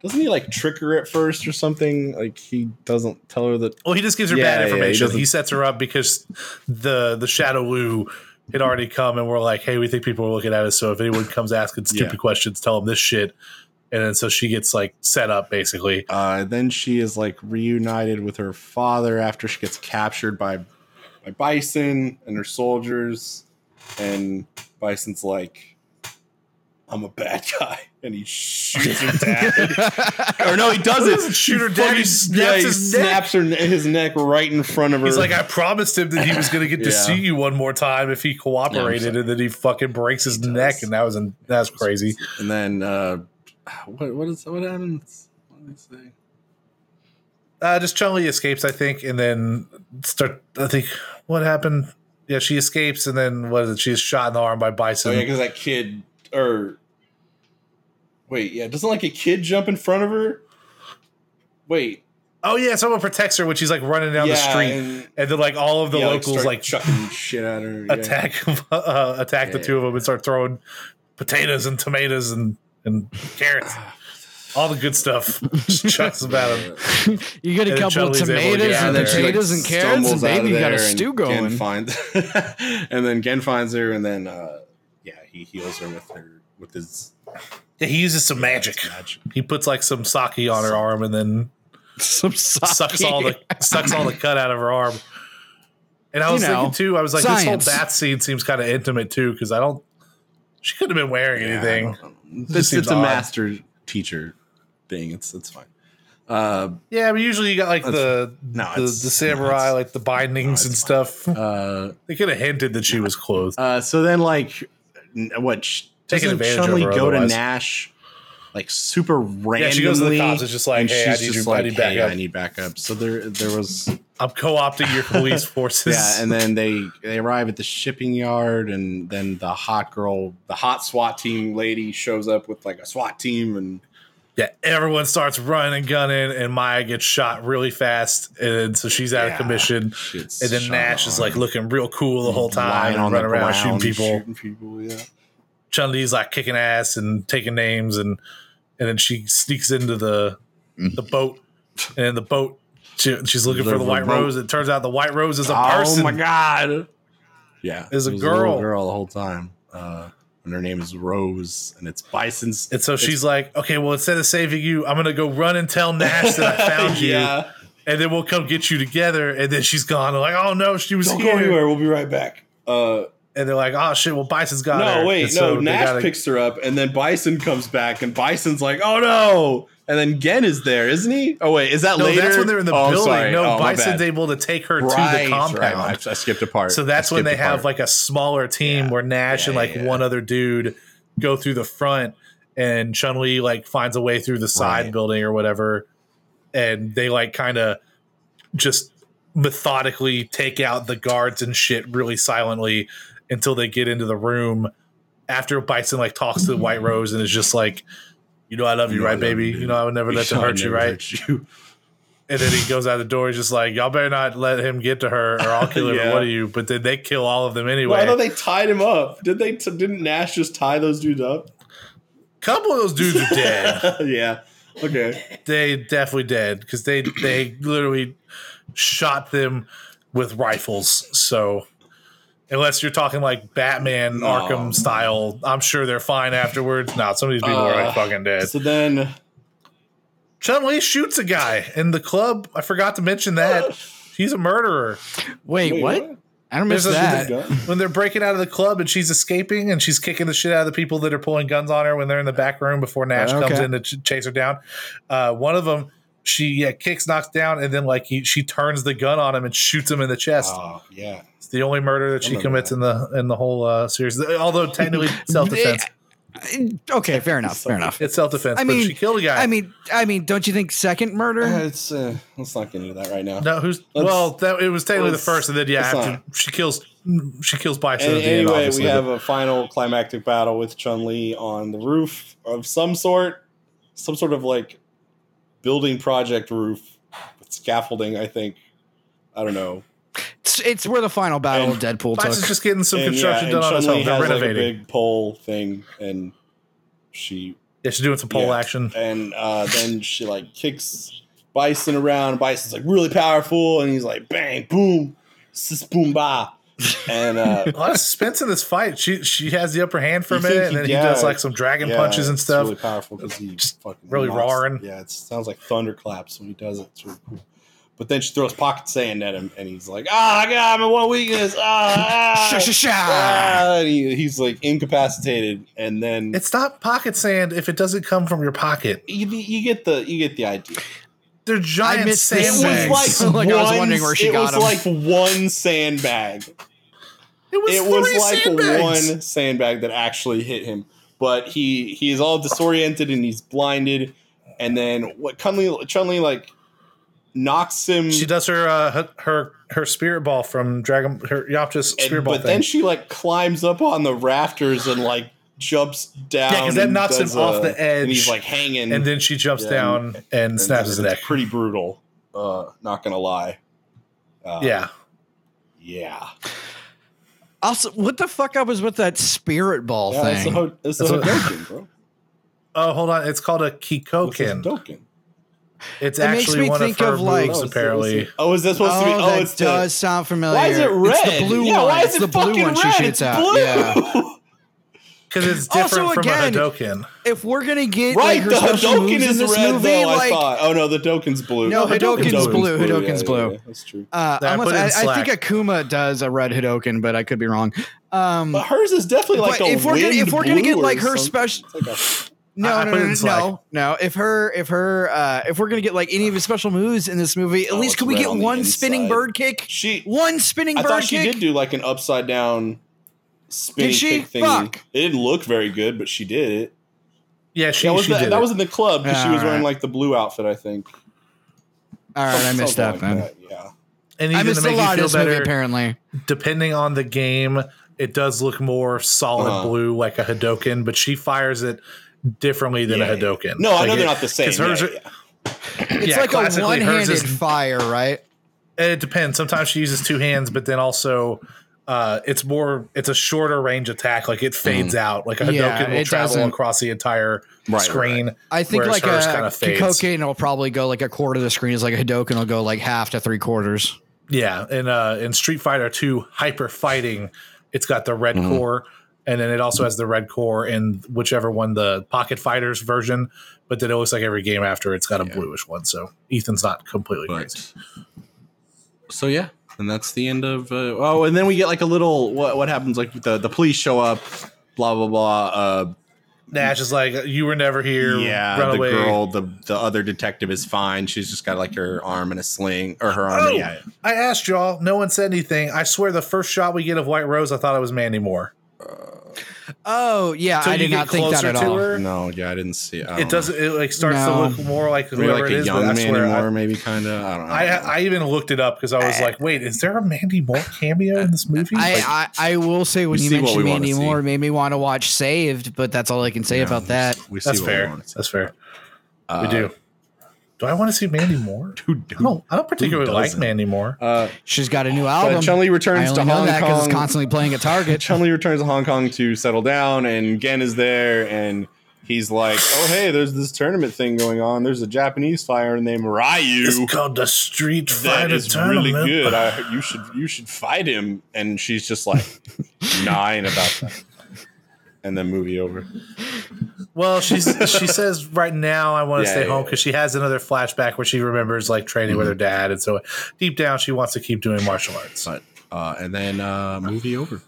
doesn't he like trick her at first or something? Like he doesn't tell her that. Well, he just gives her Yeah, bad yeah, he information. he, sets her up because the the Shadaloo had already come, and we're like, "Hey, we think people are looking at us. So if anyone comes asking stupid Yeah. questions, tell them this shit." And then so she gets like set up basically. Uh, then she is like reunited with her father after she gets captured by by Bison and her soldiers, and Bison's like, "I'm a bad guy," and he shoots her dad. or no, he doesn't. doesn't shoot her dad, he snaps he his neck. snaps her his neck right in front of her. He's like, I promised him that he was going to get to Yeah. see you one more time if he cooperated, sorry. and then he fucking breaks his neck, and that was that was crazy. and then uh, what what is what happens? What did they say? Uh, just Chun Li escapes, I think, and then start. I think what happened. Yeah, she escapes, and then what is it? She's shot in the arm by Bison. Oh yeah, because that kid or wait, yeah, doesn't like a kid jump in front of her? Wait, Oh yeah, someone protects her when she's like running down the street, and, and- then like all of the yeah, locals start like, chucking shit at her. yeah. attack uh, attack the Yeah. two of them and start throwing potatoes and tomatoes and and carrots, all the good stuff. Just chucks them at him. You get a And couple of Chun-Li's to tomatoes and out and then there. she, like, potatoes and carrots, and stumbles baby, you got a there, and stew Gen going. finds, and then Gen finds her, and then uh, yeah, he heals her with her with his Yeah, he uses some magic. magic. He puts like some sake on her arm and then Some sucks all the sucks all the cut out of her arm. And I You was know, thinking too. I was like, this whole bath scene seems kind of intimate too because I don't. She couldn't have been wearing anything. Yeah, I don't. It's, a odd. master teacher thing. It's it's fine. Uh, Yeah, but usually you got like the no, the, the samurai, no, like the bindings no, and stuff. uh, They could have hinted that she was clothed. uh, so then like what? Taking Doesn't advantage Chun Li of her go to. Nash like super randomly? Yeah, she goes to the cops. It's just like, and hey, I need, just you, I like, hey, backup. I need backup. So there, there was I'm co-opting your police forces. yeah, and then they they arrive at the shipping yard, and then the hot girl, the hot SWAT team lady, shows up with like a SWAT team, and yeah, everyone starts running and gunning, and Maya gets shot really fast, and so she's out Yeah, of commission. And then Nash is like looking real cool the whole time, on running around shooting people. shooting people. Yeah, Chun Li's like kicking ass and taking names, and and then she sneaks into the the boat, and in the boat she, she's looking for the white boat. rose. It turns out the white rose is a oh person. Oh my god, yeah, Is a it was little girl. girl the whole time, uh, and her name is Rose, and it's Bison's. And so she's like, okay, well, instead of saving you, I'm gonna go run and tell Nash that I found you, and then we'll come get you together. And then she's gone. They're like, oh no, she was don't here. go anywhere. We'll be right back. Uh, And they're like, oh shit, well, Bison's got her. no, wait, And no. Nash gotta- picks her up, and then Bison comes back, and Bison's like, "Oh no!" and then Gen is there, isn't he? Oh wait, is that No, later? that's when they're in the Oh, building. No, Oh, Bison's able to take her Right, to the compound. I, I skipped a part. So that's when they have part. like a smaller team Yeah. where Nash Yeah, and like yeah, one other dude go through the front, and Chun Li like finds a way through the side Right. building or whatever, and they like kind of just methodically take out the guards and shit really silently until they get into the room. After Bison like talks to White Rose and is just like, "You know I love you, know right, baby? you, You know I would never let them hurt you, right?" hurt you. And then he goes out the door. He's just like, "Y'all better not let him get to her, or I'll kill him. Yeah. What are you?" But then they kill all of them anyway. Well, I thought they tied him up. Did they? didn't Nash just tie those dudes up? couple of those dudes are dead. yeah. Okay. they definitely dead because they they literally shot them with rifles. So unless you're talking like Batman No. Arkham style, I'm sure they're fine afterwards. No, some of these people are Uh, like fucking dead. So then, Chun Li shoots a guy in the club. I forgot to mention that he's a murderer. Wait, Wait, what? what? I don't miss There's that. when they're breaking out of the club and she's escaping and she's kicking the shit out of the people that are pulling guns on her when they're in the back room before Nash Okay. comes in to ch- chase her down. Uh, one of them, she yeah, kicks, knocks down, and then like he, she turns the gun on him and shoots him in the chest. oh yeah. It's the only murder that she remember commits in the in the whole uh, series. Although technically self defense, Okay, fair enough. Fair enough. it's self defense. I but mean, she killed a guy. I mean, I mean, don't you think second murder? Uh, it's uh, let's not get into that right now. no, who's let's- well? That it was technically the first, and then yeah, after not. she kills she kills Bison. And at the end, anyway, we have a final climactic battle with Chun Li on the roof of some sort, some sort of like building project roof with scaffolding. I think. I don't know. It's, it's where the final battle And of Deadpool Bison's took. just getting some And, construction yeah, and done on his home. They're has like a big pole thing, and she yeah, she's doing some pole Yeah. action. and uh, then she like kicks Bison around. Bison's like really powerful, and he's like bang, boom, sis, boom, ba, and uh, a lot of suspense in this fight. She she has the upper hand for a You think minute, and then yeah, he does like some dragon yeah, punches and it's stuff. Really powerful because he Just fucking really knocks- roaring. Yeah, it sounds like thunderclaps when he does it. It's really cool. But then she throws pocket sand at him, and he's like, "Ah, I got my one weakness. Ah, ah, Sha sha sha. ah," and he, he's like incapacitated, and then It's not pocket sand if it doesn't come from your pocket. you, you get the you get the idea. They're giant missed the It sandbags. was like, Like, I was wondering where she got it got was 'em. like one sandbag. It was, it was three like sandbags. one sandbag that actually hit him. But he he is all disoriented and he's blinded. And then what Chun Li Chun Li like knocks him. She does her uh, her- her her spirit ball from Dragon her Yamcha's and- spirit ball but thing. then she like climbs up on the rafters and like jumps down. Yeah, because that knocks him does off a- the edge. And he's like hanging. and then she jumps Yeah, down and, and snaps his neck. Pretty brutal. Uh, not gonna lie. Uh, Yeah, yeah. Also, what the fuck I was with that spirit ball Yeah, it's a, thing? ho- it's a That's what- Hadoken, bro. Oh, hold on. It's called a It's a Kikoken. Hadoken. It's It makes me one think of her of, like- moves, Oh, apparently. Oh, is this supposed to be? Oh, it that it's the, does sound familiar. Why is it red? It's the blue yeah, one. Why is it's it the blue fucking one she red? shoots It's out. blue. Yeah. Because it's Also, different from again, a Hadoken. If we're gonna get Right, like, the special Hadoken in is this red movie, though. like, I thought. Oh no, the Hadoken's blue. No, Hadoken's blue, Yeah, Hadoken's yeah, blue. yeah, that's true. Uh, Yeah, I almost, put it in I, I think Akuma does a red Hadoken, but I could be wrong. Um, But hers is definitely like but a if we're gonna if we're gonna get like her something. special, It's like a- no, I- I no, put no, no, no, no. If her, if her, uh, if we're gonna get like any of his special moves in this movie, at Oh, least it's could we get on one spinning bird kick? she. One spinning I bird thought she did do like an upside down spinning Did she? kick thing. Fuck. It didn't look very good, but she did it. Yeah, she, That was she the, did that it. was in the club because she was Alright. wearing like the blue outfit. I think. All right, I missed that, Something man. that, Yeah. and I even missed to a make lot you of feel this movie. better, Apparently, depending on the game, it does look more solid Uh-huh. blue like a Hadoken, but she fires it differently than Yeah, a yeah. Hadoken. No, I know it- they're not the same. 'cause hers yeah, are- yeah. it's Yeah, like a one-handed is- fire, right? It depends. Sometimes she uses two hands, but then also uh, it's more. It's a shorter range attack. Like it fades out. Like a Hadoken Yeah, will travel doesn't- across the entire Right, screen. I think like hers a kinda fades. Kikoken will probably go like a quarter of the screen is like a Hadoken will go like half to three quarters. Yeah, in uh, in Street Fighter Two Hyper Fighting, it's got the Mm-hmm. red core, and then it also has the red core in whichever one the Pocket Fighters version. But then it looks like every game after it's got a bluish one. So Ethan's not completely crazy. So yeah, and that's the end of. Uh, oh, and then we get like a little what what happens like the the police show up, blah blah blah. Uh, Nash is like, "You were never here. yeah, the away." girl, the the other detective is fine. She's just got like her arm in a sling or her arm. Oh, yeah, I asked y'all. No one said anything. I swear, the first shot we get of White Rose, I thought it was Mandy Moore. Oh yeah, Till I did not think that at all. her, no, yeah, I didn't see. I it doesn't. It like starts No. to look more like know. Maybe whoever like it a is. young But I Mandy Moore, I, maybe kind of. I don't know. I, I even looked it up because I was like, "Wait, is there a Mandy Moore cameo in this movie?" Like, I, I, I will say when you mentioned Mandy. Moore, it made me want to watch Saved, but that's all I can say Yeah, about that. We see that's what fair. want see. That's fair. Uh, we do. Do I want to see Mandy Moore? Who, I don't. I don't particularly like doesn't? Mandy Moore. Uh, She's got a new album. Chun Li I returns only to know Hong that Kong. it's constantly playing at Target. Chun Li returns to Hong Kong to settle down, and Gen is there, and he's like, "Oh, hey, there's this tournament thing going on. There's a Japanese fighter named Ryu It's called the Street Fighter is Tournament. really good. I, you should you should fight him." And she's just like, nine about that. And then movie over. Well, she's she says right now I want to Yeah, stay yeah, home because she has another flashback where she remembers like training with her dad, and so deep down she wants to keep doing martial arts. But uh, and then uh, movie over.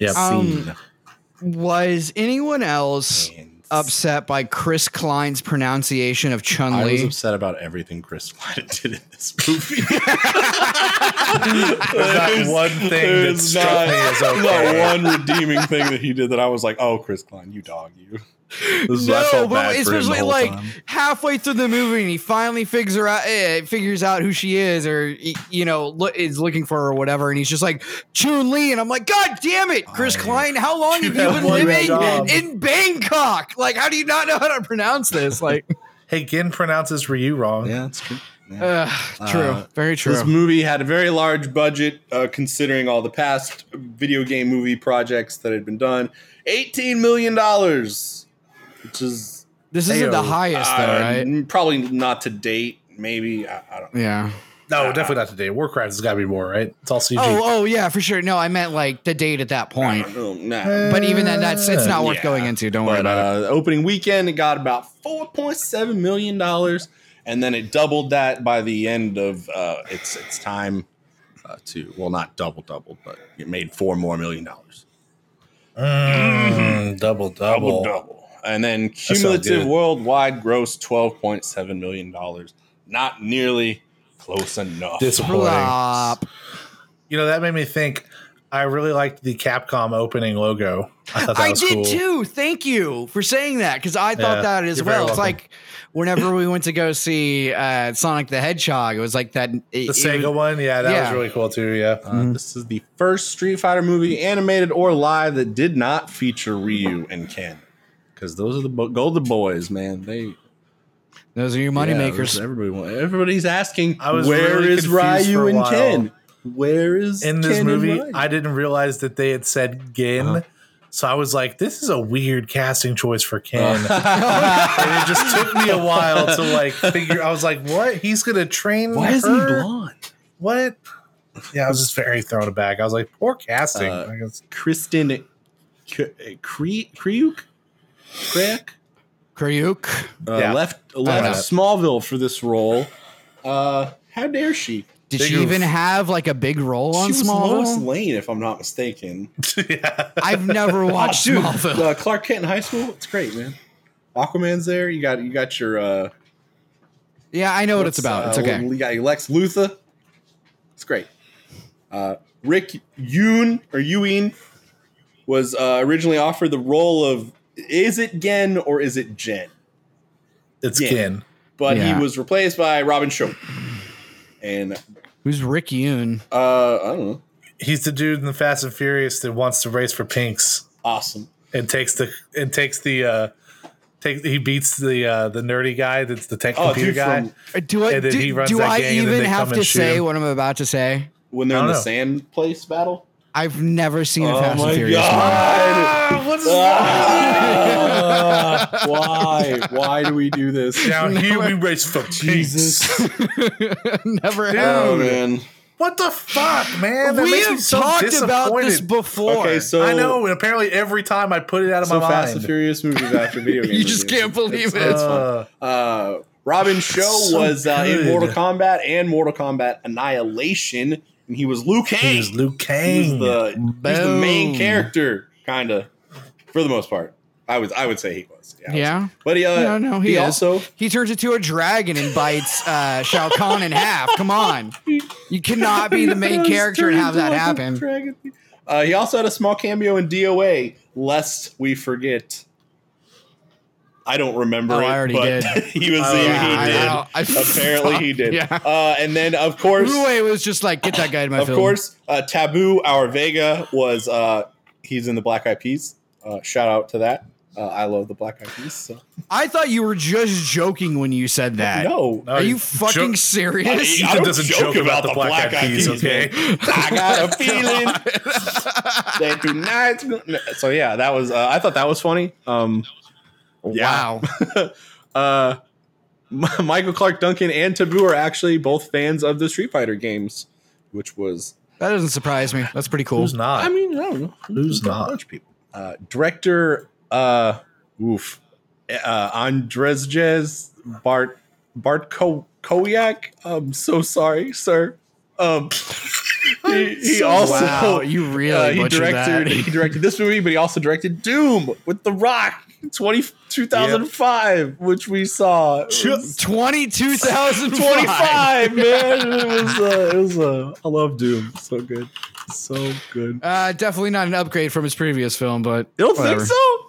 Yeah, Um, Was anyone else And upset by Chris Klein's pronunciation of Chun Lee. I was upset about everything Chris Klein did in this movie. There's not one thing that There's struck not- me as not okay. one redeeming thing that he did that I was like, "Oh, Chris Klein, you dog, you." This No, felt but bad for him the especially like time. halfway through the movie, and he finally figures her out, eh, figures out who she is, or you know, lo- is looking for her or whatever. And he's just like Chun Li, and I'm like, God damn it, Chris I- Klein, how long have you been living job. in Bangkok? Like, how do you not know how to pronounce this? Like, Hey, Gin pronounces Ryu wrong. Yeah, that's true. Yeah. uh, true, Uh, very true. This movie had a very large budget, uh, considering all the past video game movie projects that had been done. Eighteen million dollars, which is this isn't the highest, though, uh, right? Probably not to date. Maybe I, I don't. know. Yeah. No, definitely not today. Warcraft has got to be more, right? It's all CG. Oh, oh, yeah, for sure. No, I meant like the date at that point. Nah. But even then, that's it's not worth Yeah. going into. Don't worry But about it. uh, opening weekend, it got about four point seven million dollars, and then it doubled that by the end of uh, its its time uh, to well, not double double, but it made four more million dollars. Mm, double, double. Double double, and then cumulative worldwide gross twelve point seven million dollars. Not nearly close enough. Disappointing. Flop. You know, that made me think. I really liked the Capcom opening logo. I that I was did cool. too. Thank you for saying that because I thought Yeah, that as well. It's welcome. like whenever we went to go see uh, Sonic the Hedgehog, it was like that. The Sega one, yeah, that Yeah. was really cool too. Yeah, Uh, This is the first Street Fighter movie, animated or live, that did not feature Ryu and Ken. Because those are the bo- golden boys, man. They Those are your money yeah, makers. Everybody, want- everybody's asking, I was where really is confused for Ryu and while. Ken? Where is in this Ken and movie, Ryu? I didn't realize that they had said Gin. Uh-huh. So I was like, "This is a weird casting choice for Ken," and it just took me a while to like figure. I was like, "What? He's gonna train? Why is he blonde? What?" Yeah, I was just very thrown aback. I was like, "Poor casting." Uh, I guess. Kristen K- Kre- Kriuk? Kriuk? Uh, Yeah. left left know. Smallville for this role. Uh, how dare she? Did Big she oof. even have like a big role on she was Lois Lane, if I'm not mistaken. yeah, I've never watched Oh, dude, Smallville. Uh, Clark Kent in high school. It's great, man. Aquaman's there. You got you got your. Uh, Yeah, I know what it's what's, about. It's uh, okay. You got your Lex Luthor. It's great. Uh, Rick Yune or Ewing was uh, originally offered the role of is it Gen or is it Jen? it's Gen. Gin. But Yeah. he was replaced by Robin Shou. And Who's Rick Yune? uh, I don't know. He's the dude in the Fast and Furious that wants to race for pinks Awesome. and takes the and takes the uh take he beats the uh the nerdy guy that's the tech Oh, computer dude, guy. from Uh, Do I do, do I gang and then even have to say him. what I'm about to say? when they're in the know. sand place battle. I've never seen a Oh Fast and Furious movie. Ah, what's Ah, why? Why do we do this? down here we race for Jesus. never Dude. Oh have. man. What the fuck, man? That we makes have so talked about this before. Okay, so I know, and apparently every time I put it out of so my Fast and. Furious movies after video games. You just can't believe it. It's fun. Uh, Uh, Robin Shou So was uh, in. Mortal Kombat and Mortal Kombat Annihilation, and he was Liu Kang. he was Luke He Kang. was the, he was the main character, kind of, for the most part. I was I would say he was. Yeah. Yeah. But he, uh, No, no, he, he also he turns into a dragon and bites uh, Shao Kahn in half. Come on, you cannot be the main character and have that happen. Uh, he also had a small cameo in DOA, lest we forget. I don't remember Oh, it, I already but did. he was Oh, he yeah, I- I did. don't- I- Apparently he did. Yeah. Uh, and then of course, Rue was just like, get that guy to my of film. course, uh, Taboo, our Vega was uh, he's in the Black Eyed Peas. Uh, shout out to that. Uh, I love the Black Eyed Peas. So. I thought you were just joking when you said that. No, No, Are you jo- fucking serious? I Ethan don't doesn't joke about the Black Eyed Peas, okay? I got a feeling that tonight's gonna. So yeah, that was. Uh, I thought that was funny. Um, Yeah. Wow. uh, Michael Clarke Duncan and Taboo are actually both fans of the Street Fighter games, which was. That doesn't surprise me. That's pretty cool. Who's not? I mean, I don't know. Who's A not? bunch of people. Uh, director, uh, oof, uh, Andrzej Bart Bart Ko- Koyak. I'm so sorry, sir. Um, he, he also wow, you really uh, he directed that. he directed this movie, but he also directed Doom with The Rock. 20, 2005, which we saw. It was Twenty-two thousand 25, man. It was, uh, it was, uh, I love Doom. So good. So good. Uh, definitely not an upgrade from his previous film, but You don't whatever. think so?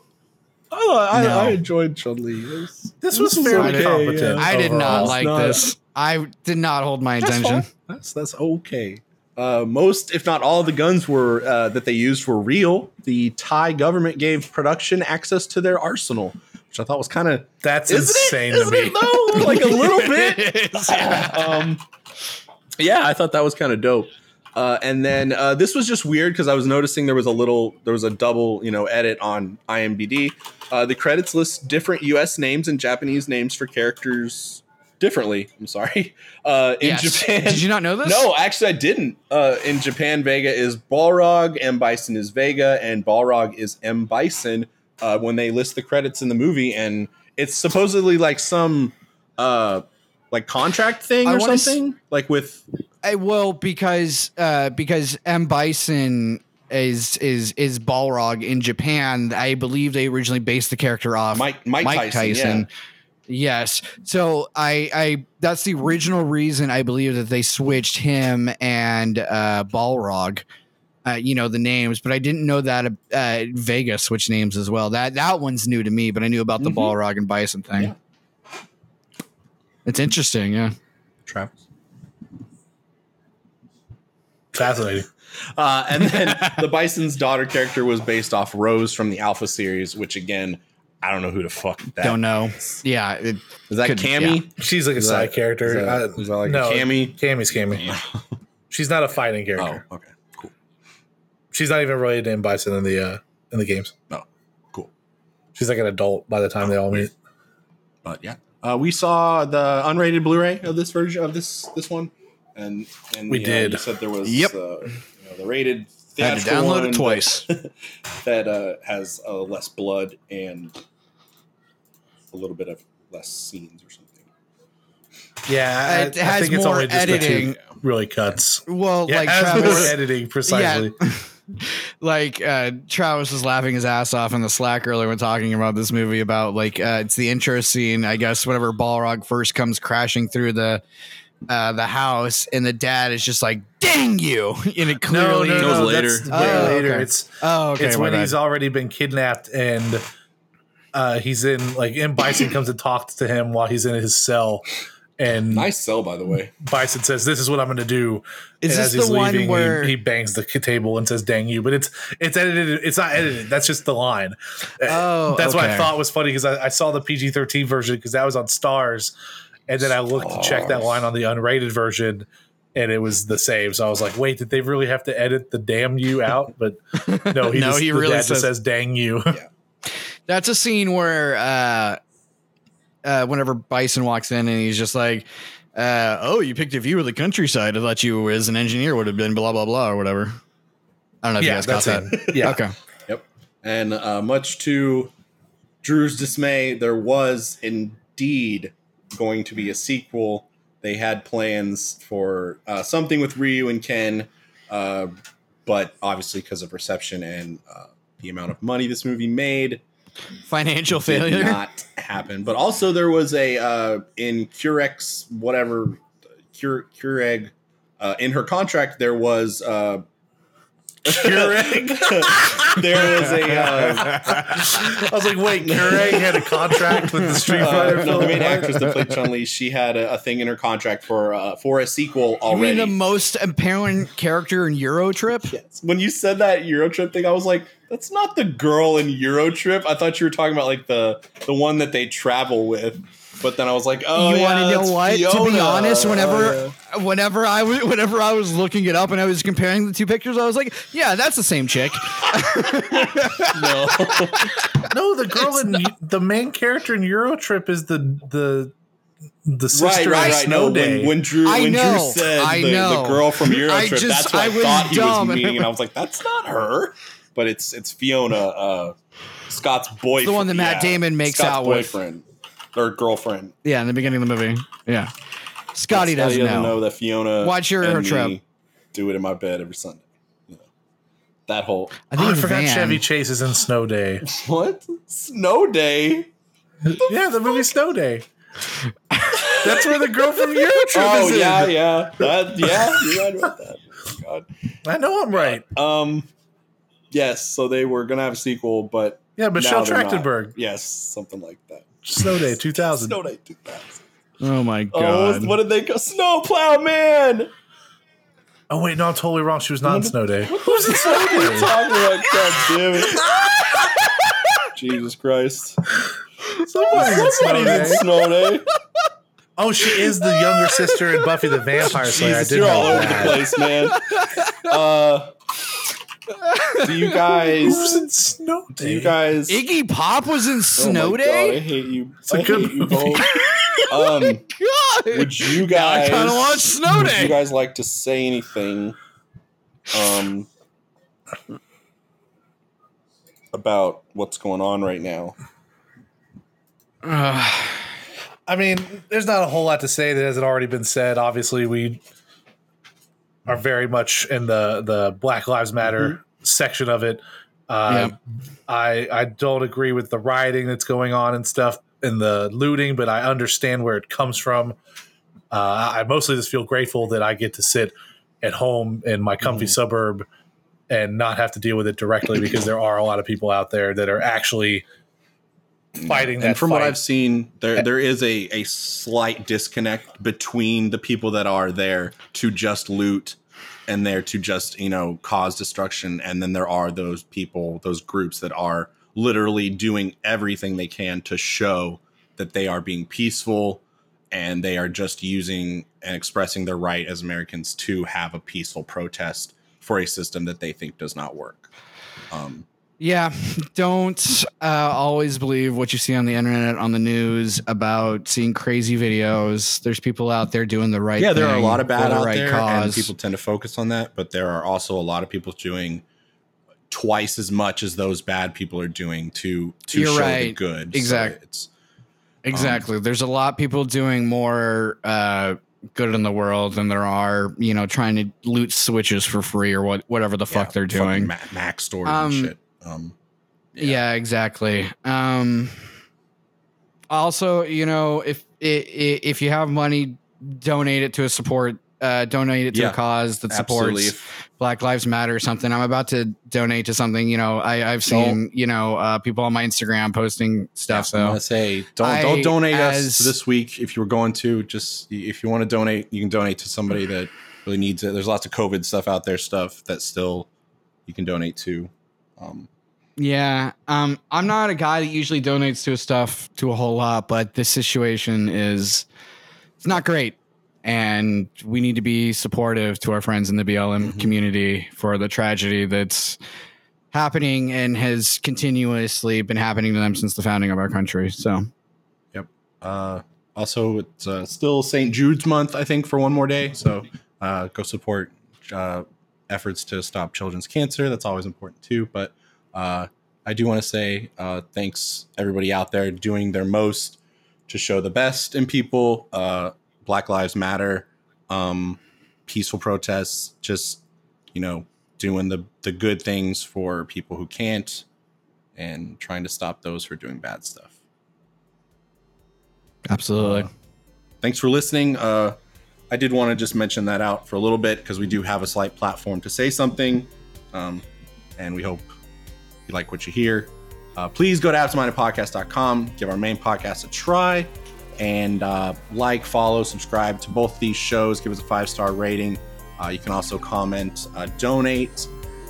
I, I, No. I enjoyed Chun Li. This was fairly okay, competent. I did not overall. like not- this. I did not hold my That's attention. fine. That's that's okay. Uh, most, if not all, of the guns were uh, that they used were real. The Thai government gave production access to their arsenal, which I thought was kind of That's isn't insane it? to Isn't me. it though? Like a little bit. Yeah. um, yeah, I thought that was kind of dope. Uh, and then uh, this was just weird because I was noticing there was a little, there was a double, you know, edit on IMDb. Uh, the credits list different U.S. names and Japanese names for characters differently. I'm sorry. Uh, in Yes. Japan, Did you not know this? no, actually, I didn't. Uh, in Japan, Vega is Balrog, M Bison is Vega, and Balrog is M Bison. Uh, when they list the credits in the movie, and it's supposedly like some uh, like contract thing I or wanna s- something, like with I will because uh, because M Bison is is is Balrog in Japan. I believe they originally based the character off Mike Mike, Tyson. Yes. So I I that's the original reason I believe that they switched him and uh Balrog. Uh, you know the names, but I didn't know that uh, Vega switched names as well. That that one's new to me, but I knew about the Mhm. Balrog and Bison thing. Yeah. It's interesting, yeah. Travis. Fascinating. Uh, and then the Bison's daughter character was based off Rose from the Alpha series, which again, I don't know who the fuck that Don't know. Yeah, it, is. That Could- Cammy? She's like a Is side that- character. is that- Uh, is that like no, Cammy? Cammy's Cammy. She's not a fighting Oh, character. okay, cool. She's not even related to M. Bison in the uh, in the games. Oh, cool. She's like an adult by the time they all meet. but yeah, uh, we saw the unrated Blu-ray of this version of this this one, and and We you know, did. you said there was Yep. uh, you know, the rated Had to download it twice. that, that uh, has uh, less blood and a little bit of less scenes or something. Yeah, It has I think it's more the two editing. really cuts. well, Yeah, like it has more editing precisely. like uh, Travis was laughing his ass off in the Slack earlier when talking about this movie about like uh, it's the intro scene. I guess whenever Balrog first comes crashing through the uh, the house, and the dad is just like, "Dang you!" and it No, clearly. no, It no, was later. That's way Oh, later. okay. It's Oh, okay. it's when bad. he's already been kidnapped and uh, he's in like M. Bison comes and talks to him while he's in his cell, and Nice cell, by the way. Bison says, "This is what I'm going to do." Is and this as he's the one leaving, he- where- he, bangs the table and says, "Dang you!" But it's it's edited. It's not edited. That's just the line. Uh, Oh, that's what I thought was funny because I, I saw the PG-13 version because that was on Starz, and then I looked to check that line on the unrated version. And it was the same, so I was like, "Wait, did they really have to edit the damn you out?" But no, he No, just, he really says- just says "dang you." That's a scene where uh, uh, whenever Bison walks in and he's just like, uh, "Oh, you picked a view of the countryside. I thought you as an engineer would have been blah blah blah or whatever." I don't know if you guys got that's that. Yeah, Okay. Yep. And uh, much to Drew's dismay, there was indeed going to be a sequel. They had plans for uh, something with Ryu and Ken, uh, but obviously because of reception and uh, the amount of money this movie made, financial did failure. not happen. But also there was a uh, in Curex whatever Cure Cureg uh, in her contract there was uh, Cureg. there was a uh, I was like, wait, Keurig had a contract with the Street uh, Fighter no, film. the main actress that played Chun Li. She had a, a thing in her contract for uh, for a sequel You mean already. the most apparent character in Euro Trip? Yes. When you said that Eurotrip thing, I was like, that's not the girl in Eurotrip. I thought you were talking about like the the one that they travel with. But then I was like, oh, you yeah, want to know that's what? To be honest, whenever Oh, whenever I was whenever I was looking it up and I was comparing the two pictures, I was like, yeah, that's the same chick. no. No, the girl in the main character in Eurotrip is the the the sister right, of right. Snow No, Day. when, when Drew I when know, Drew said I the, know. the girl from Eurotrip, I just- that's what I, I was thought he dumb. was meaning, and I was like, that's not her. But it's it's Fiona, uh, Scott's boyfriend. the one that Matt yeah, Damon makes Scott's out with. Boyfriend or girlfriend. yeah, in the beginning of the movie. Yeah, Scotty doesn't, know. that Fiona. Watch your and trip. Do it in my bed every Sunday. You know, that whole I Oh, think I forgot van. Chevy Chase is in Snow Day. what snow day. yeah, the movie Snow Day. That's where the girl from Eurotrip Oh is in. yeah, yeah, that yeah. You're right about that. Oh, God. I know I'm right. Um, yes. So they were gonna have a sequel, but Yeah, Michelle now they're not. Trachtenberg. Yes, something like that. Snow Day 2000. Snow Day 2000. Oh my Oh, god! what did they go? Snowplow Man. Oh wait, no, I'm totally wrong. She was not in Snow Day. Who's in Snow Day? Talking about God damn it. Jesus Christ. Somebody's in Snow Somebody's in Day. Snow Day. Oh, she is the younger sister in Buffy the Vampire Slayer. I Jesus, did you're know all over that. the place, man. Uh, do you Who's guys? in Snow Day? Do you guys? Iggy Pop was in Oh Snow my God, Day. I hate you. a I good hate you movie. both. Um, God, would you guys? I guys? kind of want Snow would Day. you guys like to say anything? Um, about what's going on right now? Ugh. I mean, there's not a whole lot to say that hasn't already been said. Obviously, we are very much in the the Black Lives Matter section of it. Uh, I I don't agree with the rioting that's going on and stuff and the looting, but I understand where it comes from. Uh, I mostly just feel grateful that I get to sit at home in my comfy suburb and not have to deal with it directly because there are a lot of people out there that are actually fighting that and from what. I've seen, there there is a a slight disconnect between the people that are there to just loot and there to just you know cause destruction, and then there are those people, those groups that are literally doing everything they can to show that they are being peaceful and they are just using and expressing their right as Americans to have a peaceful protest for a system that they think does not work. Um, Yeah, don't uh, always believe what you see on the internet, on the news about seeing crazy videos. There's people out there doing the right. yeah, there are a lot of bad the out right there, and people tend to focus on that. But there are also a lot of people doing twice as much as those bad people are doing to to You're show the right. good. So Exact- it's Exactly. There's a lot of people doing more uh, good in the world than there are, you know, trying to loot switches for free or what, whatever the fuck they're doing. Ma- Mac stores Um, and shit. Um, Yeah. exactly. Um, also, you know, if if you have money, donate it to a support. Uh, donate it to Yeah, a cause that absolutely. supports Black Lives Matter or something. I'm about to donate to something. You know, I, I've seen you know uh, people on my Instagram posting stuff. So I'm gonna say don't I, don't donate as- us this week if you were going to. Just if you want to donate, you can donate to somebody that really needs it. There's lots of COVID stuff out there, stuff that still you can donate to. Um, Yeah, um, I'm not a guy that usually donates to stuff to a whole lot, but this situation is it's not great, and we need to be supportive to our friends in the BLM Mhm. community for the tragedy that's happening and has continuously been happening to them since the founding of our country. So, yep. Uh, also, it's uh, still St. Jude's month, I think, for one more day. So uh, go support uh, efforts to stop children's cancer. That's always important too. But uh, I do want to say uh, thanks everybody out there doing their most to show the best in people. Uh, Black Lives Matter, um, peaceful protests, just you know doing the the good things for people who can't, and trying to stop those who are doing bad stuff. Absolutely. Uh, thanks for listening. I did want to just mention that out for a little bit because we do have a slight platform to say something, um, and we hope you like what you hear. Uh, please go to absentmindedpodcast.com, give our main podcast a try, and uh, like, follow, subscribe to both these shows. Give us a five star rating. Uh, you can also comment, uh, donate.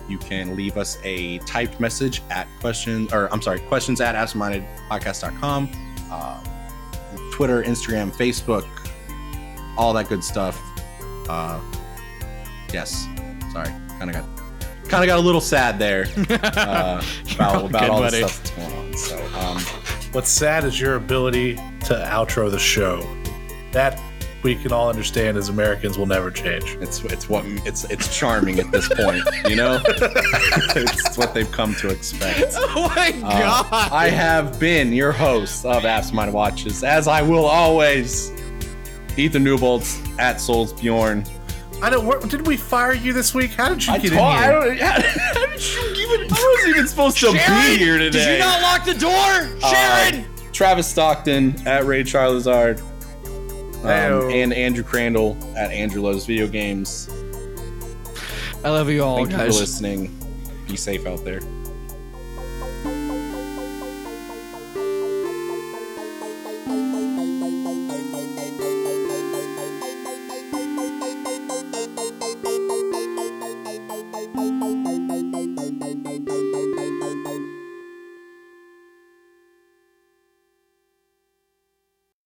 You can leave us a typed message at question, or I'm sorry, questions at absentmindedpodcast.com. Uh, Twitter, Instagram, Facebook, all that good stuff. Uh, yes, sorry, kind of got kind of got a little sad there uh, about, all about good, all the stuff that's going on. So, um, What's sad is your ability to outro the show. That we can all understand as Americans will never change. it's it's what it's it's charming at this point, you know. it's what they've come to expect. oh my Uh, god. I have been your host of Apps Mind Watches, as I will always. Ethan Newbolts at Souls Bjorn. I don't. Where, did we fire you this week? How did you get told- in I here? don't. How, how did you even? I wasn't even supposed to Sharon, be here today. Did you not lock the door? Sharon! Uh, Travis Stockton at Ray Charlazard. Um, and Andrew Crandall at Andrew Loves Video Games. I love you all, Thank you for listening. Be safe out there.